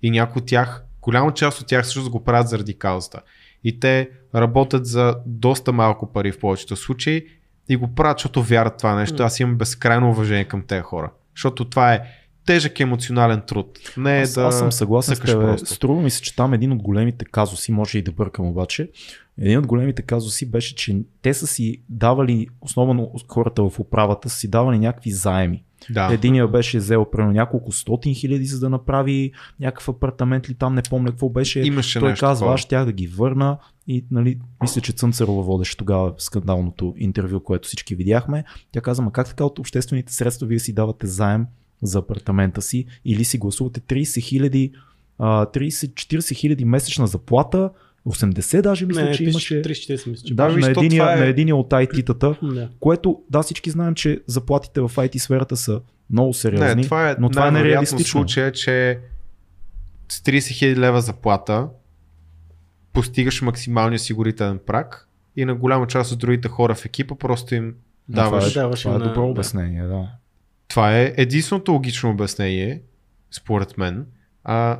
и някои от тях, голяма част от тях също го правят заради каузата. И те работят за доста малко пари в повечето случаи и го правят, защото вярват това нещо. Аз имам безкрайно уважение към тези хора. Защото това е тежък емоционален труд. Не е аз, да аз съм съгласен с цъкаш теб. просто. Струва ми се, че там един от големите казуси, може и да бъркам обаче, един от големите казуси беше, че те са си давали, основно хората в управата, са си давали някакви заеми. Да. Единия беше взел примерно няколко стотин хиляди, за да направи някакъв апартамент ли там, не помня какво беше. Имаше Той нещо казва, аз щях да ги върна и нали, мисля, че Цънцарова водеше тогава скандалното интервю, което всички видяхме. Тя каза, ма как така от обществените средства вие си давате заем за апартамента си или си гласувате 30 хиляди, 30-40 хиляди месечна заплата, 80 даже мисля, Не, че имаше. 30-40 мисля, че Даже на единия, е- на единия от IT-тата, Да. което да всички знаем, че заплатите в IT сферата са много сериозни, Не, това е, но това е нереалистично. случая, че с 30 000 лева заплата постигаш максималния осигурителен прак и на голяма част от другите хора в екипа просто им даваш. Това е, даваш това е на- добро обяснение, да. Това е единственото логично обяснение, според мен. А,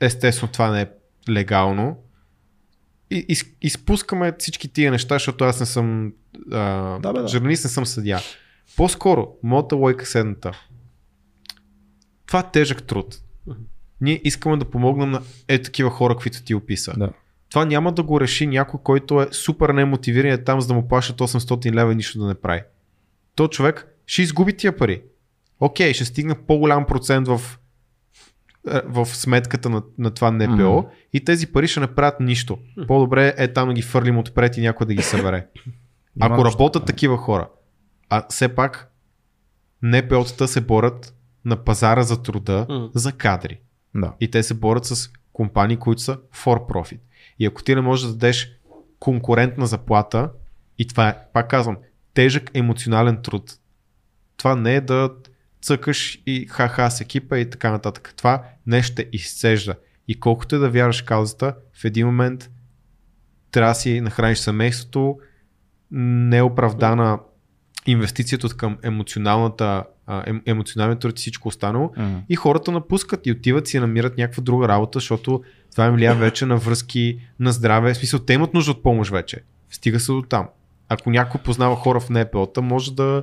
естествено, това не е легално. И, из, изпускаме всички тия неща, защото аз не съм а, Да, бе, да. журналист, не съм съдия. По-скоро, моята лойка е следната. Това е тежък труд. Ние искаме да помогнем на е такива хора, които ти описа. Да. Това няма да го реши някой, който е супер немотивиран е там, за да му плащат 800 лева и нищо да не прави. То човек ще изгуби тия пари. Окей, ще стигне по-голям процент в, в сметката на, на това НПО Мгм. и тези пари ще не правят нищо. По-добре е там да ги фърлим отпред и някой да ги събере. Ако работят такива хора. А все пак НПО-тата се борят на пазара за труда Мгм. за кадри. Да. И те се борят с компании, които са for profit. И ако ти не можеш да дадеш конкурентна заплата, и това е, пак казвам, тежък емоционален труд. Това не е да цъкаш и ха-ха с екипа и така нататък. Това нещо ще изцежда. И колкото и да вярваш каузата, в един момент трябва да си нахраниш семейството, неоправдана инвестицията от към емоционалната, ем, емоционалния труд и всичко останало. Мгм. И хората напускат и отиват си и намират някаква друга работа, защото това им влияе вече на връзки, на здраве. В смисъл, те имат нужда от помощ вече. Стига се до там. Ако някой познава хора в НПО-та, може да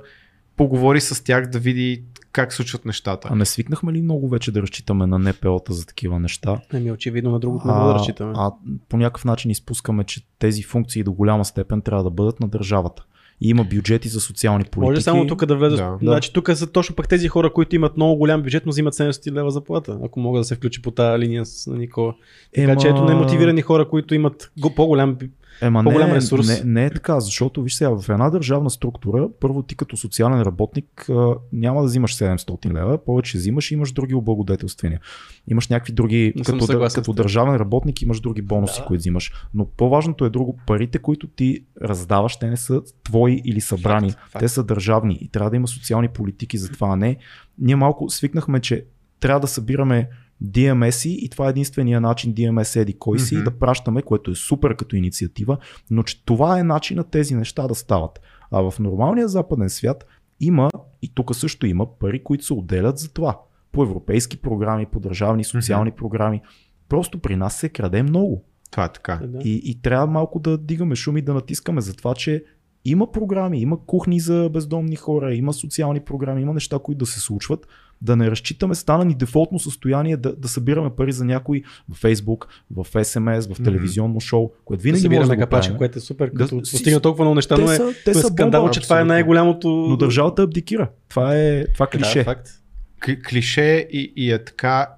поговори с тях, да види как случват нещата. А не свикнахме ли много вече да разчитаме на НПО-та за такива неща? Ами очевидно на другото не мога да разчитаме. а по някакъв начин изпускаме, че тези функции до голяма степен трябва да бъдат на държавата. И има бюджети за социални политики. Може само тук да влезе. Да. Значи тук са точно пък тези хора, които имат много голям бюджет, но взимат 700 лева заплата, ако мога да се включи по тази линия с на Никола. Така че ето немотивирани хора, които имат го- по-голям Ема по-голям не, ресурс. Не, не е така, защото виж сега, в една държавна структура, първо ти като социален работник няма да взимаш 700 лева, повече взимаш и имаш други облагодетелствения. Имаш някакви други, Не като, съгласен като държавен работник имаш други бонуси, Да. които взимаш. Но по-важното е друго, парите, които ти раздаваш, те не са твои или събрани, Факт, факт. те са държавни и трябва да има социални политики за това, а не. Ние малко свикнахме, че трябва да събираме DMS и това е единствения начин DMS еди кой си Мгм. и да пращаме, което е супер като инициатива, но че това е начинът тези неща да стават. А в нормалния западен свят има, и тук също има, пари, които се отделят за това. По европейски програми, по държавни социални програми. Просто при нас се краде много. Това е така. И, и трябва малко да дигаме шум и да натискаме за това, че има програми, има кухни за бездомни хора, има социални програми, има неща, които да се случват. Да не разчитаме, стана ни дефолтно състояние да, да събираме пари за някой в Facebook, в SMS, в телевизионно шоу, което Да винаги може да го капачи, правим. което е супер, Да, като си- постигна толкова много неща, Те но е, са, те е са скандално, бомба, че това е най-голямото... но държавата абдикира. Това е това клише. Да, факт. Кли- клише и, и е така.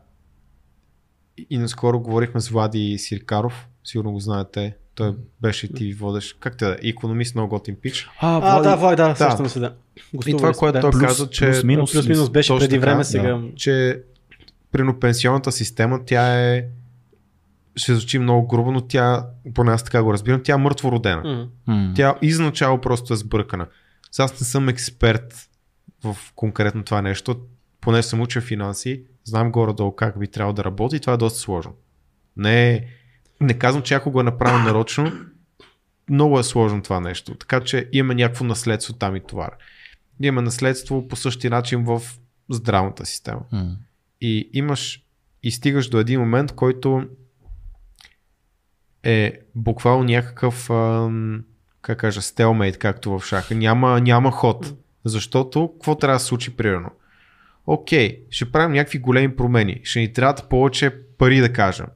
И, и наскоро говорихме с Влади Сиркаров, сигурно го знаете. Той беше и ти водеш. Как те да? е? Икономист, много готин пич. А, А, да, Вой, да, Да. сещам се, да. И Гостували това, сме, което да. той Плюс- каза, че плюс минус. Плюс минус беше преди време да. сега. че прино пенсионната система, тя е ще звучи много грубо, но тя, поне аз така го разбирам, тя е мъртво родена. М. М. Тя изначало просто е сбъркана. Сега аз не съм експерт в конкретно това нещо, поне съм учил финанси, знам горе-долу как би трябвало да работи и това е доста сложно. Не, е- не казвам, че ако го е направил нарочно, много е сложно това нещо. Така че имаме някакво наследство там и товар. Имаме наследство по същия начин в здравната система. М. И имаш и стигаш до един момент, който е буквално някакъв, как кажа, стелмейт, както в шаха. Няма, няма ход. Защото, какво трябва да се случи примерно? Окей, ще правим някакви големи промени. Ще ни трябват повече пари да кажем.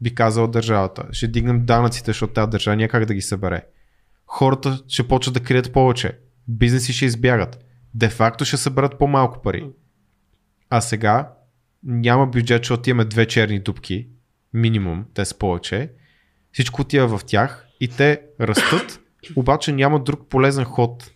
Би казал държавата. Ще дигнем данъците, защото тази държава няма как да ги събере. Хората ще почват да крият повече. Бизнеси ще избягат. Де факто ще съберат по-малко пари. А сега няма бюджет, защото имаме две черни дупки. Минимум, те са повече. Всичко отива в тях и те растат, обаче няма друг полезен ход.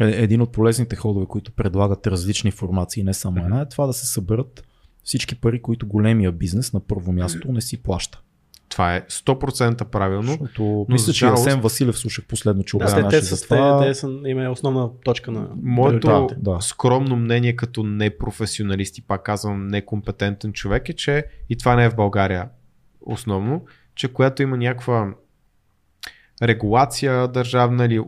Е, Един от полезните ходове, които предлагат различни формации, не само една, е това да се съберат всички пари, които големия бизнес на първо място не си плаща. Това е 100% правилно. Защото мисля, че жалост- Асен Василев слушах последно, че Да, те, обясняваше те, за са, това. те, те са, има е основна точка на Моето да. скромно мнение като непрофесионалист и пак казвам некомпетентен човек е, че и това не е в България основно, че която има някаква регулация държавна или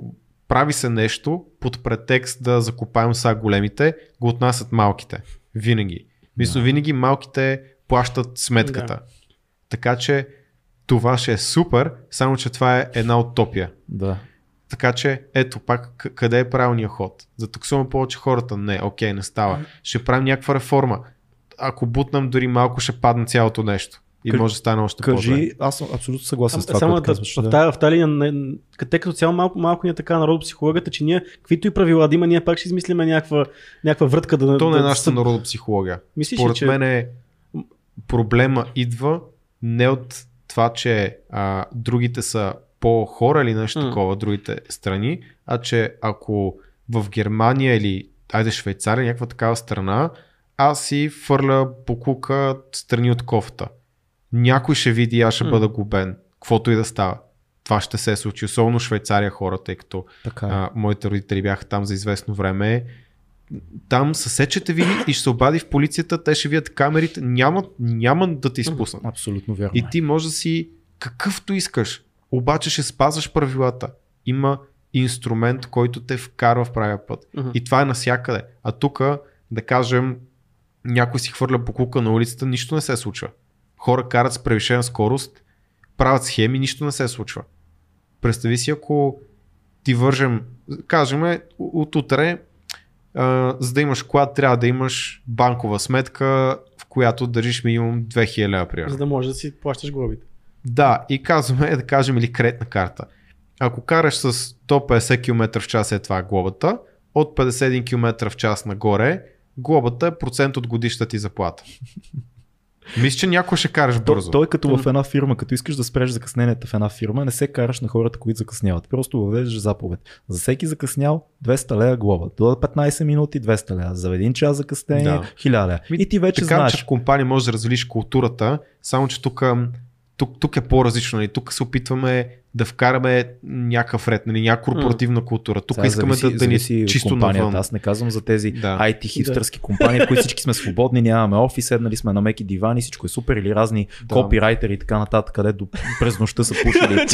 прави се нещо под претекст да закупаем са големите, го отнасят малките. Винаги. Мисля, Да. винаги малките плащат сметката. Да. Така че това ще е супер, само че това е една утопия. Да. Така че, ето пак, къде е правилният ход? За таксуваме повече хората? Не, окей, не става. Ще правим някаква реформа. Ако бутнам дори малко, ще падне цялото нещо. И Кажи- може да стане още по-зле. Кажи, аз съм абсолютно съгласен с А, това, само което да, казваш. в Да. тази, в тази линия, не, те като цяло малко, малко ни е така народопсихологията, че ние, каквито и правила да има, ние пак ще измислиме някаква, някаква врътка да То не да, е нашата съ- народопсихология. Мислиш ли, Според че... мен е, проблема идва не от това, че а, другите са по-хора или нещо М. такова, другите страни, а че ако в Германия или айде Швейцария, някаква такава страна, аз си фърля покука страни от кофта. Някой ще види аз ще М. бъда губен. Каквото и да става. Това ще се случи. Особено Швейцария хора, тъй като Така е. а, моите родители бяха там за известно време. Там съсечете ви и ще се обади в полицията, те ще видят камерите, няма, няма да те изпуснат. Абсолютно вярно. И е. ти може да си какъвто искаш, обаче ще спазваш правилата. Има инструмент, който те вкарва в правия път. Мгм. И това е насякъде. А тук, да кажем, някой си хвърля покука на улицата, нищо не се случва. Хора карат с превишена скорост, правят схеми, нищо не се случва. Представи си, ако ти вържем, кажем, от утре, а, за да имаш кола, трябва да имаш банкова сметка, в която държиш минимум 2000 лева, примерно. За да можеш да си плащаш глобите. Да, и казваме, да кажем, или кредитна карта. Ако караш с 150 км в час е това глобата, от 51 км в час нагоре, глобата е процент от годишната ти заплата. Мисля, че някой ще караш бързо. той е като в една фирма, като искаш да спреш закъсненията в една фирма, не се караш на хората, които закъсняват. Просто въвеждаш заповед. За всеки закъснял 200 лева глоба. До 15 минути 200 лева. За един час закъснение Да. 1000 лева. Ми, И ти вече така, знаеш. че в компания може да разлиш културата, само че тук, тук, тук е по-различно. Нали? Тук се опитваме да вкараме някакъв ред, нали? някаква корпоративна култура. Тук Сега искаме зависи, да, да ни от чисто навън. Аз не казвам за тези Да. IT хипстърски компании, в които всички сме свободни, нямаме офис, седнали сме на меки дивани, всичко е супер или разни Да. копирайтери и така нататък, където през нощта са пушили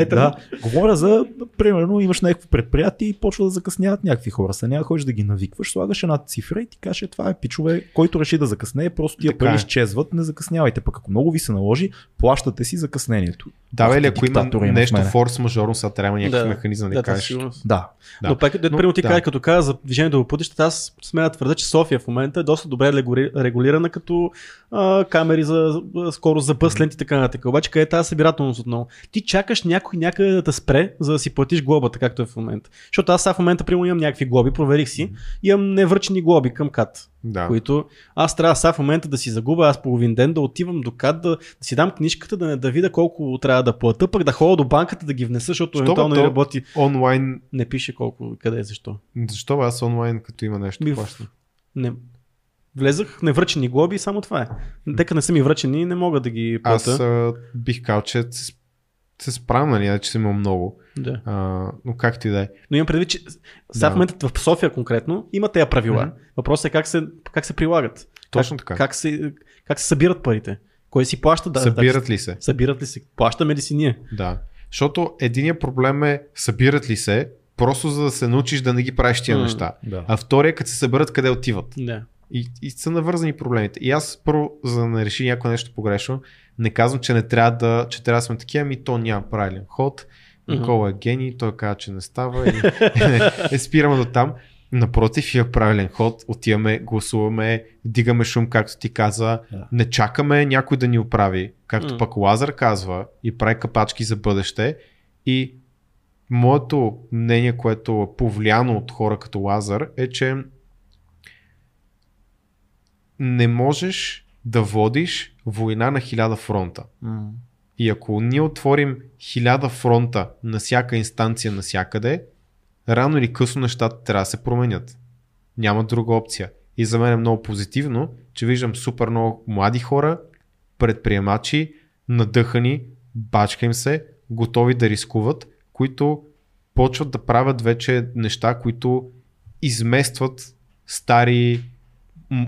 е. Да, говоря за, примерно, имаш някакво предприятие и почва да закъсняват някакви хора. Са няма ходиш да ги навикваш, слагаш една цифра и ти каже, това е пичове, който реши да закъснее, просто тия пари е. изчезват, не закъснявайте. Пък ако много ви се наложи, плащате си закъснението. Да, бе, или ако има диктатор има нещо форс-мажорно, сега трябва някакъв Да. механизъм да, Да, да да, кажеш. Да, Да. Но пак, Но- примерно ти да. каза, като каза за движението по пътищата, аз смея да твърда, че София в момента е доста добре регули- регулирана като а, камери за, скорост за пъс, ленти и така нататък. Обаче къде е тази събирателност отново? Ти чакаш някой някъде да те спре, за да си платиш глобата, както е в момента. Защото аз сега в момента примерно имам някакви глоби, проверих си, имам невръчени глоби към КАТ. Да. които аз трябва сега в момента да си загубя аз половин ден, да отивам до КАД, да, да си дам книжката, да, не- да видя колко трябва да плата, пък да ходя до банката да ги внеса, защото Що евентуално то- не работи. Онлайн, Не пише колко, къде, защо. защо бе, аз онлайн, като има нещо Ми, плащам? Не. Влезах невръчени глоби и само това е. Тека не са ми връчени, не мога да ги плата. Аз а, бих казал, че се, справям, нали, не, че съм имал много. Да. А, но както и да е. Но имам предвид, че сега Да. в момента в София конкретно има тези правила. Мгм. Въпросът е как се, как се прилагат. Точно как, така. Как се, как се събират парите. Кой си плаща? Да, Събират да, ли се? Събират ли се? Плащаме ли си ние? Да. Защото единият проблем е събират ли се, просто за да се научиш да не ги правиш тия М. неща. Да. А втория, като се съберат, къде отиват. Да. И, и са навързани проблемите. И аз първо, за да не реши някой нещо погрешно, не казвам, че не трябва да, че трябва да сме такива, ами то няма правилен ход. Никола е гений, той казва, че не става и е, спираме до там. Напротив, има правилен ход, отиваме, гласуваме, дигаме шум, както ти каза, Да. не чакаме някой да ни оправи, както М. пък Лазар казва и прави капачки за бъдеще. И моето мнение, което е повлияно от хора като Лазар, е, че не можеш да водиш война на хиляда фронта. М. И ако ние отворим хиляда фронта на всяка инстанция навсякъде, рано или късно нещата трябва да се променят. Няма друга опция. И за мен е много позитивно, че виждам супер много млади хора, предприемачи, надъхани, бачка им се, готови да рискуват, които почват да правят вече неща, които изместват стари,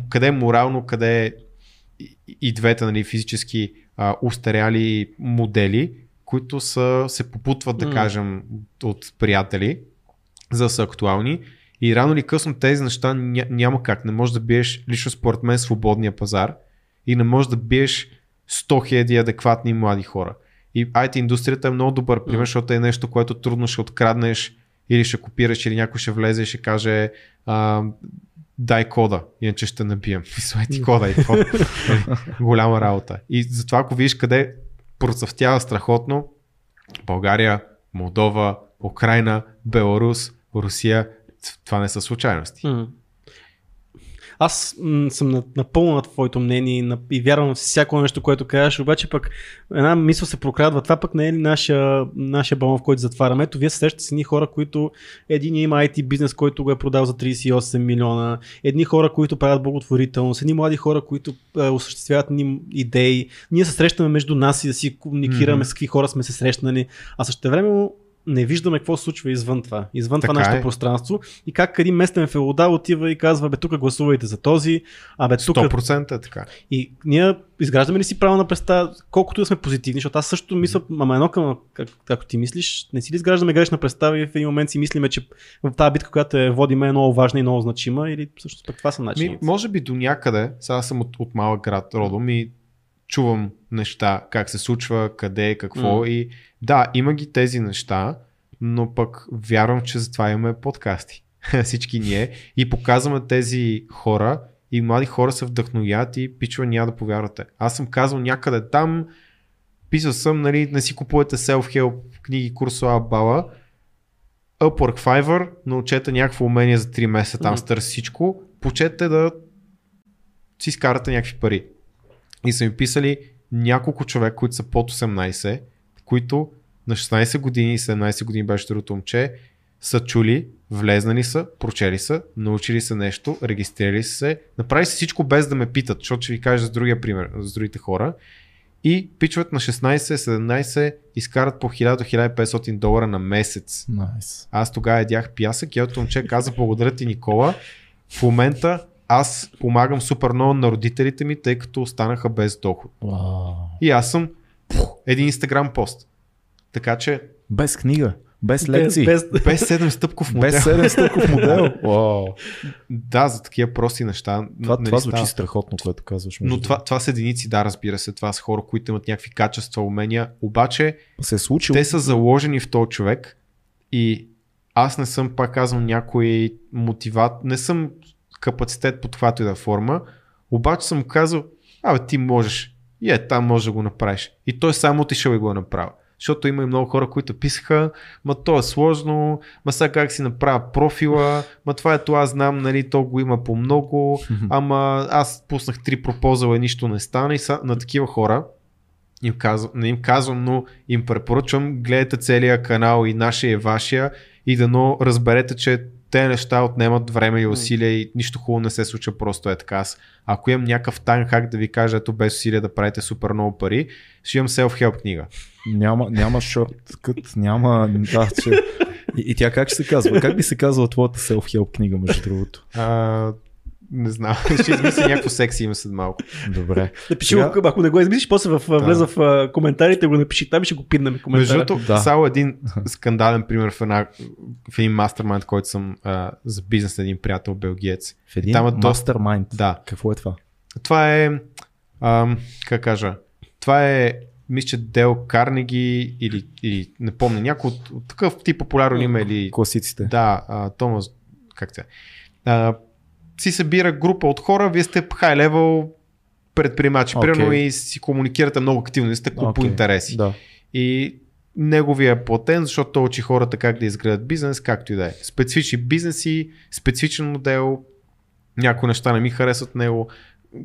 къде е морално, къде е и- двете нали, физически а, устаряли модели, които са, се попутват, да кажем, от приятели, за да са актуални. И рано или късно тези неща ня, няма как. Не можеш да биеш, лично според мен, свободния пазар и не можеш да биеш 100 хиляди адекватни млади хора. И IT индустрията е много добър пример, М. защото е нещо, което трудно ще откраднеш или ще копираш, или някой ще влезе и ще каже а, дай кода, иначе ще набием. Слай ти кода и кода. Голяма работа. И затова ако видиш къде процъфтява страхотно, България, Молдова, Украина, Беларус, Русия, това не са случайности. М. Аз м, съм на, напълно на твоето мнение и, на, и вярвам в всяко нещо, което казваш, обаче пък една мисъл се прокрадва. Това пък не е ли нашия, нашия балон, в който затваряме? Ето, вие срещате с едни хора, които един има IT бизнес, който го е продал за 38 милиона, едни хора, които правят благотворителност, едни млади хора, които е, осъществяват ни идеи. Ние се срещаме между нас и да си комуникираме Мгм. с какви хора сме се срещнали, а също време не виждаме какво се случва извън това, извън това Така нашето е. пространство и как един местен феодал отива и казва, бе тук гласувайте за този, а бе тук... 100% е така. И ние изграждаме ли си правилна представа, колкото да сме позитивни, защото аз също мисля, ама едно към, как, както ти мислиш, не си ли изграждаме грешна представа и в един момент си мислиме, че в тази битка, която е водиме е много важна и много значима или всъщност пък това са Ми, начини. може би до някъде, сега съм от, от малък град родом и чувам неща, как се случва, къде, какво М. и да, има ги тези неща, но пък вярвам, че затова имаме подкасти. Всички ние и показваме тези хора и млади хора се вдъхновяват и пичва няма да повярвате. Аз съм казал някъде там, писал съм, нали, не си купувате self-help книги, курсова бала, Upwork Fiverr, научете някакво умение за 3 месеца, там Мгм. стърс всичко, почете да си изкарате някакви пари. И са ми писали няколко човек, които са под 18, които на 16 години и 17 години беше другото момче, са чули, влезнали са, прочели са, научили са нещо, регистрирали са се, направили са всичко без да ме питат, защото ще ви кажа за другия пример, за другите хора. И пичват на 16-17 изкарат по 1000-1500 долара на месец. Найс. Аз тогава ядях пясък и едното момче каза благодаря ти Никола. В момента аз помагам супер много на родителите ми, тъй като останаха без доход. Вау. И аз съм един инстаграм пост. Така че Без книга, без лекции, без, без, без 7 стъпков модел. без 7 стъпков модел. Вау. Да, за такива прости неща. Това, нали това става. звучи страхотно, което казваш. Но това, това са единици, да, разбира се. Това са хора, които имат някакви качества, умения. Обаче се е случило. те са заложени в този човек и аз не съм, пак казвам, някой мотиват, не съм капацитет под каквато и да форма, обаче съм казал, абе ти можеш и е там може да го направиш. И той само отишъл и го е направил. Защото има и много хора, които писаха, ма то е сложно, ма сега как си направя профила, ма това е това, знам, нали, то го има по много, ама аз пуснах три пропозала и нищо не стана и са, на такива хора им казвам, не им казвам, но им препоръчвам, гледайте целия канал и нашия и вашия и дано разберете, че те неща отнемат време и усилия и нищо хубаво не се случва просто е така. Аз, ако имам някакъв тайн хак да ви кажа, ето без усилия да правите супер много пари, ще имам self-help книга. Няма, няма шорткът, няма... Да, че... и, и тя как ще се казва? Как би се казала твоята self-help книга, между другото? А, Не знам. Ще измисля някакво секси има след малко. Добре. Напиши Сега- го, ако не го измислиш, после в, влеза в коментарите, го напиши там и ще го пиннем Между коментара. другото, Да. само един скандален пример в, една, в един мастермайнд, който съм а, за бизнес на един приятел белгиец. В един Там е доста- мастермайнд. Да. Какво е това? Това е, ам, как кажа, това е, мисля, че Дел Карнеги или, или не помня, някой от, от такъв тип популярно име или... Класиците. Да, а, Томас, как се? А, си събира група от хора, вие сте хай левел предприемачи, Окей. примерно и си комуникирате много активно, не сте клуб по Окей. интереси. Да. И неговия е платен, защото той учи хората как да изградят бизнес, както и да е. Специфични бизнеси, специфичен модел, някои неща не ми харесват него,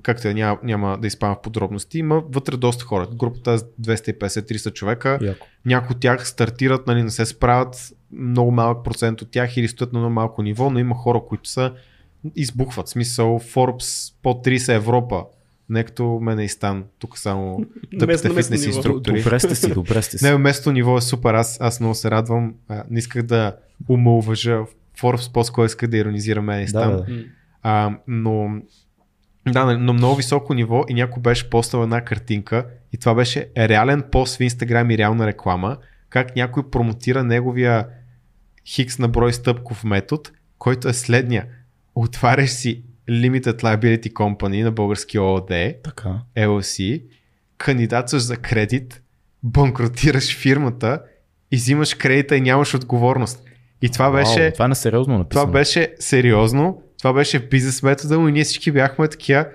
както е, няма, няма да изпадам в подробности. Има вътре доста хора. Групата е с 250-300 човека. Яко. Някои от тях стартират, нали, не се справят, много малък процент от тях или стоят на много малко ниво, но има хора, които са избухват. Смисъл Forbes под 30 Европа. Не като мене и Стан, тук само тъпите фитнес инструктори. Добре сте си, добре сте си. Не, местно ниво е супер, аз, аз много се радвам. А, не исках да умалважа Forbes, по-скоро исках да иронизира мен и да, Стан. да. М. А, но, да, на много високо ниво и някой беше постал една картинка и това беше реален пост в Инстаграм и реална реклама, как някой промотира неговия хикс на брой стъпков метод, който е следния. Отваряш си Limited Liability Company на български ООД, Така. LLC, кандидатстваш за кредит, банкротираш фирмата и взимаш кредита и нямаш отговорност. И това беше... Вау, това е несериозно написано. Това беше сериозно, това беше бизнес метода му и ние всички бяхме такива.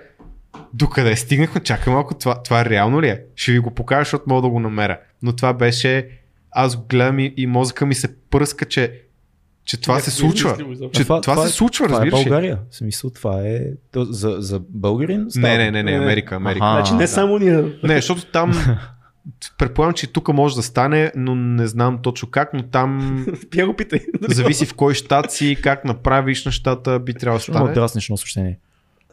Докъде стигнахме? Чакай малко, това, това реално ли е? Ще ви го покажа, защото мога да го намеря. Но това беше, аз гледам и, и мозъка ми се пръска, че, че това се случва. измислимо изобщо. Че това, това, се случва, това е ли? България. В смисъл, това е то, за, за българин. става? Не, не, не, не. Америка, Америка. Аха. Значи не да. само ние. Не, защото там предполагам, че тук може да стане, но не знам точно как, но там Тя го питай. зависи в кой щат си, как направиш нещата, би трябвало да стане. дразниш на съобщение.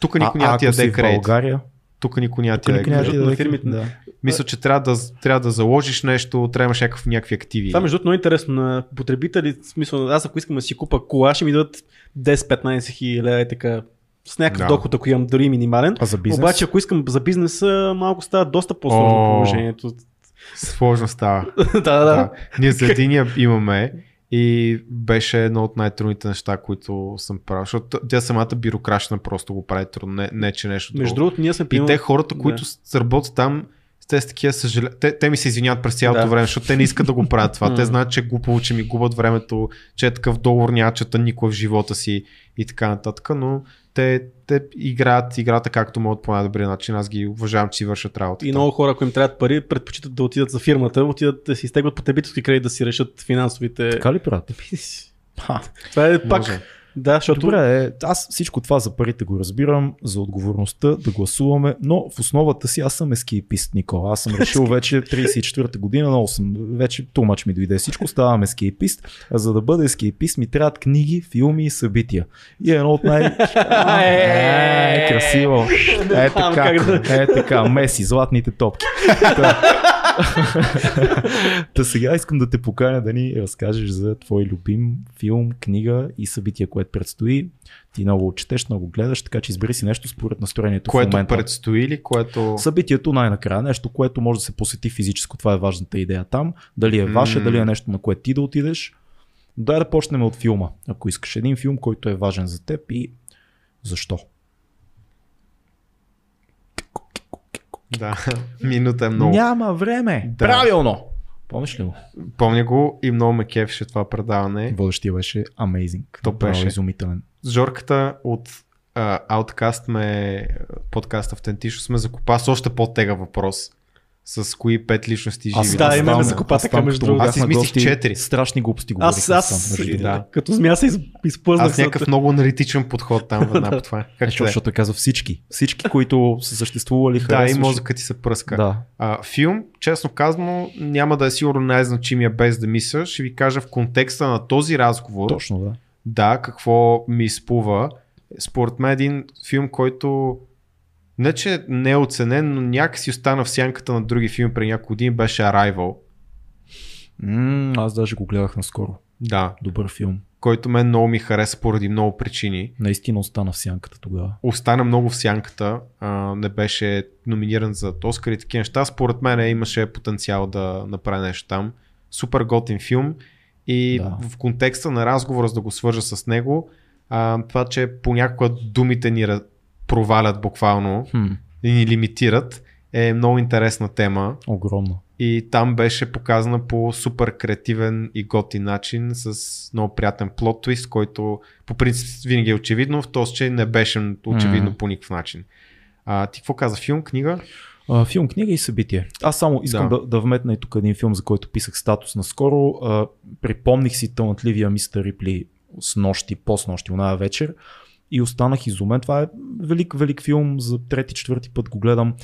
Тук никой няма ти в кредит. България, Тук никой няма ти да кредит. Мисля, че трябва да, трябва да заложиш нещо, трябва да имаш някакъв, някакви активи. Това между другото много интересно на потребители. Смисъл, аз ако искам да си купа кола, ще ми дадат 10-15 хиляди и така. С някакъв Да. доход, ако имам дори минимален. А за бизнес? Обаче, ако искам за бизнеса, малко става доста по-сложно О. положението. Сложно става. да, да, да. Ние за единия имаме и беше едно от най-трудните неща, които съм правил. Защото тя самата бюрократична просто го прави трудно, не, не че нещо Между друго. другото, ние сме И те хората, които да. работят там, те са такива съжаля... те, те ми се извиняват през цялото Да. време, защото те не искат да го правят това. те знаят, че е глупаво, че ми губят времето, че е такъв договор няма чета никога в живота си и така нататък, но те, те играят играта както могат по най-добрия начин. Аз ги уважавам, че си вършат работа. И много хора, ако им трябват пари, предпочитат да отидат за фирмата, отидат да си изтеглят потребителски кредит да си решат финансовите. Така ли правят? Ха. Това е пак. Може. Да, защото. Добре, е, аз всичко това за парите го разбирам, за отговорността да гласуваме, но в основата си аз съм ескейпист, Никола. Аз съм решил вече 34-та година, много съм, вече тумач ми дойде всичко, ставам ескейпист, а за да бъда ескейпист ми трябват книги, филми и събития. И едно от най... Е, красиво. Е така, е така, Меси, златните топки. Та- сега искам да те поканя да ни разкажеш за твой любим филм, книга и събитие, което предстои. Ти много четеш, много гледаш, така че избери си нещо според настроението в Което момента. предстои или което... Събитието най-накрая, нещо, което може да се посети физическо, това е важната идея там. Дали е ваше, М. дали е нещо, на което ти да отидеш. Дай да почнем от филма, ако искаш. Един филм, който е важен за теб и защо. Да, минута е много. Няма време. Да. Правилно. Помниш ли го? Помня го и много ме кефеше това предаване. Водещия беше amazing. То беше. изумителен. Жорката от uh, Outcast ме, подкаст Автентично ме закопа с още по-тега въпрос. С кои пет личности живи. да, там- закопа аз така, там, между като другото. Аз измислих четири. Страшни глупости Аз, говорих. аз, там, между да. като змия се из, изплъзнах. Аз някакъв много аналитичен подход там веднага по това. Е, Как защото, ще защото е казал всички. Всички, които са съществували, Да, и мозъкът ти се пръска. Да. А, филм, честно казано, няма да е сигурно най-значимия без да мисля. Ще ви кажа в контекста на този разговор. Точно, да. Да, какво ми изплува. Според мен един филм, който не че не е оценен, но някакси остана в сянката на други филми преди няколко години, беше Arrival. М, аз даже го гледах наскоро. Да. Добър филм. който мен много ми хареса поради много причини. Наистина остана в сянката тогава. Остана много в сянката, а, не беше номиниран за Оскар и такива неща. Според мен имаше потенциал да направи нещо там. Супер готин филм и Да. в контекста на разговора, за да го свържа с него, а, това, че понякога думите ни провалят буквално Хм, и ни лимитират, е много интересна тема. огромно. И там беше показана по супер креативен и готин начин с много приятен плот твист, който по принцип винаги е очевидно, в този че не беше очевидно Мгм. по никакъв начин. А, ти какво каза? Филм, книга? А, филм, книга и събитие. Аз само искам Да. да, да вметна и тук един филм, за който писах статус наскоро. А, припомних си талантливия мистер Рипли с нощи, по-снощи, оная вечер и останах изумен. Това е велик, велик филм, за трети, четвърти път го гледам.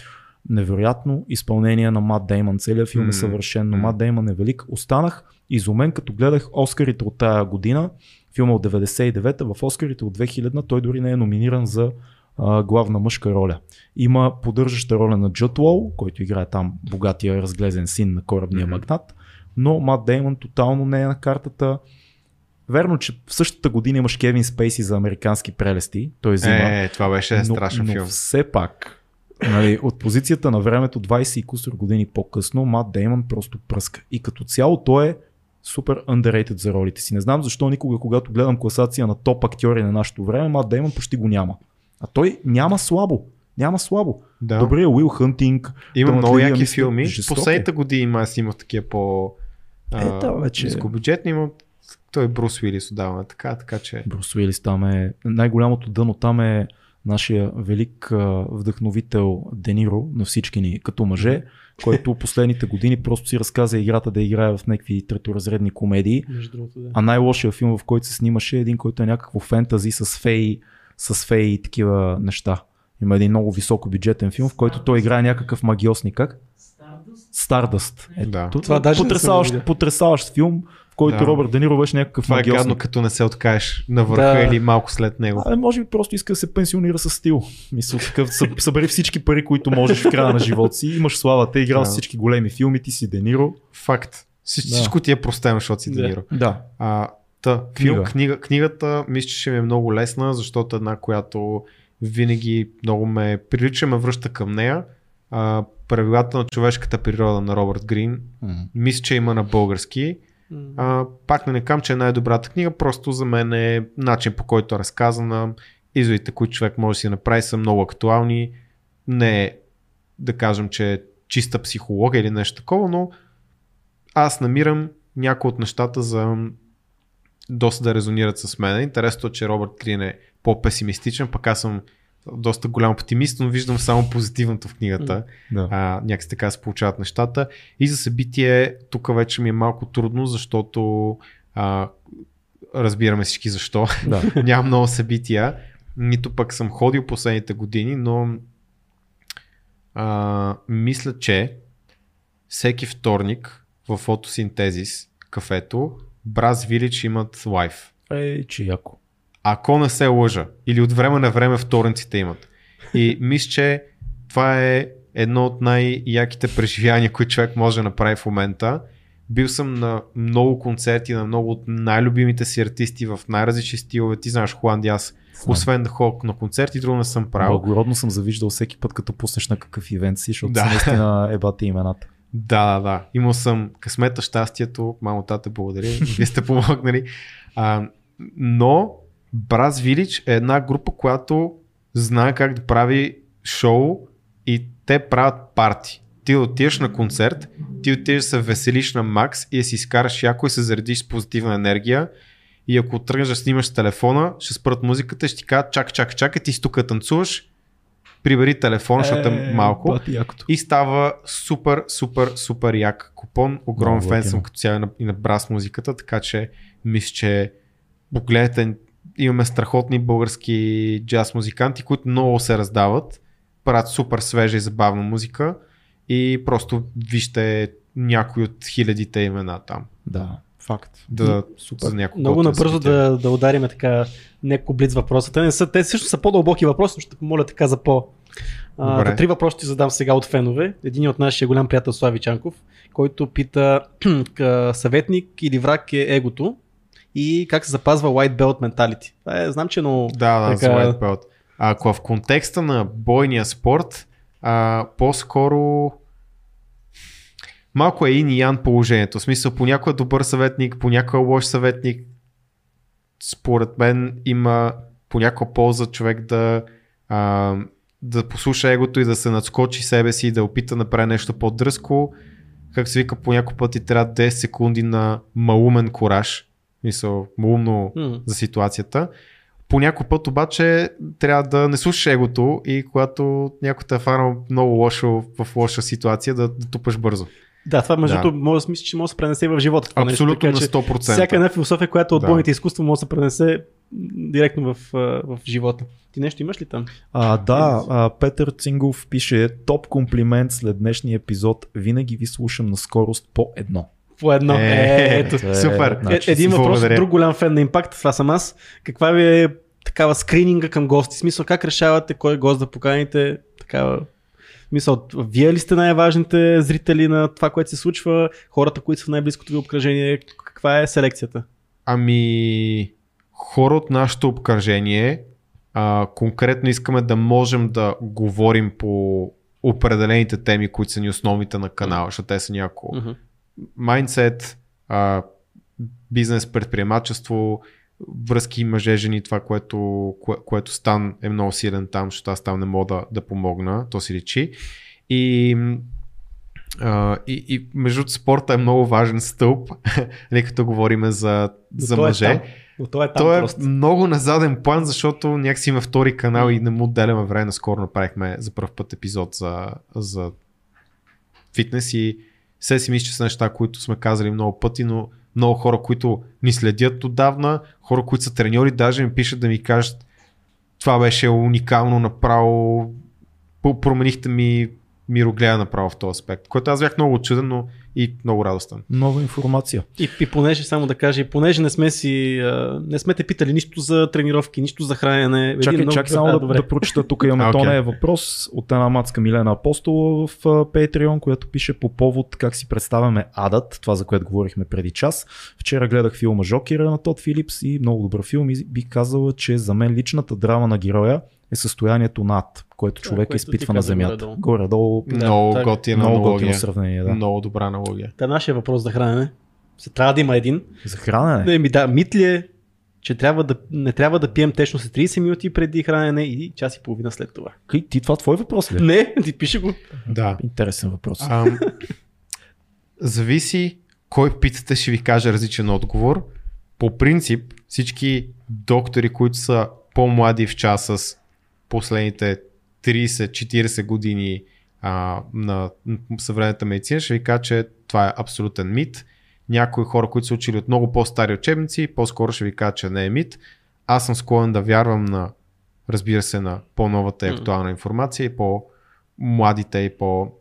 Невероятно изпълнение на Мат Дейман. Целият филм М, е съвършен, но. Мат Дейман е велик. Останах изумен, като гледах Оскарите от тая година. Филма от 99-та, в Оскарите от 2000-та той дори не е номиниран за а, главна мъжка роля. Има поддържаща роля на Джуд Лоу, който играе там богатия разглезен син на корабния Мгм. магнат, но Мат Деймон тотално не е на картата. Верно, че в същата година имаш Кевин Спейси за американски прелести. Той взима. Е, това беше но, страшен но филм. все пак, нали, от позицията на времето 20 и кусор години по-късно, Мат Деймон просто пръска. И като цяло той е супер underrated за ролите си. Не знам защо никога, когато гледам класация на топ актьори на нашето време, Мат Деймон почти го няма. А той няма слабо. Няма слабо. Да. Добрия Уил Хънтинг. Има много талантливия яки мистер, филми. жесток е. Последните години май си има такива по Е, да, вече- нискобюджетни, има той Брус Уилис отдавна, така, така че Брус Уилис там е най-голямото дъно там е нашия велик вдъхновител Дениро на всички ни като мъже, който последните години просто си разказа играта да играе в някакви треторазредни комедии. Между другото, да. А най-лошия филм, в който се снимаше е един, който е някакво фентази с феи, с феи и такива неща. Има един много високо бюджетен филм, в който той играе някакъв магиосник. Stardust. Ето, Да. това даже потрясаващ, потрясаващ филм, в който Да. Робърт Дениро беше някакъв това е гадно, като не се откажеш на върха Да. или малко след него. Абе, може би просто иска да се пенсионира с стил. Мисля, такъв, съ- събери всички пари, които можеш в края на живота си. Имаш слава, те играл Да. с всички големи филми, ти си Дениро. Факт. Всич- Да. Всичко ти е простено, защото си Да. Дениро. Да. А, та, филм, Книга. книга, книгата мисля, че ще ми е много лесна, защото една, която винаги много ме прилича, ме връща към нея. А, правилата на човешката природа на Робърт Грин. Мисля, че има на български. А, пак не некам, че е най-добрата книга, просто за мен е начин по който е разказана. Изводите, които човек може да си направи, са много актуални. Не е, да кажем, че е чиста психология или нещо такова, но аз намирам някои от нещата за доста да резонират с мен. Интересното е, че Робърт Крин е по-песимистичен, пък аз съм доста голям оптимист, но виждам само позитивното в книгата. да. А, някакси така се получават нещата. И за събитие, тук вече ми е малко трудно, защото а, разбираме всички защо. да. Нямам много събития. Нито пък съм ходил последните години, но а, мисля, че всеки вторник в фотосинтезис кафето Браз Вилич имат лайф. Ей, че яко. Ако не се лъжа, или от време на време вторниците имат. И мисля, че това е едно от най-яките преживявания, които човек може да направи в момента. Бил съм на много концерти, на много от най-любимите си артисти в най-различни стилове. Ти знаеш, Холандия, аз освен да ходя на концерти, друго не съм правил. Благородно съм завиждал всеки път, като пуснеш на какъв ивент си, защото Да. са наистина ебати имената. Да, да, да. Имал съм късмета, щастието, мамо, тате, благодаря. Вие сте помогнали. А, но Браз Village е една група, която знае как да прави шоу и те правят парти. Ти отиваш на концерт, ти отиваш се веселиш на макс и си изкараш яко и се заредиш с позитивна енергия. И ако тръгнеш да снимаш с телефона, ще спрат музиката и ще ти кажат, чакай, чакай, чакай, ти си тук танцуваш, прибери телефона, защото е малко. Бати якото. И става супер, супер, супер як купон. Огромен Много фен съм като цяло и на, и брас музиката, така че мисля, че погледнете, имаме страхотни български джаз музиканти, които много се раздават, правят супер свежа и забавна музика и просто вижте някои от хилядите имена там. Да, факт. Да, Супер. за няколко Много набързо да, да удариме така няколко блиц въпроса. Те, не са, те също са по-дълбоки въпроси, но ще помоля така за по... А, Добре. та три въпроса ти задам сега от фенове. Един от нашия голям приятел Слави Чанков, който пита съветник или враг е егото и как се запазва white belt mentality. Това е, знам, че много... Да, да, така- за white belt. Ако в контекста на бойния спорт, а, по-скоро малко е ин и ян положението. В смисъл, понякога е добър съветник, понякога е лош съветник. Според мен има понякога полза човек да, а, да послуша егото и да се надскочи себе си и да опита да направи нещо по-дръзко. Как се вика, по някой път и трябва 10 секунди на малумен кораж. Мисъл, малумно М. за ситуацията. По някой път обаче трябва да не слушаш егото и когато някой те е фанал много лошо в лоша ситуация да, да тупаш бързо. Да, това между Да. другото може да мисля, че може да се пренесе и в живота. това нещо, Абсолютно така на че 100%. Всяка една философия, която от Да. бойните изкуства може да се пренесе директно в, в живота. Ти нещо имаш ли там? А, да, а, Петър Цингов пише топ комплимент след днешния епизод. Винаги ви слушам на скорост по едно. По едно. Е, ето. Това е, Супер. значи, Е, един въпрос благодаря. друг голям фен на Impact, това съм аз. Каква ви е такава скрининга към гости? Смисъл, как решавате кой гост да поканите? Такава... в Смисъл, вие ли сте най-важните зрители на това, което се случва? Хората, които са в най-близкото ви обкръжение? Каква е селекцията? Ами, хора от нашето обкръжение, а, конкретно искаме да можем да говорим по определените теми, които са ни основните на канала, защото те са няколко. Мгм. Майндсет, бизнес, предприемачество, връзки мъже, жени, това, което, кое, което Стан е много силен там, защото аз там не мога да, да помогна, то си личи. И, а, и, и между спорта е много важен стълб, нали, като говорим за, за е мъже. там. Но той е там Той е просто. много на заден план, защото някакси има втори канал и не му отделяме време. Скоро направихме за първ път епизод за, за фитнес и все си мисля, че са неща, които сме казали много пъти, но много хора, които ни следят отдавна, хора, които са треньори, даже ми пишат да ми кажат това беше уникално направо, променихте ми мирогледа направо в този аспект, което аз бях много чуден, но и много радостен. Нова информация. И, и понеже, само да кажа, и понеже не сме си, а, не сме те питали нищо за тренировки, нищо за хранене. Чакай, много- чакай само А, да, добре. да прочета. Тук имаме okay. тоне въпрос от една мацка Милена Апостола в Patreon, която пише по повод как си представяме адът, това за което говорихме преди час. Вчера гледах филма Жокера на Тод Филипс и много добър филм и бих казала, че за мен личната драма на героя е състоянието на ад, което Да, човек което изпитва на земята. горе-долу. Горе-долу Да, много так. готина много готино аналогия. сравнение. Да. Много добра аналогия. Та нашия въпрос за хранене. Се трябва да има един. За хранене. Не, ми да, мит ли е, че трябва да, не трябва да пием течно след 30 минути преди хранене и час и половина след това? Кай, ти това твой въпрос ли? е? Не, ти пише го. Да. Интересен въпрос. Ам, зависи кой питате, ще ви кажа различен отговор. По принцип, всички доктори, които са по-млади в час с последните 30-40 години а, на съвременната медицина, ще ви кажа, че това е абсолютен мит. Някои хора, които са учили от много по-стари учебници, по-скоро ще ви кажа, че не е мит. Аз съм склонен да вярвам на, разбира се, на по-новата и актуална информация и по-младите и по-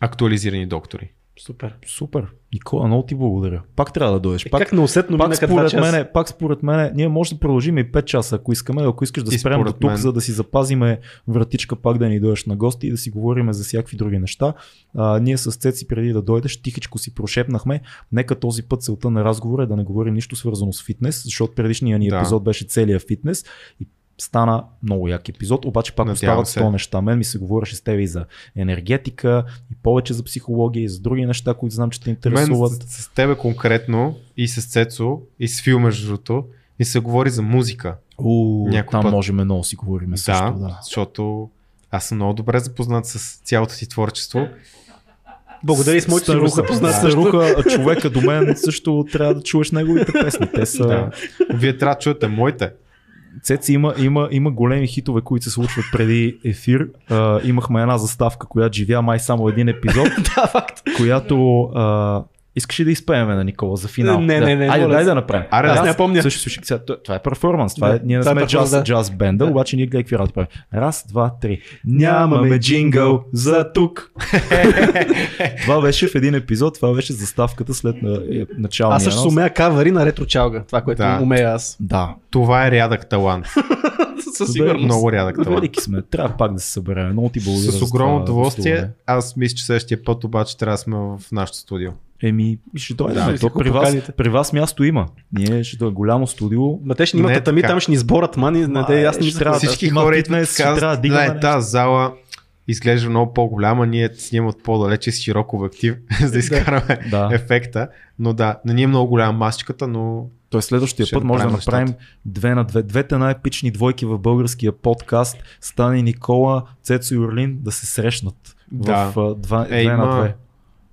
актуализирани доктори. Супер. Супер. Никола, много ти благодаря. Пак трябва да дойдеш. Е, Пак, как неусетно пак според, мене, пак според мен, ние може да продължим и 5 часа, ако искаме, ако искаш да И спрем до тук, мен. за да си запазиме вратичка пак да ни дойдеш на гости и да си говорим за всякакви други неща. А, ние с Цеци преди да дойдеш, тихичко си прошепнахме, нека този път целта на разговора е да не говорим нищо свързано с фитнес, защото предишния ни Да. епизод беше целият фитнес и стана много як епизод, обаче пак Надявам остават. 100 неща. Мен ми се говореше с теб и за енергетика, и повече за психология, и за други неща, които знам, че те Мен интересуват. с, с тебе конкретно и с Цецо и с фил между другото и се говори за музика. У, Някой там път. можем много си говорим също. да, Да. защото аз съм много добре запознат с цялото ти творчество. Благодаря и с си Старуха, запознат също. старуха, човека до мен също трябва да чуеш неговите песни. Те са... Да. Вие трябва да чуете моите. Цеци има, има, има големи хитове, които се случват преди ефир. А, имахме една заставка, която живя май само един епизод, да, факт. която а, искаш ли да изпеем на Никола за финал? Не, да. не, не, Айде, дай да направим. Аре, Аз да. не помня. Слушай, слушай, сега, това- е перформанс. Това е, ние не е сме джаз, да. джаз бенда, Да. обаче ние гледай какви работи правим. Раз, два, три. Нямаме джингъл за тук. това беше в един епизод, това беше заставката след на, е, началния Аз също умея кавари на ретро чалга. Това, което Да. умея аз. Да, Това е рядък талант. Със сигурност. Много рядък талант. велики сме. Трябва пак да се съберем. Много ти благодаря. С огромно удоволствие. Аз мисля, че следващия път обаче трябва да сме в нашото студио. Еми, ще дойде. Да, Да, то при, вас, при вас място има. Ние ще дойде голямо студио. Ма те ще ни имат е татами, там ще ни сборят мани, не де, аз не трябва да- Всички има хора идват и казват, трябва да да, нещо. тази зала изглежда много по-голяма, ние снимаме от по-далече с широк обектив, за да изкараме Да. ефекта. Но да, не ни е много голяма масичката, но Той следващия Ще път може да направим направим две на две. Двете най-епични двойки в българския подкаст Стани Никола, Цецо и Орлин да се срещнат Да. в два, Е, две на има- две.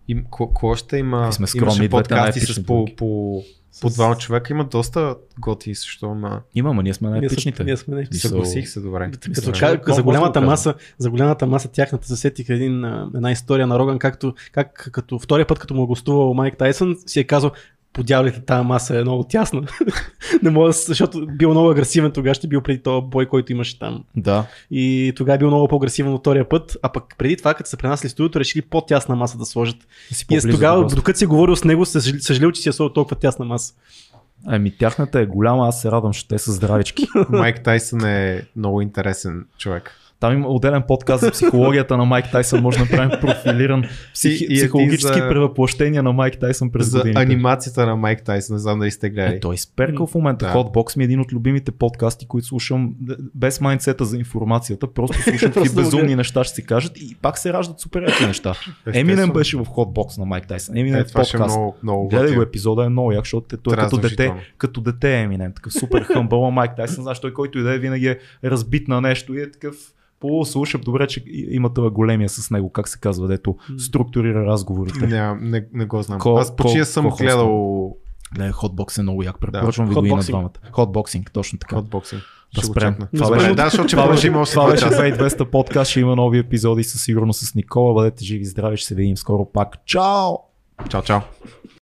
Им, какво ще има? И сме скромни, Имаше подкасти с по, по, по двама човека. Има доста готи също, ама Има, ма ние сме най-епичните. ние сме. Мисъл- съгласих се добре. Като че- за голямата да го маса, за голямата маса тяхната се сетих един, една история на Роган, както как, като втория път, като му е гостувал Майк Тайсън, си е казал, подявалите тази маса е много тясна. не мога, да защото бил много агресивен тогава, ще бил преди този бой, който имаше там. Да. И тогава е бил много по-агресивен от втория път, а пък преди това, като се пренасли в студиото, решили по-тясна маса да сложат. Си И по-близо тогава, госта. докато си говорил с него, съжалил, че си е сложил толкова тясна маса. Ами тяхната е голяма, аз се радвам, че те са здравички. Майк Тайсън е много интересен човек. Там има отделен подкаст за психологията на Майк Тайсън, може да направим профилиран психи... И- и психологически за- превъплъщения на Майк Тайсън през За годините. анимацията на Майк Тайсън, не знам дали сте гледали. Е, той изперкал в момента. Да. Да. Hotbox ми е един от любимите подкасти, които слушам без майндсета за информацията. Просто слушам какви да безумни неща ще си кажат и пак се раждат супер яки неща. Еминем беше в Hotbox на Майк Тайсън. Еминем Е, е подкаст. много, много Гледай го епизода е много як, защото той е като дете, като дете е Еминем, такъв супер хъмбъл, Майк Тайсън, знаеш, той който иде винаги е разбит на нещо и е такъв полуслушав, добре, че има това големия с него, как се казва, дето структурира разговорите. Не, не, не го знам. Ко- Аз почти ко- съм ко- гледал Гледай, Hotbox е много як, препоръчвам ви го и на Hotboxing. двамата. Hotboxing, точно така. хотбоксинг. Да спрем. Това беше- да, защото Това беше, това беше часа. 2200 подкаст, ще има нови епизоди със сигурност с Никола. Бъдете живи здрави, ще се видим скоро пак. Чао! Чао, чао.